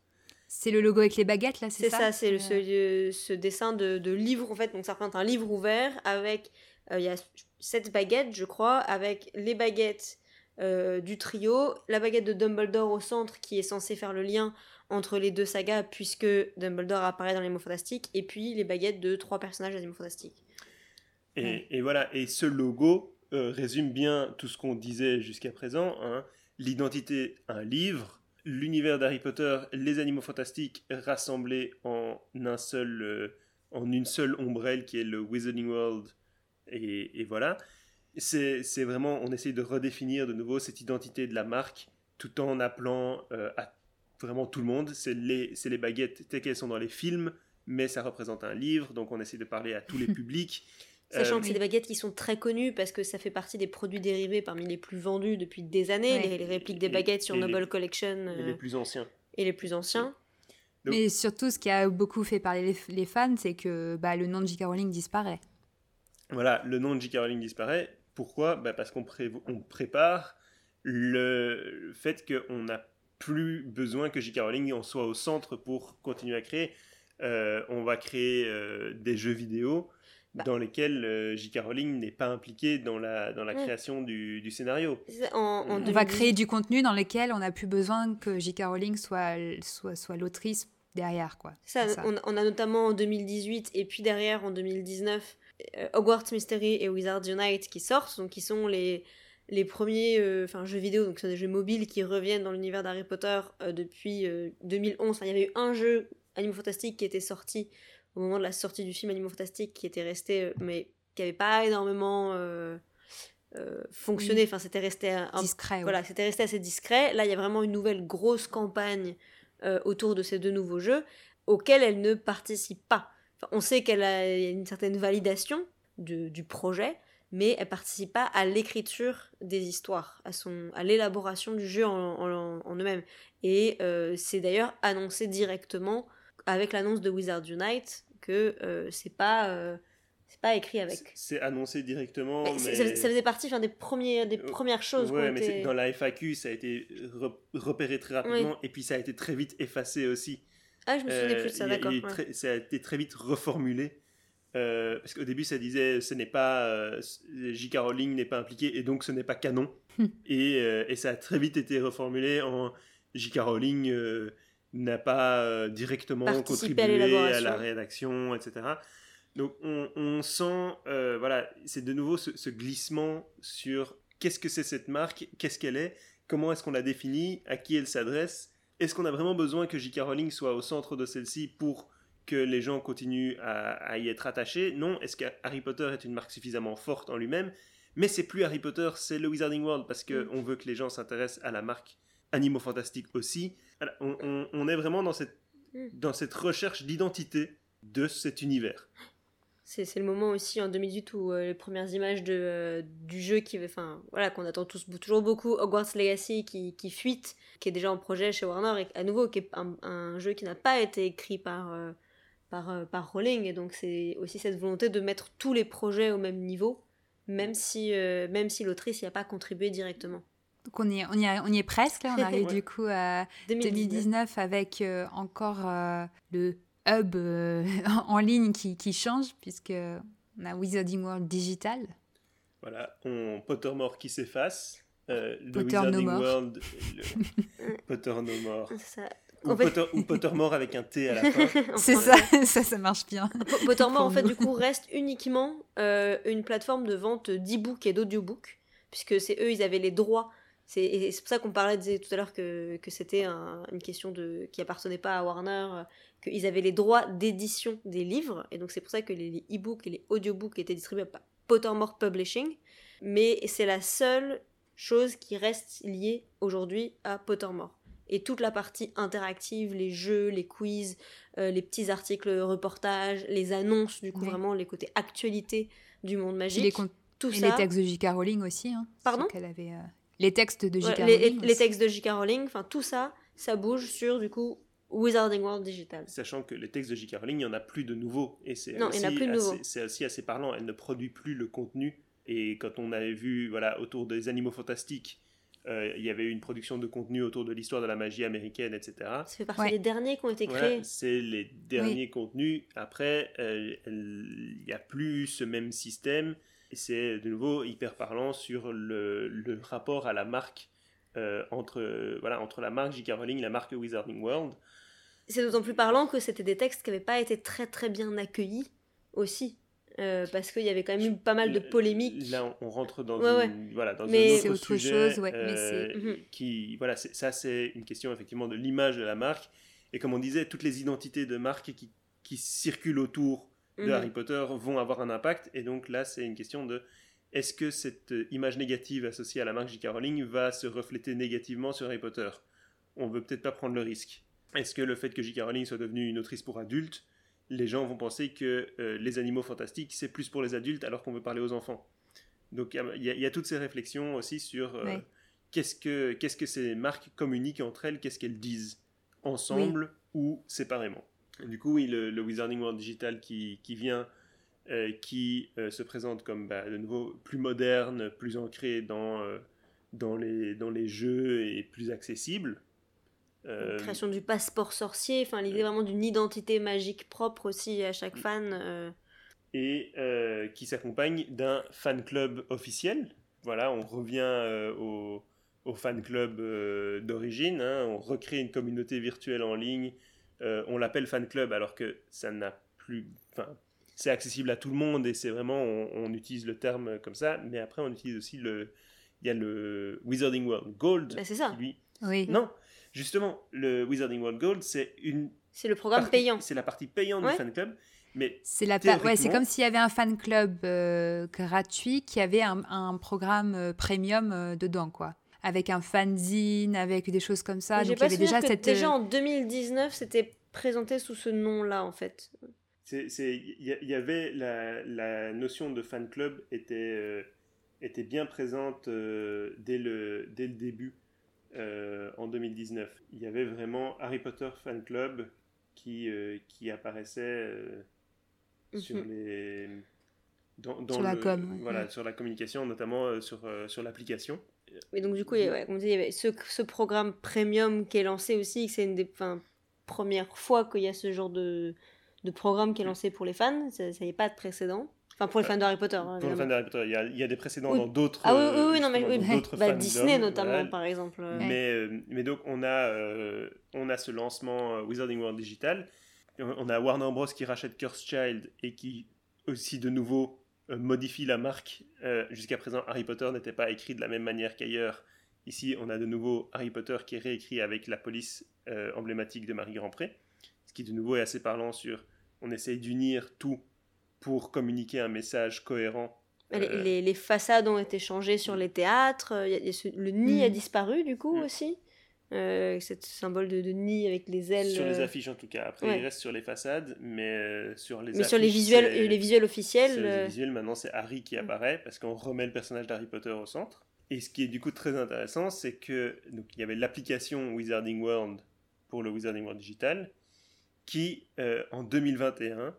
B: C'est le logo avec les baguettes, là, c'est
A: C'est
B: ça
A: ça, c'est le-
B: Euh,
A: ce, ce dessin de, de livre en fait. Donc ça représente un livre ouvert avec. euh, Il y a sept baguettes, je crois, avec les baguettes euh, du trio, la baguette de Dumbledore au centre qui est censée faire le lien entre les deux sagas puisque Dumbledore apparaît dans les mots fantastiques, et puis les baguettes de trois personnages des mots fantastiques.
C: Et,
B: Ouais.
C: et voilà, et ce logo euh, résume bien tout ce qu'on disait jusqu'à présent. hein. L'identité, un livre, l'univers d'Harry Potter, les animaux fantastiques rassemblés en un seul, euh, en une seule ombrelle qui est le Wizarding World. Et, et voilà, c'est c'est vraiment, on essaye de redéfinir de nouveau cette identité de la marque tout en appelant euh, à vraiment tout le monde. C'est les, c'est les baguettes telles qu'elles sont dans les films, mais ça représente un livre, donc on essaie de parler à tous les *laughs* publics.
A: Sachant
C: Euh,
A: que c'est des baguettes qui sont très connues parce que ça fait partie des produits dérivés parmi les plus vendus depuis des années,
B: Ouais.
A: les, les répliques des
C: Et-
A: baguettes sur
C: et les-
A: Noble Collection
C: et
A: euh,
C: les plus anciens.
A: et les plus anciens.
C: Donc-
B: Mais surtout, ce qui a beaucoup fait parler les, les fans, c'est que bah, le nom de J.K. Rowling disparaît.
C: Voilà, le nom de J.K. Rowling disparaît. Pourquoi? Bah, Parce qu'on pré- on prépare le fait qu'on n'a plus besoin que J.K. Rowling en soit au centre pour continuer à créer. Euh, on va créer euh, des jeux vidéo
A: Bah.
C: dans lesquels euh, J.K. Rowling n'est pas impliquée dans la, dans la
A: Mm.
C: création du, du scénario.
A: C'est- En, en
C: On
B: va
A: 2018,
B: créer du contenu dans lequel on n'a plus besoin que J.K. Rowling soit, soit, soit l'autrice derrière, quoi.
A: Ça. On, on a notamment en 2018 et puis derrière en 2019 euh, Hogwarts Mystery et Wizards Unite qui sortent, donc qui sont les, les premiers euh, jeux vidéo, donc ce sont des jeux mobiles qui reviennent dans l'univers d'Harry Potter euh, depuis euh, 2011. Enfin, il y avait eu un jeu Animaux Fantastiques qui était sorti au moment de la sortie du film Animaux Fantastiques qui était resté, euh, mais qui n'avait pas énormément euh, euh, fonctionné. Enfin, c'était resté un,
B: Discret. ouais.
A: voilà, c'était resté assez discret. Là, il y a vraiment une nouvelle grosse campagne euh, autour de ces deux nouveaux jeux auxquels elle ne participe pas. Enfin, on sait qu'elle a une certaine validation de- du projet, mais elle participe pas à l'écriture des histoires, à, son, à l'élaboration du jeu en, en- en eux-mêmes. Et euh, c'est d'ailleurs annoncé directement avec l'annonce de Wizards Unite que euh, c'est pas, euh, c'est pas écrit avec.
C: C'est- annoncé directement.
A: Mais
C: mais...
A: c'est- ça, ça faisait partie des, premiers, des
C: Euh,
A: premières choses.
C: Ouais, mais dans la FAQ, ça a été re- repéré très rapidement et puis ça a été très vite effacé aussi.
A: Ah, je me souvenais
C: Euh,
A: plus de ça,
C: a-
A: d'accord. ouais.
C: ça a été très vite reformulé. euh, parce qu'au début, ça disait ce n'est pas. euh, J.K. Rowling n'est pas impliqué et donc ce n'est pas canon. *laughs* et, euh, et ça a très vite été reformulé en J.K. Rowling euh, n'a pas euh, directement contribué à, la rédaction, etc. Donc on, on sent, euh, voilà, c'est de nouveau ce, ce glissement sur qu'est-ce que c'est cette marque, qu'est-ce qu'elle est, comment est-ce qu'on la définit, à qui elle s'adresse, est-ce qu'on a vraiment besoin que J.K. Rowling soit au centre de celle-ci pour que les gens continuent à, à y être attachés? Non. Est-ce que Harry Potter est une marque suffisamment forte en lui-même? Mais c'est plus Harry Potter, c'est le Wizarding World parce que
A: Mm.
C: on veut que les gens s'intéressent à la marque Animaux Fantastiques aussi. On- on est vraiment dans cette,
A: Mm.
C: dans cette recherche d'identité de cet univers.
A: C'est le moment aussi en 2018 où euh, les premières images de, euh, du jeu qui, enfin, voilà, qu'on attend tous toujours beaucoup, Hogwarts Legacy qui, qui, fuite, qui est déjà en projet chez Warner et à nouveau qui est un, jeu qui n'a pas été écrit par, euh, par, par Rowling et donc c'est aussi cette volonté de mettre tous les projets au même niveau, même si, même si l'autrice n'y a pas contribué directement.
B: Donc on y, est, on, y on y est presque, là. on *laughs* arrive du coup à 2019, avec encore le hub euh, *laughs* en ligne qui, qui, change, puisque on a Wizarding World digital.
C: Voilà, on Pottermore qui s'efface. Euh, le Wizarding World, *laughs* Potter No More. Ou, Potter, ou, Pottermore avec un T à la fin. *laughs*
B: C'est ça, ça, ça marche bien.
A: Pottermore, en fait, du coup, reste uniquement euh, une plateforme de vente d'e-book et d'audiobook, puisque c'est eux, ils avaient les droits c'est pour ça qu'on parlait tout à l'heure que, que c'était une question de, qui appartenait pas à Warner, euh, qu'ils avaient les droits d'édition des livres, et donc c'est pour ça que les e-books et les audiobooks étaient distribués par Pottermore Publishing, mais c'est la seule chose qui reste liée aujourd'hui à Pottermore. Et toute la partie interactive, les jeux, les quiz, euh, les petits articles reportages, les annonces, du coup vraiment les côtés actualité du monde magique. Les
B: tout et les textes de J.K. Rowling aussi. Hein,
A: Pardon?
B: avait, euh, Les textes de J.K.
A: Rowling. Les, textes de J.K. Rowling, enfin tout ça, ça bouge sur du coup Wizarding World Digital.
C: Sachant que les textes de J.K. Rowling, il n'y en a plus de nouveaux. Et c'est aussi assez parlant. Elle ne produit plus le contenu. Et quand on avait vu, voilà, autour des animaux fantastiques, euh, il y avait eu une production de contenu autour de l'histoire de la magie américaine, etc.
A: Ça fait partie des derniers qui ont été créés.
C: c'est les derniers contenus. Après, euh, il n'y a plus ce même système. Et c'est de nouveau hyper parlant sur le, le rapport à la marque euh, entre, voilà, entre la marque J.K. Rowling et la marque Wizarding World.
A: C'est d'autant plus parlant que c'était des textes qui n'avaient pas été très très bien accueillis aussi. Euh, parce qu'il y avait quand même eu pas mal de polémiques.
C: Là, on rentre dans, une, Voilà, dans mais un autre, autre chose, ouais, euh,
A: mhm.
C: qui, voilà, ça c'est une question effectivement de l'image de la marque. Et comme on disait, toutes les identités de marque qui, qui circulent autour de mhm. Harry Potter vont avoir un impact. Et donc là, c'est une question de est-ce que cette image négative associée à la marque J.K. Rowling va se refléter négativement sur Harry Potter? On veut peut-être pas prendre le risque. Est-ce que le fait que J.K. Rowling soit devenue une autrice pour adultes, les gens vont penser que euh, les animaux fantastiques, c'est plus pour les adultes alors qu'on veut parler aux enfants? Donc il y, a toutes ces réflexions aussi sur euh, qu'est-ce, que, qu'est-ce que ces marques communiquent entre elles, qu'est-ce qu'elles disent ensemble ou séparément. Du coup, oui, le, Wizarding World Digital qui, vient, euh, qui se présente comme bah, de nouveau plus moderne, plus ancré dans, dans, les, dans les jeux et plus accessible.
A: Euh, création du passeport sorcier, enfin l'idée vraiment d'une identité magique propre aussi à chaque fan. Euh.
C: Et euh, qui s'accompagne d'un fan club officiel. Voilà, on revient au, au, fan club d'origine, hein. on recrée une communauté virtuelle en ligne, on l'appelle fan club alors que ça n'a plus... Enfin, c'est accessible à tout le monde et c'est vraiment, on, utilise le terme comme ça, mais après on utilise aussi le... Il y a le Wizarding World Gold.
A: Bah, c'est ça.
C: Lui,
B: oui.
C: Non, Justement, le Wizarding World Gold, c'est une.
A: C'est le programme payant.
C: C'est la partie payante du fan club. Mais
B: c'est la ouais, c'est comme s'il y avait un fan club euh, gratuit qui avait un, programme euh, premium euh, dedans, quoi. Avec un fanzine, avec des choses comme ça.
A: Donc il y avait déjà cette. Déjà en 2019, c'était présenté sous ce nom-là, en fait.
C: Il y, avait la, la, notion de fan club était, était bien présente dès, le, dès le début euh, en 2019. Il y avait vraiment Harry Potter Fan Club qui, euh, qui apparaissait euh, sur mhm. les.
B: Dans, sur la com.
C: Voilà, sur la communication, notamment sur, sur l'application.
A: Mais donc, du coup, il y, avait, il y avait ce, ce, programme premium qui est lancé aussi, c'est une des premières fois qu'il y a ce genre de, de programme qui est lancé pour les fans. Ça n'y a pas de précédent. Enfin, pour les fans d'Harry Potter.
C: pour les fans d'Harry Potter, il y, a, il y, a, des précédents dans d'autres.
A: Ah oui, oui, oui non, mais oui, bah, Disney notamment, par exemple.
C: Mais, euh, mais donc, on a, euh, on a ce lancement euh, Wizarding World Digital. On a Warner Bros. qui rachète Curse Child et qui aussi, de nouveau, modifie la marque. Jusqu'à présent, Harry Potter n'était pas écrit de la même manière qu'ailleurs. Ici, on a de nouveau Harry Potter qui est réécrit avec la police emblématique de Marie Grandpré. Ce qui, de nouveau, est assez parlant sur. On essaye d'unir tout pour communiquer un message cohérent.
A: Euh, les, les, façades ont été changées sur les théâtres, le nid a mm. disparu du coup mm. aussi? Euh, ce symbole de, nid avec les ailes.
C: Sur les affiches en tout cas. Après, il reste sur les façades, mais sur les
A: Mais sur les visuels, les visuels officiels.
C: Sur les visuels, maintenant c'est Harry qui apparaît parce qu'on remet le personnage d'Harry Potter au centre. Et ce qui est du coup très intéressant, c'est que donc il y avait l'application Wizarding World pour le Wizarding World digital qui en 2021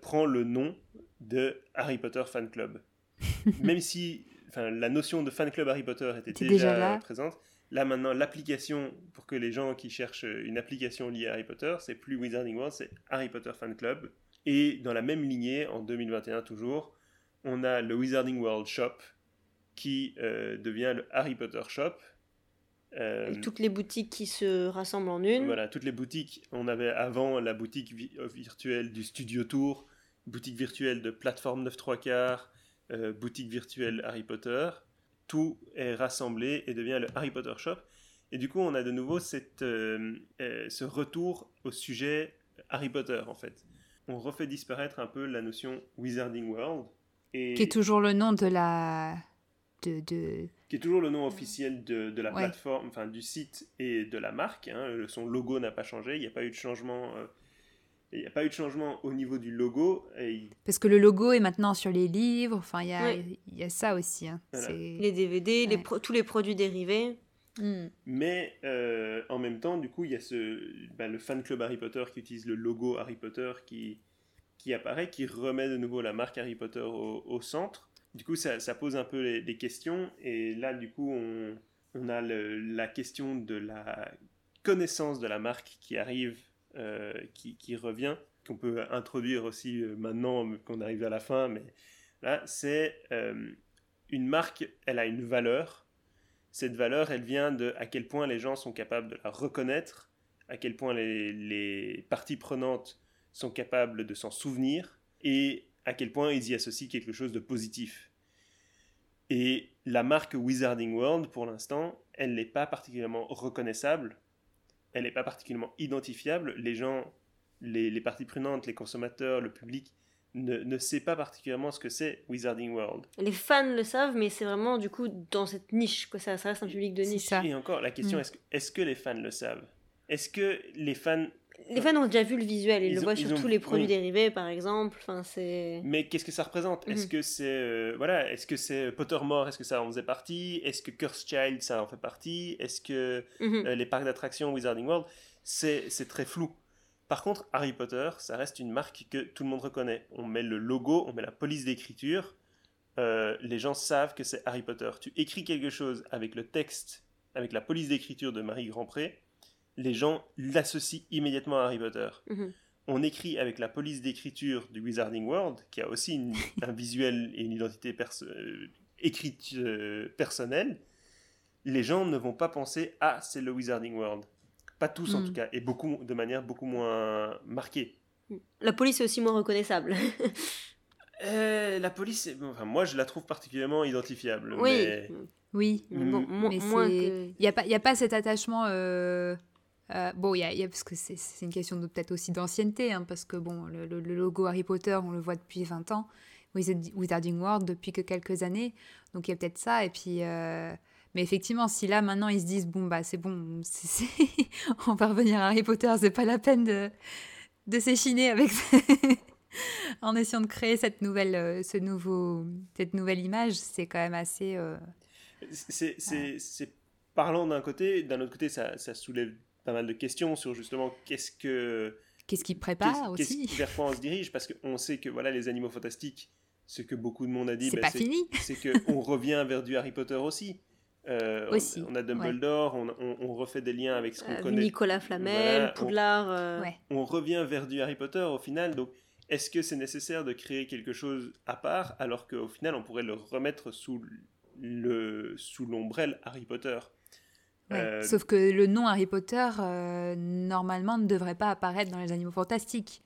C: prend le nom de Harry Potter Fan Club. *laughs* Même si la notion de fan club Harry Potter était déjà, présente, là maintenant l'application pour que les gens qui cherchent une application liée à Harry Potter, c'est plus Wizarding World, c'est Harry Potter Fan Club. Et dans la même lignée, en 2021 toujours, on a le Wizarding World Shop qui euh, devient le Harry Potter Shop.
A: Euh, et toutes les boutiques qui se rassemblent en une.
C: Voilà, toutes les boutiques. On avait avant la boutique virtuelle du Studio Tour, boutique virtuelle de plateforme 9 3 quarts, euh, boutique virtuelle Harry Potter. Tout est rassemblé et devient le Harry Potter Shop. Et du coup, on a de nouveau cette, euh, euh, ce retour au sujet Harry Potter, en fait. On refait disparaître un peu la notion Wizarding World.
B: Et... Qui est toujours le nom de la... De, de...
C: Qui est toujours le nom officiel de, de la plateforme, enfin du site et de la marque. Hein. Son logo n'a pas changé, il n'y a pas eu de changement il n'y a pas eu de changement au niveau du logo.
B: Parce que le logo est maintenant sur les livres, enfin il y a, y a ça aussi. Hein.
A: Les DVD, les tous les produits dérivés.
C: Hmm. Mais euh, en même temps, du coup, il y a ce, ben, le fan club Harry Potter qui utilise le logo Harry Potter qui, qui apparaît, qui remet de nouveau la marque Harry Potter au, centre. Du coup, ça, ça, pose un peu les, questions. Et là, du coup, on, on a la question de la connaissance de la marque qui arrive euh, qui, revient, qu'on peut introduire aussi euh, maintenant qu'on arrive à la fin, mais là, c'est euh, une marque, elle a une valeur. Cette valeur, elle vient de à quel point les gens sont capables de la reconnaître, à quel point les parties prenantes sont capables de s'en souvenir, et à quel point ils y associent quelque chose de positif. Et la marque Wizarding World, pour l'instant, elle n'est pas particulièrement reconnaissable elle n'est pas particulièrement identifiable. Les gens, les, parties prenantes, les consommateurs, le public ne, ne sait pas particulièrement ce que c'est Wizarding World.
A: Les fans le savent, mais c'est vraiment du coup dans cette niche, que ça, ça reste un public de niche.
C: Et encore, la question, mm. est-ce que, est que les fans le savent? Est-ce que les fans
A: les fans ont déjà vu le visuel, ils, le voient sur tous les produits dérivés, par exemple. Enfin, c'est.
C: Mais qu'est-ce que ça représente? Est-ce mhm. que c'est euh, voilà, est-ce que c'est Pottermore Est-ce que ça en faisait partie? Est-ce que Curse Child ça en fait partie? Est-ce que mhm. euh, les parcs d'attractions Wizarding World C'est très flou? Par contre, Harry Potter, ça reste une marque que tout le monde reconnaît. On met le logo, on met la police d'écriture. Euh, les gens savent que c'est Harry Potter. Tu écris quelque chose avec le texte, avec la police d'écriture de Marie Grandpré les gens l'associent immédiatement à Harry Potter. Mhm. On écrit avec la police d'écriture du Wizarding World, qui a aussi *laughs* un visuel et une identité euh, écrite euh, personnelle. Les gens ne vont pas penser ah c'est le Wizarding World. Pas tous en mhm. tout cas, et beaucoup de manière beaucoup moins marquée.
A: La police est aussi moins reconnaissable. *laughs*
C: Euh, la police, enfin, moi je la trouve particulièrement identifiable.
B: Oui. Oui, bon, il n'y a, pas, a pas cet attachement euh, bon, il y, a, parce que c'est une question peut-être aussi d'ancienneté, hein, parce que bon, le, logo Harry Potter, on le voit depuis 20 ans, Wizarding World depuis que quelques années, donc il y a peut-être ça, et puis... Euh, mais effectivement, si là maintenant ils se disent bon bah c'est bon, *laughs* on va revenir à Harry Potter, c'est pas la peine de, de s'échiner avec *laughs* en essayant de créer cette nouvelle, euh, ce nouveau, cette nouvelle image, c'est quand même assez.
C: C'est parlant d'un côté, d'un autre côté ça, ça soulève pas mal de questions sur justement qu'est-ce que
B: qu'est-ce qui prépare aussi
C: vers quoi on se dirige parce qu'on sait que voilà les animaux fantastiques ce que beaucoup de monde a dit
B: c'est bah, pas fini
C: c'est que *laughs* on revient vers du Harry Potter aussi euh, aussi, on, a Dumbledore, on, on, refait des liens avec ce qu'on euh, connaît.
A: Nicolas Flamel, Poudlard.
C: Euh. On, revient vers du Harry Potter au final. Donc, est-ce que c'est nécessaire de créer quelque chose à part alors qu'au final, on pourrait le remettre sous le sous l'ombrelle Harry Potter?
B: Euh, sauf que le nom Harry Potter, euh, normalement, ne devrait pas apparaître dans les animaux fantastiques.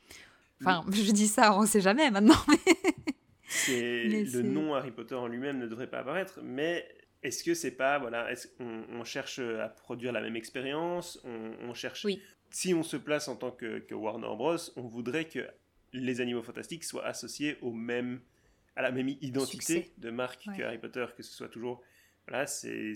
B: Enfin, je dis ça, on ne sait jamais maintenant. *laughs*
C: le nom Harry Potter en lui-même ne devrait pas apparaître, mais est-ce que c'est pas, voilà, est on, on, cherche à produire la même expérience on, cherche. Si on se place en tant que, Warner Bros, on voudrait que les animaux fantastiques soient associés au même, à la même identité de marque que Harry Potter, que ce soit toujours. Voilà, c'est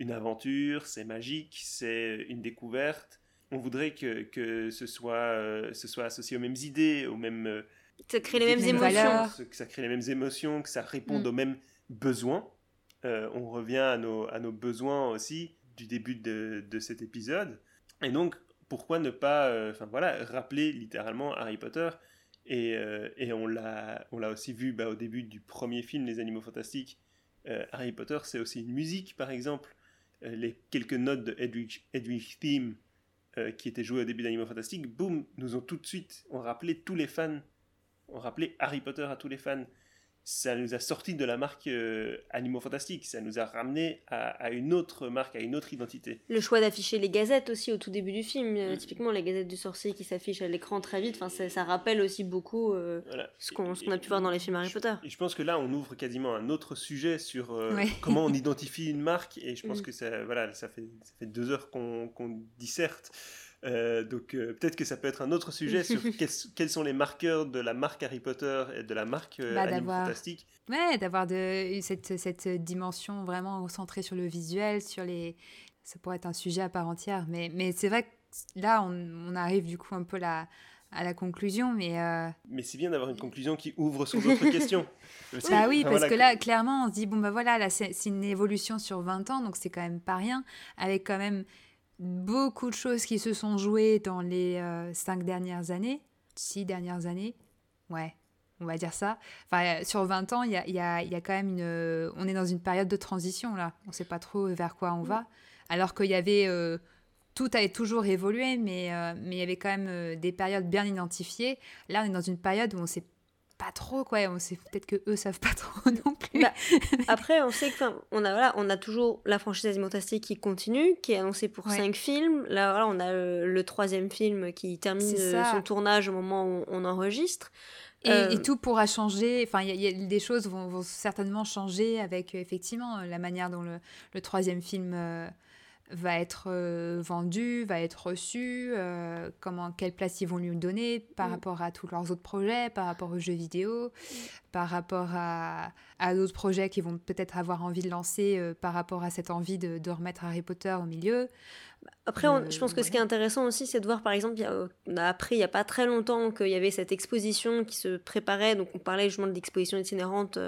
C: une aventure, c'est magique, c'est une découverte. On voudrait que, que ce, soit, euh, ce soit associé aux mêmes idées, aux mêmes... Euh,
A: ça crée les mêmes émotions.
C: Que ça crée les mêmes émotions, que ça réponde mm. aux mêmes besoins. Euh, on revient à nos, à nos besoins aussi du début de, de cet épisode. Et donc, pourquoi ne pas enfin voilà, rappeler littéralement Harry Potter et, et on l'a aussi vu bah, au début du premier film, Les Animaux Fantastiques. Harry Potter, c'est aussi une musique, par exemple. Euh, les quelques notes de Edwig, Edwig Theme euh, qui étaient jouées au début d'Animaux Fantastiques, boum, nous ont tout de suite, rappelé tous les fans, on rappelé Harry Potter à tous les fans ça nous a sorti de la marque euh, Animaux Fantastiques, ça nous a ramené à, une autre marque, à une autre identité.
A: Le choix d'afficher les gazettes aussi au tout début du film, euh, mm. typiquement les gazettes du sorcier qui s'affichent à l'écran très vite, enfin, ça, rappelle aussi beaucoup euh, ce qu'on a pu voir dans les films Harry Potter.
C: Et je pense que là, on ouvre quasiment un autre sujet sur *laughs* comment on identifie une marque, et je pense mm. que ça, voilà, ça, fait, ça fait deux heures qu'on disserte. Euh, donc euh, peut-être que ça peut être un autre sujet sur *laughs* quels, sont les marqueurs de la marque Harry Potter et de la marque euh, bah, Fantastique.
B: Ouais, d'avoir cette, cette, dimension vraiment centrée sur le visuel, sur les... Ça pourrait être un sujet à part entière, mais, mais c'est vrai que là, on, arrive du coup un peu à la conclusion, mais...
C: Mais c'est bien d'avoir une conclusion qui ouvre sur d'autres *laughs* questions.
B: bah oui, parce que là, clairement, on se dit, bon, bah voilà, là, c'est une évolution sur 20 ans, donc c'est quand même pas rien, avec quand même beaucoup de choses qui se sont jouées dans les euh, cinq dernières années, six dernières années. Ouais, on va dire ça. Enfin, sur 20 ans, il y a, y, a, y a, quand même une. on est dans une période de transition, là. On ne sait pas trop vers quoi on va. Alors qu'il y avait. Euh, tout a toujours évolué, mais, euh, mais il y avait quand même des périodes bien identifiées. Là, on est dans une période où on ne sait pas trop quoi on sait peut-être que eux savent pas *laughs* trop non plus. Bah,
A: après on sait que on a voilà on a toujours la franchise Asimov qui continue qui est annoncée pour cinq films. Là voilà on a le, troisième film qui termine euh, son tournage au moment où on enregistre.
B: Et, euh, tout pourra changer. Enfin, il y, a des choses vont, vont certainement changer avec effectivement la manière dont le, le troisième film euh, va être euh, vendu, va être reçu, euh, comment, quelle place ils vont lui donner par mm. rapport à tous leurs autres projets, par rapport aux jeux vidéo, mm. par rapport à, à d'autres projets qu'ils vont peut-être avoir envie de lancer euh, par rapport à cette envie de, de, remettre Harry Potter au milieu.
A: Après, je pense que ce qui est intéressant aussi, c'est de voir, par exemple, on a appris il n'y a pas très longtemps qu'il y avait cette exposition qui se préparait, donc on parlait justement de l'exposition itinérante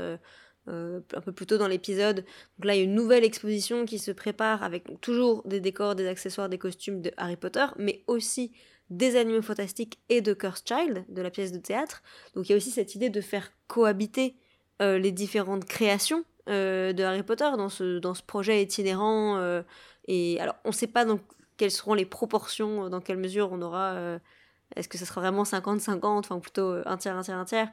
A: euh, un peu plus tôt dans l'épisode. Donc là, il y a une nouvelle exposition qui se prépare avec toujours des décors, des accessoires, des costumes de Harry Potter, mais aussi des animaux fantastiques et de Cursed Child, de la pièce de théâtre. Donc il y a aussi cette idée de faire cohabiter euh, les différentes créations euh, de Harry Potter dans ce, dans ce projet itinérant. et alors, on ne sait pas donc quelles seront les proportions, dans quelle mesure on aura... est-ce que ce sera vraiment 50-50, enfin plutôt un tiers, un tiers, un tiers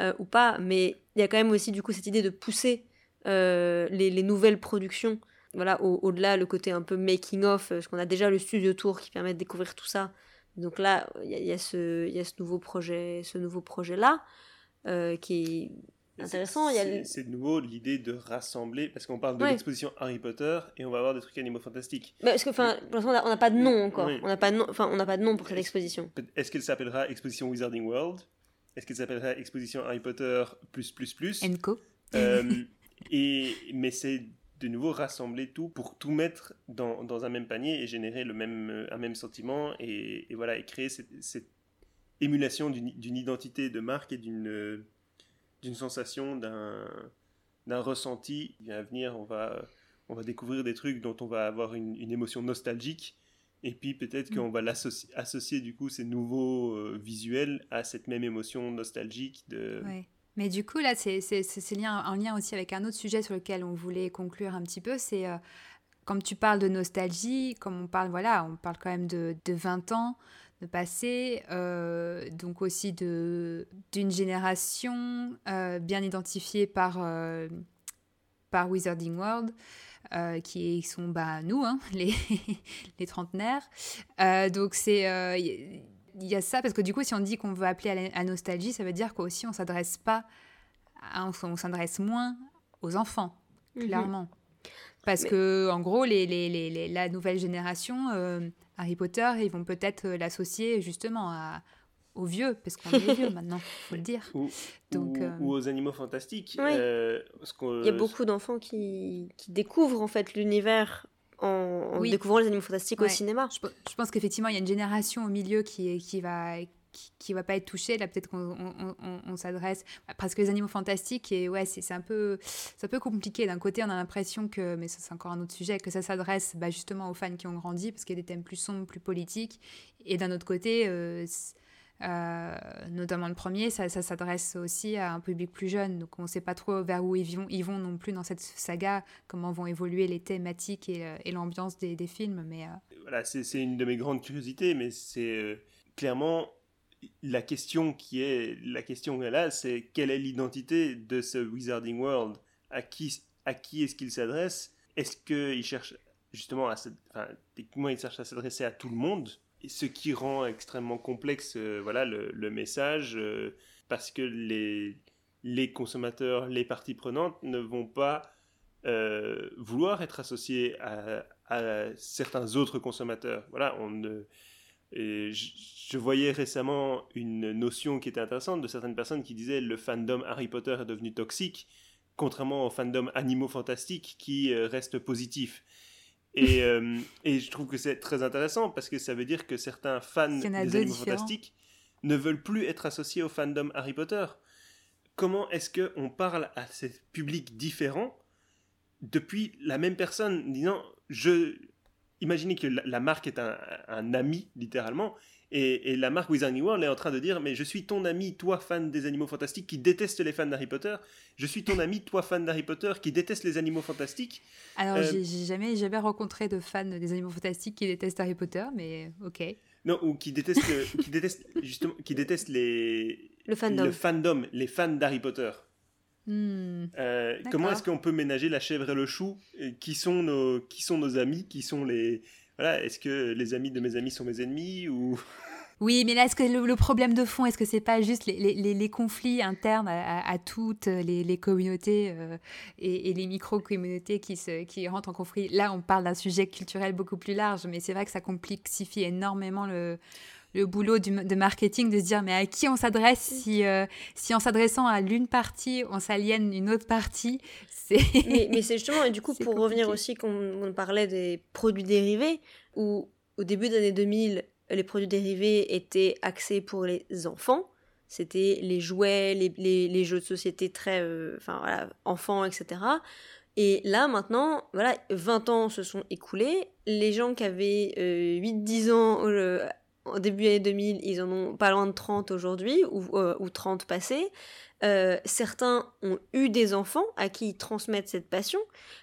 A: euh, ou pas, mais il y a quand même aussi du coup cette idée de pousser euh, les, nouvelles productions, voilà, au-delà le côté un peu making of, parce qu'on a déjà le studio tour qui permet de découvrir tout ça. Donc là, il y, a, ce, y a ce nouveau projet, ce nouveau projet là, euh, qui est intéressant.
C: C'est de nouveau l'idée de rassembler, parce qu'on parle de l'exposition Harry Potter et on va avoir des trucs animaux fantastiques.
A: Mais parce que, enfin, pour l'instant, on n'a pas de nom encore. On n'a pas de nom, enfin, on n'a pas de nom pour cette exposition.
C: Est-ce qu'elle s'appellera Exposition Wizarding World? Est-ce qu'elle s'appellerait Exposition Harry Potter plus plus plus
B: Enco.
C: Euh, *laughs* et mais c'est de nouveau rassembler tout pour tout mettre dans, dans un même panier et générer le même euh, un même sentiment et, et voilà et créer cette, cette émulation d'une identité de marque et d'une d'une sensation d'un d'un ressenti. À venir, on va on va découvrir des trucs dont on va avoir une, une émotion nostalgique et puis peut-être qu'on va l'associer associer du coup ces nouveaux euh, visuels à cette même émotion nostalgique de.
B: Mais du coup là, c'est en lien aussi avec un autre sujet sur lequel on voulait conclure un petit peu, c'est euh, comme tu parles de nostalgie, comme on parle voilà, on parle quand même de, de 20 ans de passé, euh, donc aussi de d'une génération bien identifiée par par Wizarding World. Euh, qui sont bah, nous, hein, *laughs* les, les trentenaires. Euh, donc c'est il euh, y, a ça parce que du coup si on dit qu'on veut appeler à, la, nostalgie ça veut dire qu'aussi on s'adresse pas on, s'adresse moins aux enfants mhm. clairement parce que en gros les, les, les, la nouvelle génération Harry Potter ils vont peut-être l'associer justement à, aux vieux, parce qu'on est vieux maintenant, *laughs* faut le dire.
C: Ou, Donc, euh, ou, aux animaux fantastiques.
A: Euh, Il y a beaucoup d'enfants qui, qui, découvrent en fait l'univers en, découvrant les animaux fantastiques au cinéma.
B: Je, pense qu'effectivement, il y a une génération au milieu qui, qui va qui, va pas être touchée. Là, peut-être qu'on on, s'adresse parce que les animaux fantastiques. Et ouais, c'est un peu, c'est un peu compliqué. D'un côté, on a l'impression que, mais ça c'est encore un autre sujet, que ça s'adresse bah, justement aux fans qui ont grandi parce qu'il y a des thèmes plus sombres, plus politiques. Et d'un autre côté, euh, euh, notamment le premier, ça, s'adresse aussi à un public plus jeune. Donc on ne sait pas trop vers où ils vont, ils vont non plus dans cette saga, comment vont évoluer les thématiques et, euh, l'ambiance des, films. Mais,
C: Voilà, c'est une de mes grandes curiosités, mais c'est clairement la question qui est la question là, c'est quelle est l'identité de ce Wizarding World? À qui, à qui est-ce qu'il s'adresse? Est-ce qu'il cherche justement à enfin, techniquement il cherche à s'adresser à tout le monde? Ce qui rend extrêmement complexe euh, voilà le, message euh, parce que les consommateurs, les parties prenantes ne vont pas euh, vouloir être associés à, certains autres consommateurs. Voilà, on et je, voyais récemment une notion qui était intéressante de certaines personnes qui disaient le fandom Harry Potter est devenu toxique, contrairement au fandom animaux fantastiques qui reste positif. *laughs* Et, euh, et, je trouve que c'est très intéressant parce que ça veut dire que certains fans des animaux fantastiques ne veulent plus être associés au fandom Harry Potter. Comment est-ce qu'on parle à ces publics différents depuis la même personne disant je imaginez que la, marque est un, ami, littéralement, et, la marque Wizarding World est en train de dire Mais je suis ton ami, toi, fan des animaux fantastiques, qui déteste les fans d'Harry Potter. Je suis ton ami, toi, fan d'Harry Potter, qui déteste les animaux fantastiques.
B: Alors, euh, j'ai jamais, jamais rencontré de fans des animaux fantastiques qui détestent Harry Potter, mais ok.
C: Non, ou qui détestent, qui détestent justement, qui détestent les. Le fandom. Le fandom, les fans d'Harry Potter. Hmm. Euh, comment est-ce qu'on peut ménager la chèvre et le chou qui sont, nos, qui sont nos amis Qui sont les. Voilà, est-ce que les amis de mes amis sont mes ennemis ou. *laughs*
B: Oui, mais là, est-ce que le, problème de fond, est-ce que c'est pas juste les, conflits internes à, toutes les, communautés euh, et, les micro-communautés qui, qui rentrent en conflit? Là, on parle d'un sujet culturel beaucoup plus large, mais c'est vrai que ça complexifie énormément le, le boulot de marketing de se dire mais à qui on s'adresse si, euh, si en s'adressant à l'une partie, on s'aliène une autre partie. *laughs*
A: Mais, mais c'est justement, et du coup, *laughs* pour revenir aussi, qu'on parlait des produits dérivés, où au début des années 2000, les produits dérivés étaient axés pour les enfants. C'était les jouets, les, les, jeux de société très euh, enfin, voilà, enfants, etc. Et là, maintenant, voilà, 20 ans se sont écoulés. Les gens qui avaient 8-10 euh, ans au début des années 2000, ils en ont pas loin de 30 aujourd'hui, ou, euh, ou 30 passés. Euh, certains ont eu des enfants à qui ils transmettent cette passion,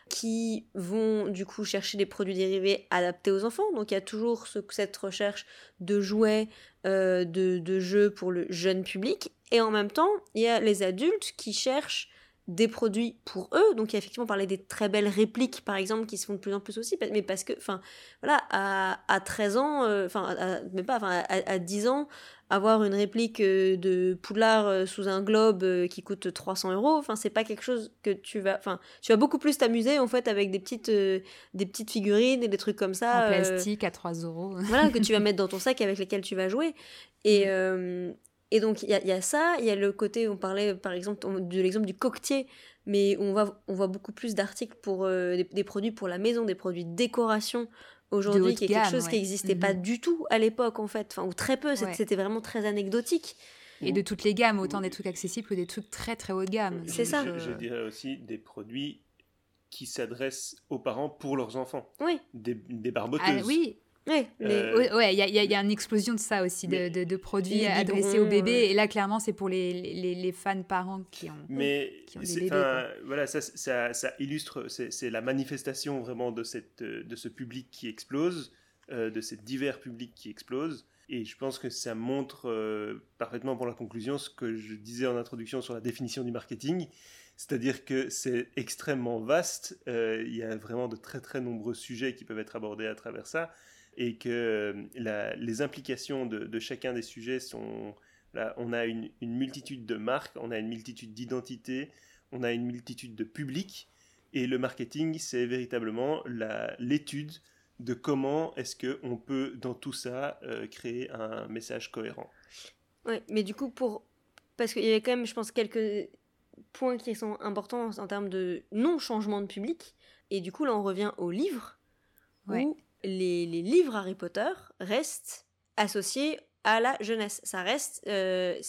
A: qui vont du coup chercher des produits dérivés adaptés aux enfants. Donc il y a toujours cette recherche de jouets, euh, de, jeux pour le jeune public. Et en même temps, il y a les adultes qui cherchent des produits pour eux. Donc, il y a effectivement parlé des très belles répliques, par exemple, qui se font de plus en plus aussi. Mais parce que, enfin, voilà, à, à 13 ans, euh, enfin, mais pas, enfin, à, 10 ans, avoir une réplique euh, de Poudlard euh, sous un globe qui coûte 300 euros, enfin, c'est pas quelque chose que tu vas, enfin, tu vas beaucoup plus t'amuser, en fait, avec des petites, des petites figurines et des trucs comme ça.
B: En plastique à 3 euros.
A: voilà, que tu vas *laughs* mettre dans ton sac avec lesquels tu vas jouer. Et, mm. Et donc il y, a, ça, il y a le côté, on parlait par exemple de l'exemple du coquetier, mais on, va, on voit beaucoup plus d'articles pour euh, des, produits pour la maison, des produits de décoration aujourd'hui, qui est quelque chose qui n'existait pas mhm. du tout à l'époque en fait, enfin, ou très peu, c'était vraiment très anecdotique.
B: Et de toutes les gammes, autant des trucs accessibles que des trucs très très haut de gamme.
A: C'est ça.
C: Je, dirais aussi des produits qui s'adressent aux parents pour leurs enfants.
A: Oui.
C: Des, des barboteuses.
B: Ah, oui, euh, ouais, ouais, il y, a une explosion de ça aussi, de, produits adressés aux bébés. Et là, clairement, c'est pour les, les, fans parents qui ont,
C: mais des bébés. voilà, ça, ça, ça illustre, c'est la manifestation vraiment de, cette, de ce public qui explose, euh, de ces divers publics qui explosent. Et je pense que ça montre euh, parfaitement pour la conclusion ce que je disais en introduction sur la définition du marketing. C'est-à-dire que c'est extrêmement vaste. Il y a vraiment de très très nombreux sujets qui peuvent être abordés à travers ça et que euh, les implications de, chacun des sujets sont... Là, on a une, multitude de marques, on a une multitude d'identités, on a une multitude de publics, et le marketing, c'est véritablement l'étude de comment est-ce qu'on peut, dans tout ça, euh, créer un message cohérent.
A: Oui, mais du coup, pour... Parce qu'il y avait quand même, je pense, quelques points qui sont importants en termes de non-changement de public. Et du coup, là, on revient au livre où les, les livres Harry Potter restent associés à la jeunesse. Ça reste, euh,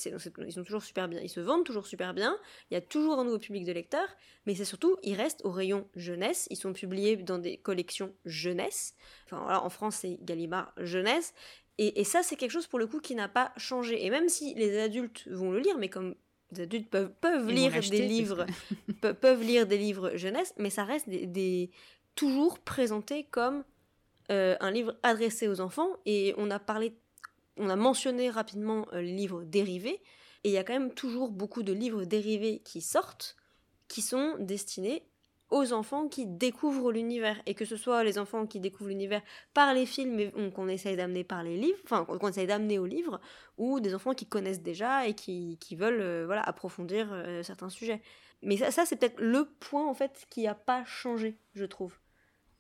A: ils sont toujours super bien, ils se vendent toujours super bien. Il y a toujours un nouveau public de lecteurs, mais c'est surtout, ils restent au rayon jeunesse. Ils sont publiés dans des collections jeunesse. Enfin voilà, en France c'est Gallimard jeunesse. Et, et ça c'est quelque chose pour le coup qui n'a pas changé. Et même si les adultes vont le lire, mais comme les adultes peuvent, lire des livres, *laughs* pe- peuvent lire des livres jeunesse, mais ça reste des, des- toujours présenté comme euh, un livre adressé aux enfants. Et on a parlé on a mentionné rapidement euh, les livres dérivés, et il y a quand même toujours beaucoup de livres dérivés qui sortent, qui sont destinés aux enfants qui découvrent l'univers, et que ce soit les enfants qui découvrent l'univers par les films qu'on essaye d'amener par les livres, enfin qu'on essaye d'amener aux livres, ou des enfants qui connaissent déjà et qui, qui veulent euh, voilà, approfondir certains sujets. Mais ça, ça c'est peut-être le point en fait qui n'a pas changé, je trouve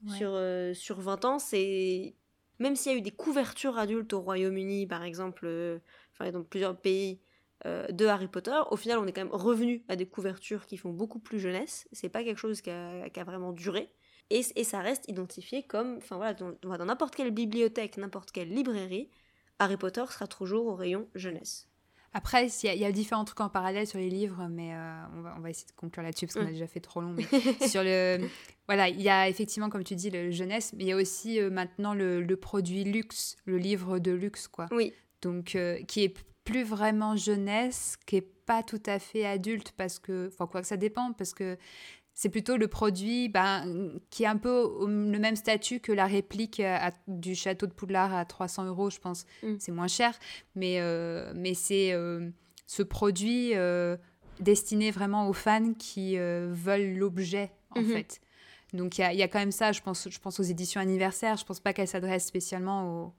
A: Sur, euh, sur 20 ans, c'est. Même s'il y a eu des couvertures adultes au Royaume-Uni, par exemple, euh, dans plusieurs pays euh, de Harry Potter, au final, on est quand même revenu à des couvertures qui font beaucoup plus jeunesse. C'est pas quelque chose qui a, qui a vraiment duré. Et, et ça reste identifié comme. Enfin voilà, dans n'importe quelle bibliothèque, n'importe quelle librairie, Harry Potter sera toujours au rayon jeunesse.
B: Après, il y, a- il y a différents trucs en parallèle sur les livres, mais euh, on, va, on va essayer de conclure là-dessus parce qu'on
A: Mm.
B: a déjà fait trop long. *laughs* Mais sur le, voilà, il y a effectivement, comme tu dis, le jeunesse, mais il y a aussi euh, maintenant le, le produit luxe, le livre de luxe, quoi.
A: Oui.
B: Donc, euh, qui est plus vraiment jeunesse, qui est pas tout à fait adulte parce que, enfin quoi que ça dépend, parce que c'est plutôt le produit ben, qui est un peu le même statut que la réplique euh, à- du château de Poudlard à 300 euros, je pense.
A: Mm.
B: C'est moins cher, mais, euh, mais c'est euh, ce produit euh, destiné vraiment aux fans qui veulent l'objet, en
A: Mhm.
B: fait. Donc il y a, il y a quand même ça, je pense, je pense aux éditions anniversaires, je pense pas qu'elles s'adressent spécialement aux,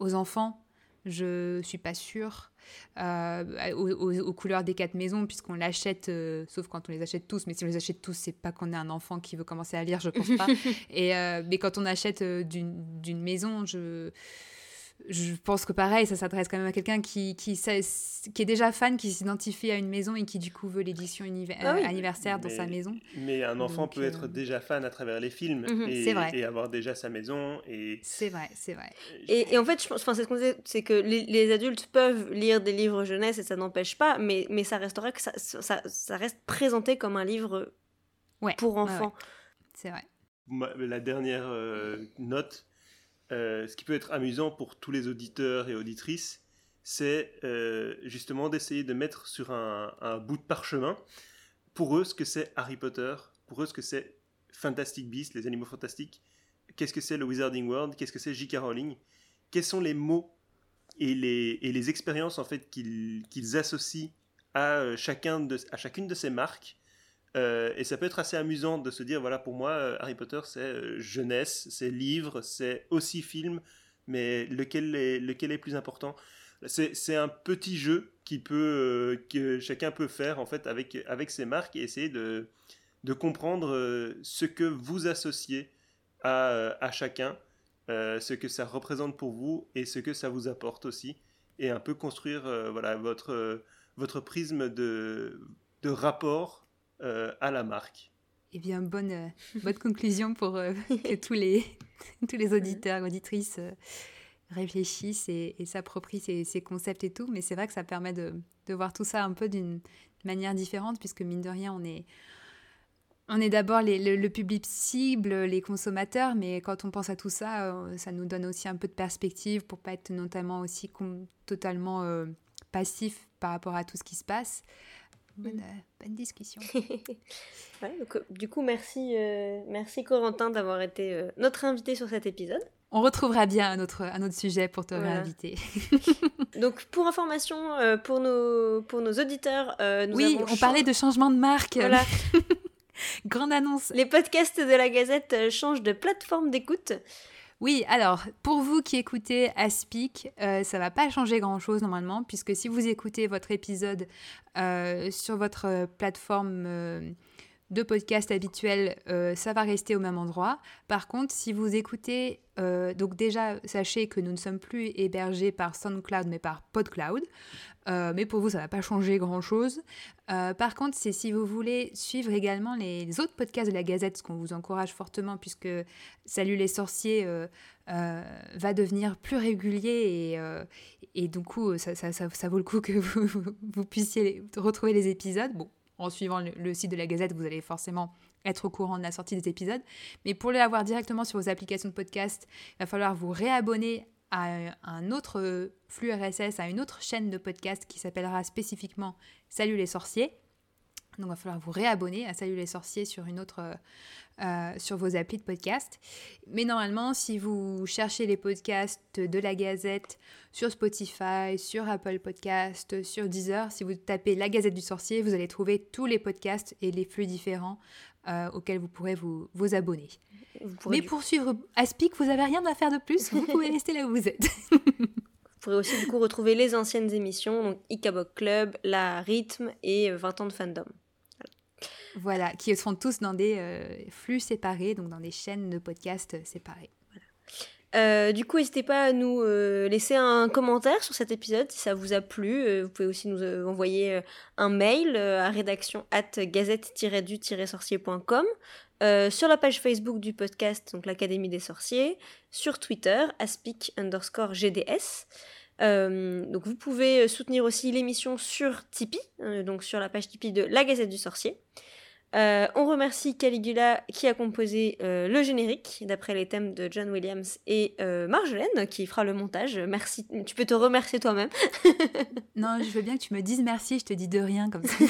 B: aux enfants. Je suis pas sûre. Euh, aux, aux- aux couleurs des quatre maisons, puisqu'on l'achète, euh, sauf quand on les achète tous. Mais si on les achète tous, c'est pas qu'on est un enfant qui veut commencer à lire, je pense pas. *laughs* Et, euh, mais quand on achète d'une maison, je, je pense que pareil, ça s'adresse quand même à quelqu'un qui, qui, est déjà fan, qui s'identifie à une maison et qui du coup veut l'édition
A: Ah oui.
B: euh, anniversaire dans sa maison.
C: Mais un enfant
B: Donc,
C: peut
B: euh,
C: être déjà fan à travers les films
A: Mhm,
C: et,
B: c'est vrai.
C: et avoir déjà sa maison. Et,
B: C'est vrai, c'est vrai.
A: Et, et en fait, je pense, enfin, c'est ce qu'on disait, c'est que les, les adultes peuvent lire des livres jeunesse et ça n'empêche pas, mais, mais ça restera que ça, ça, ça reste présenté comme un livre
B: Ouais,
A: pour
B: ouais,
A: enfants.
B: C'est vrai.
C: La dernière euh, note, euh, ce qui peut être amusant pour tous les auditeurs et auditrices, c'est euh, justement d'essayer de mettre sur un, bout de parchemin, pour eux, ce que c'est Harry Potter, pour eux, ce que c'est Fantastic Beasts, les animaux fantastiques, qu'est-ce que c'est le Wizarding World, qu'est-ce que c'est J.K. Rowling, quels sont les mots et les, expériences en fait qu'ils associent euh, à chacune de ces marques. Euh, et ça peut être assez amusant de se dire, voilà, pour moi, euh, Harry Potter, c'est euh, jeunesse, c'est livre, c'est aussi film, mais lequel est, lequel est plus important? C'est un petit jeu qui peut, que chacun peut faire, en fait, avec, avec ses marques et essayer de, de comprendre ce que vous associez à, à chacun, ce que ça représente pour vous et ce que ça vous apporte aussi, et un peu construire voilà, votre, votre prisme de, de rapport euh, à la marque.
B: Eh bien, bonne, euh, bonne conclusion pour euh, *laughs* que tous les, *laughs* tous les auditeurs, auditrices euh, réfléchissent et, et s'approprient ces, ces concepts et tout. Mais c'est vrai que ça permet de, de voir tout ça un peu d'une manière différente, puisque mine de rien, on est, on est d'abord les- le, le public cible, les consommateurs, mais quand on pense à tout ça, euh, ça nous donne aussi un peu de perspective pour pas être notamment aussi com- totalement euh, passif par rapport à tout ce qui se passe. Bonne, euh, bonne discussion. *laughs*
A: Ouais, donc, euh, du coup, merci, euh, merci Corentin d'avoir été euh, notre invité sur cet épisode.
B: On retrouvera bien un autre, un autre sujet pour te
A: Voilà.
B: réinviter. *laughs*
A: Donc, pour information, euh, pour, nos, pour nos auditeurs, euh, nous
B: Oui,
A: avons
B: on parlait de changement de marque.
A: Voilà, *laughs*
B: Grande annonce.
A: les podcasts de la Gazette changent de plateforme d'écoute.
B: Oui, alors, pour vous qui écoutez Aspic, euh, ça va pas changer grand-chose normalement, puisque si vous écoutez votre épisode euh, sur votre euh, plateforme euh, de podcast habituels, euh, ça va rester au même endroit. Par contre, si vous écoutez, euh, donc déjà, sachez que nous ne sommes plus hébergés par SoundCloud, mais par PodCloud. Euh, mais pour vous, ça ne va pas changer grand-chose. par contre, c'est si vous voulez suivre également les autres podcasts de la Gazette, ce qu'on vous encourage fortement, puisque Salut les sorciers va devenir plus régulier et, et du coup, ça, ça, ça, vaut le coup que *laughs* vous, vous puissiez retrouver les épisodes. Bon, en suivant le, site de la Gazette, vous allez forcément être au courant de la sortie des épisodes. Mais pour les avoir directement sur vos applications de podcast, il va falloir vous réabonner à un autre flux RSS, à une autre chaîne de podcast qui s'appellera spécifiquement Salut les sorciers. Donc il va falloir vous réabonner à Salut les sorciers sur une autre euh, sur vos applis de podcast. Mais normalement, si vous cherchez les podcasts de la Gazette sur Spotify, sur Apple Podcast, sur Deezer, si vous tapez la Gazette du Sorcier, vous allez trouver tous les podcasts et les flux différents euh, auxquels vous pourrez vous, vous abonner. Mais pour suivre Aspic, vous n'avez rien à faire de plus, vous pouvez rester là où vous êtes. *laughs*
A: vous pourrez aussi du coup retrouver les anciennes émissions, donc Ikabok Club, La Rythme et 20 ans de fandom.
B: Voilà, qui sont tous dans des euh, flux séparés, donc dans des chaînes de podcasts séparées.
A: Euh, du coup, n'hésitez pas à nous euh, laisser un commentaire sur cet épisode si ça vous a plu. vous pouvez aussi nous envoyer un mail à rédaction at gazette-du-sorcier.com, sur la page Facebook du podcast, donc l'Académie des sorciers, sur Twitter, aspic underscore GDS. donc vous pouvez soutenir aussi l'émission sur Tipeee, donc sur la page Tipeee de la Gazette du Sorcier. Euh, on remercie Caligula qui a composé euh, le générique d'après les thèmes de John Williams et euh, Marjolaine qui fera le montage. Merci, tu peux te remercier toi-même. *laughs*
B: non, je veux bien que tu me dises merci, je te dis de rien comme ça.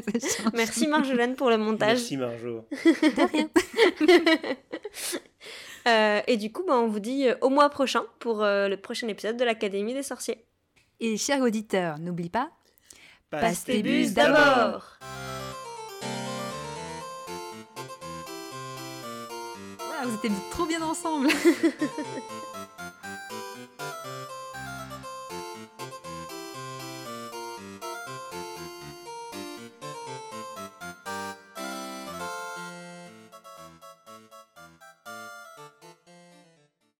B: *laughs*
A: merci Marjolaine pour le montage.
C: Merci Marjo.
B: de rien. *laughs*
A: et du coup, bah, on vous dit au mois prochain pour le prochain épisode de l'Académie des sorciers.
B: Et chers auditeurs, n'oublie pas,
A: passe tes bus d'abord.
B: Vous étiez trop bien ensemble. *laughs*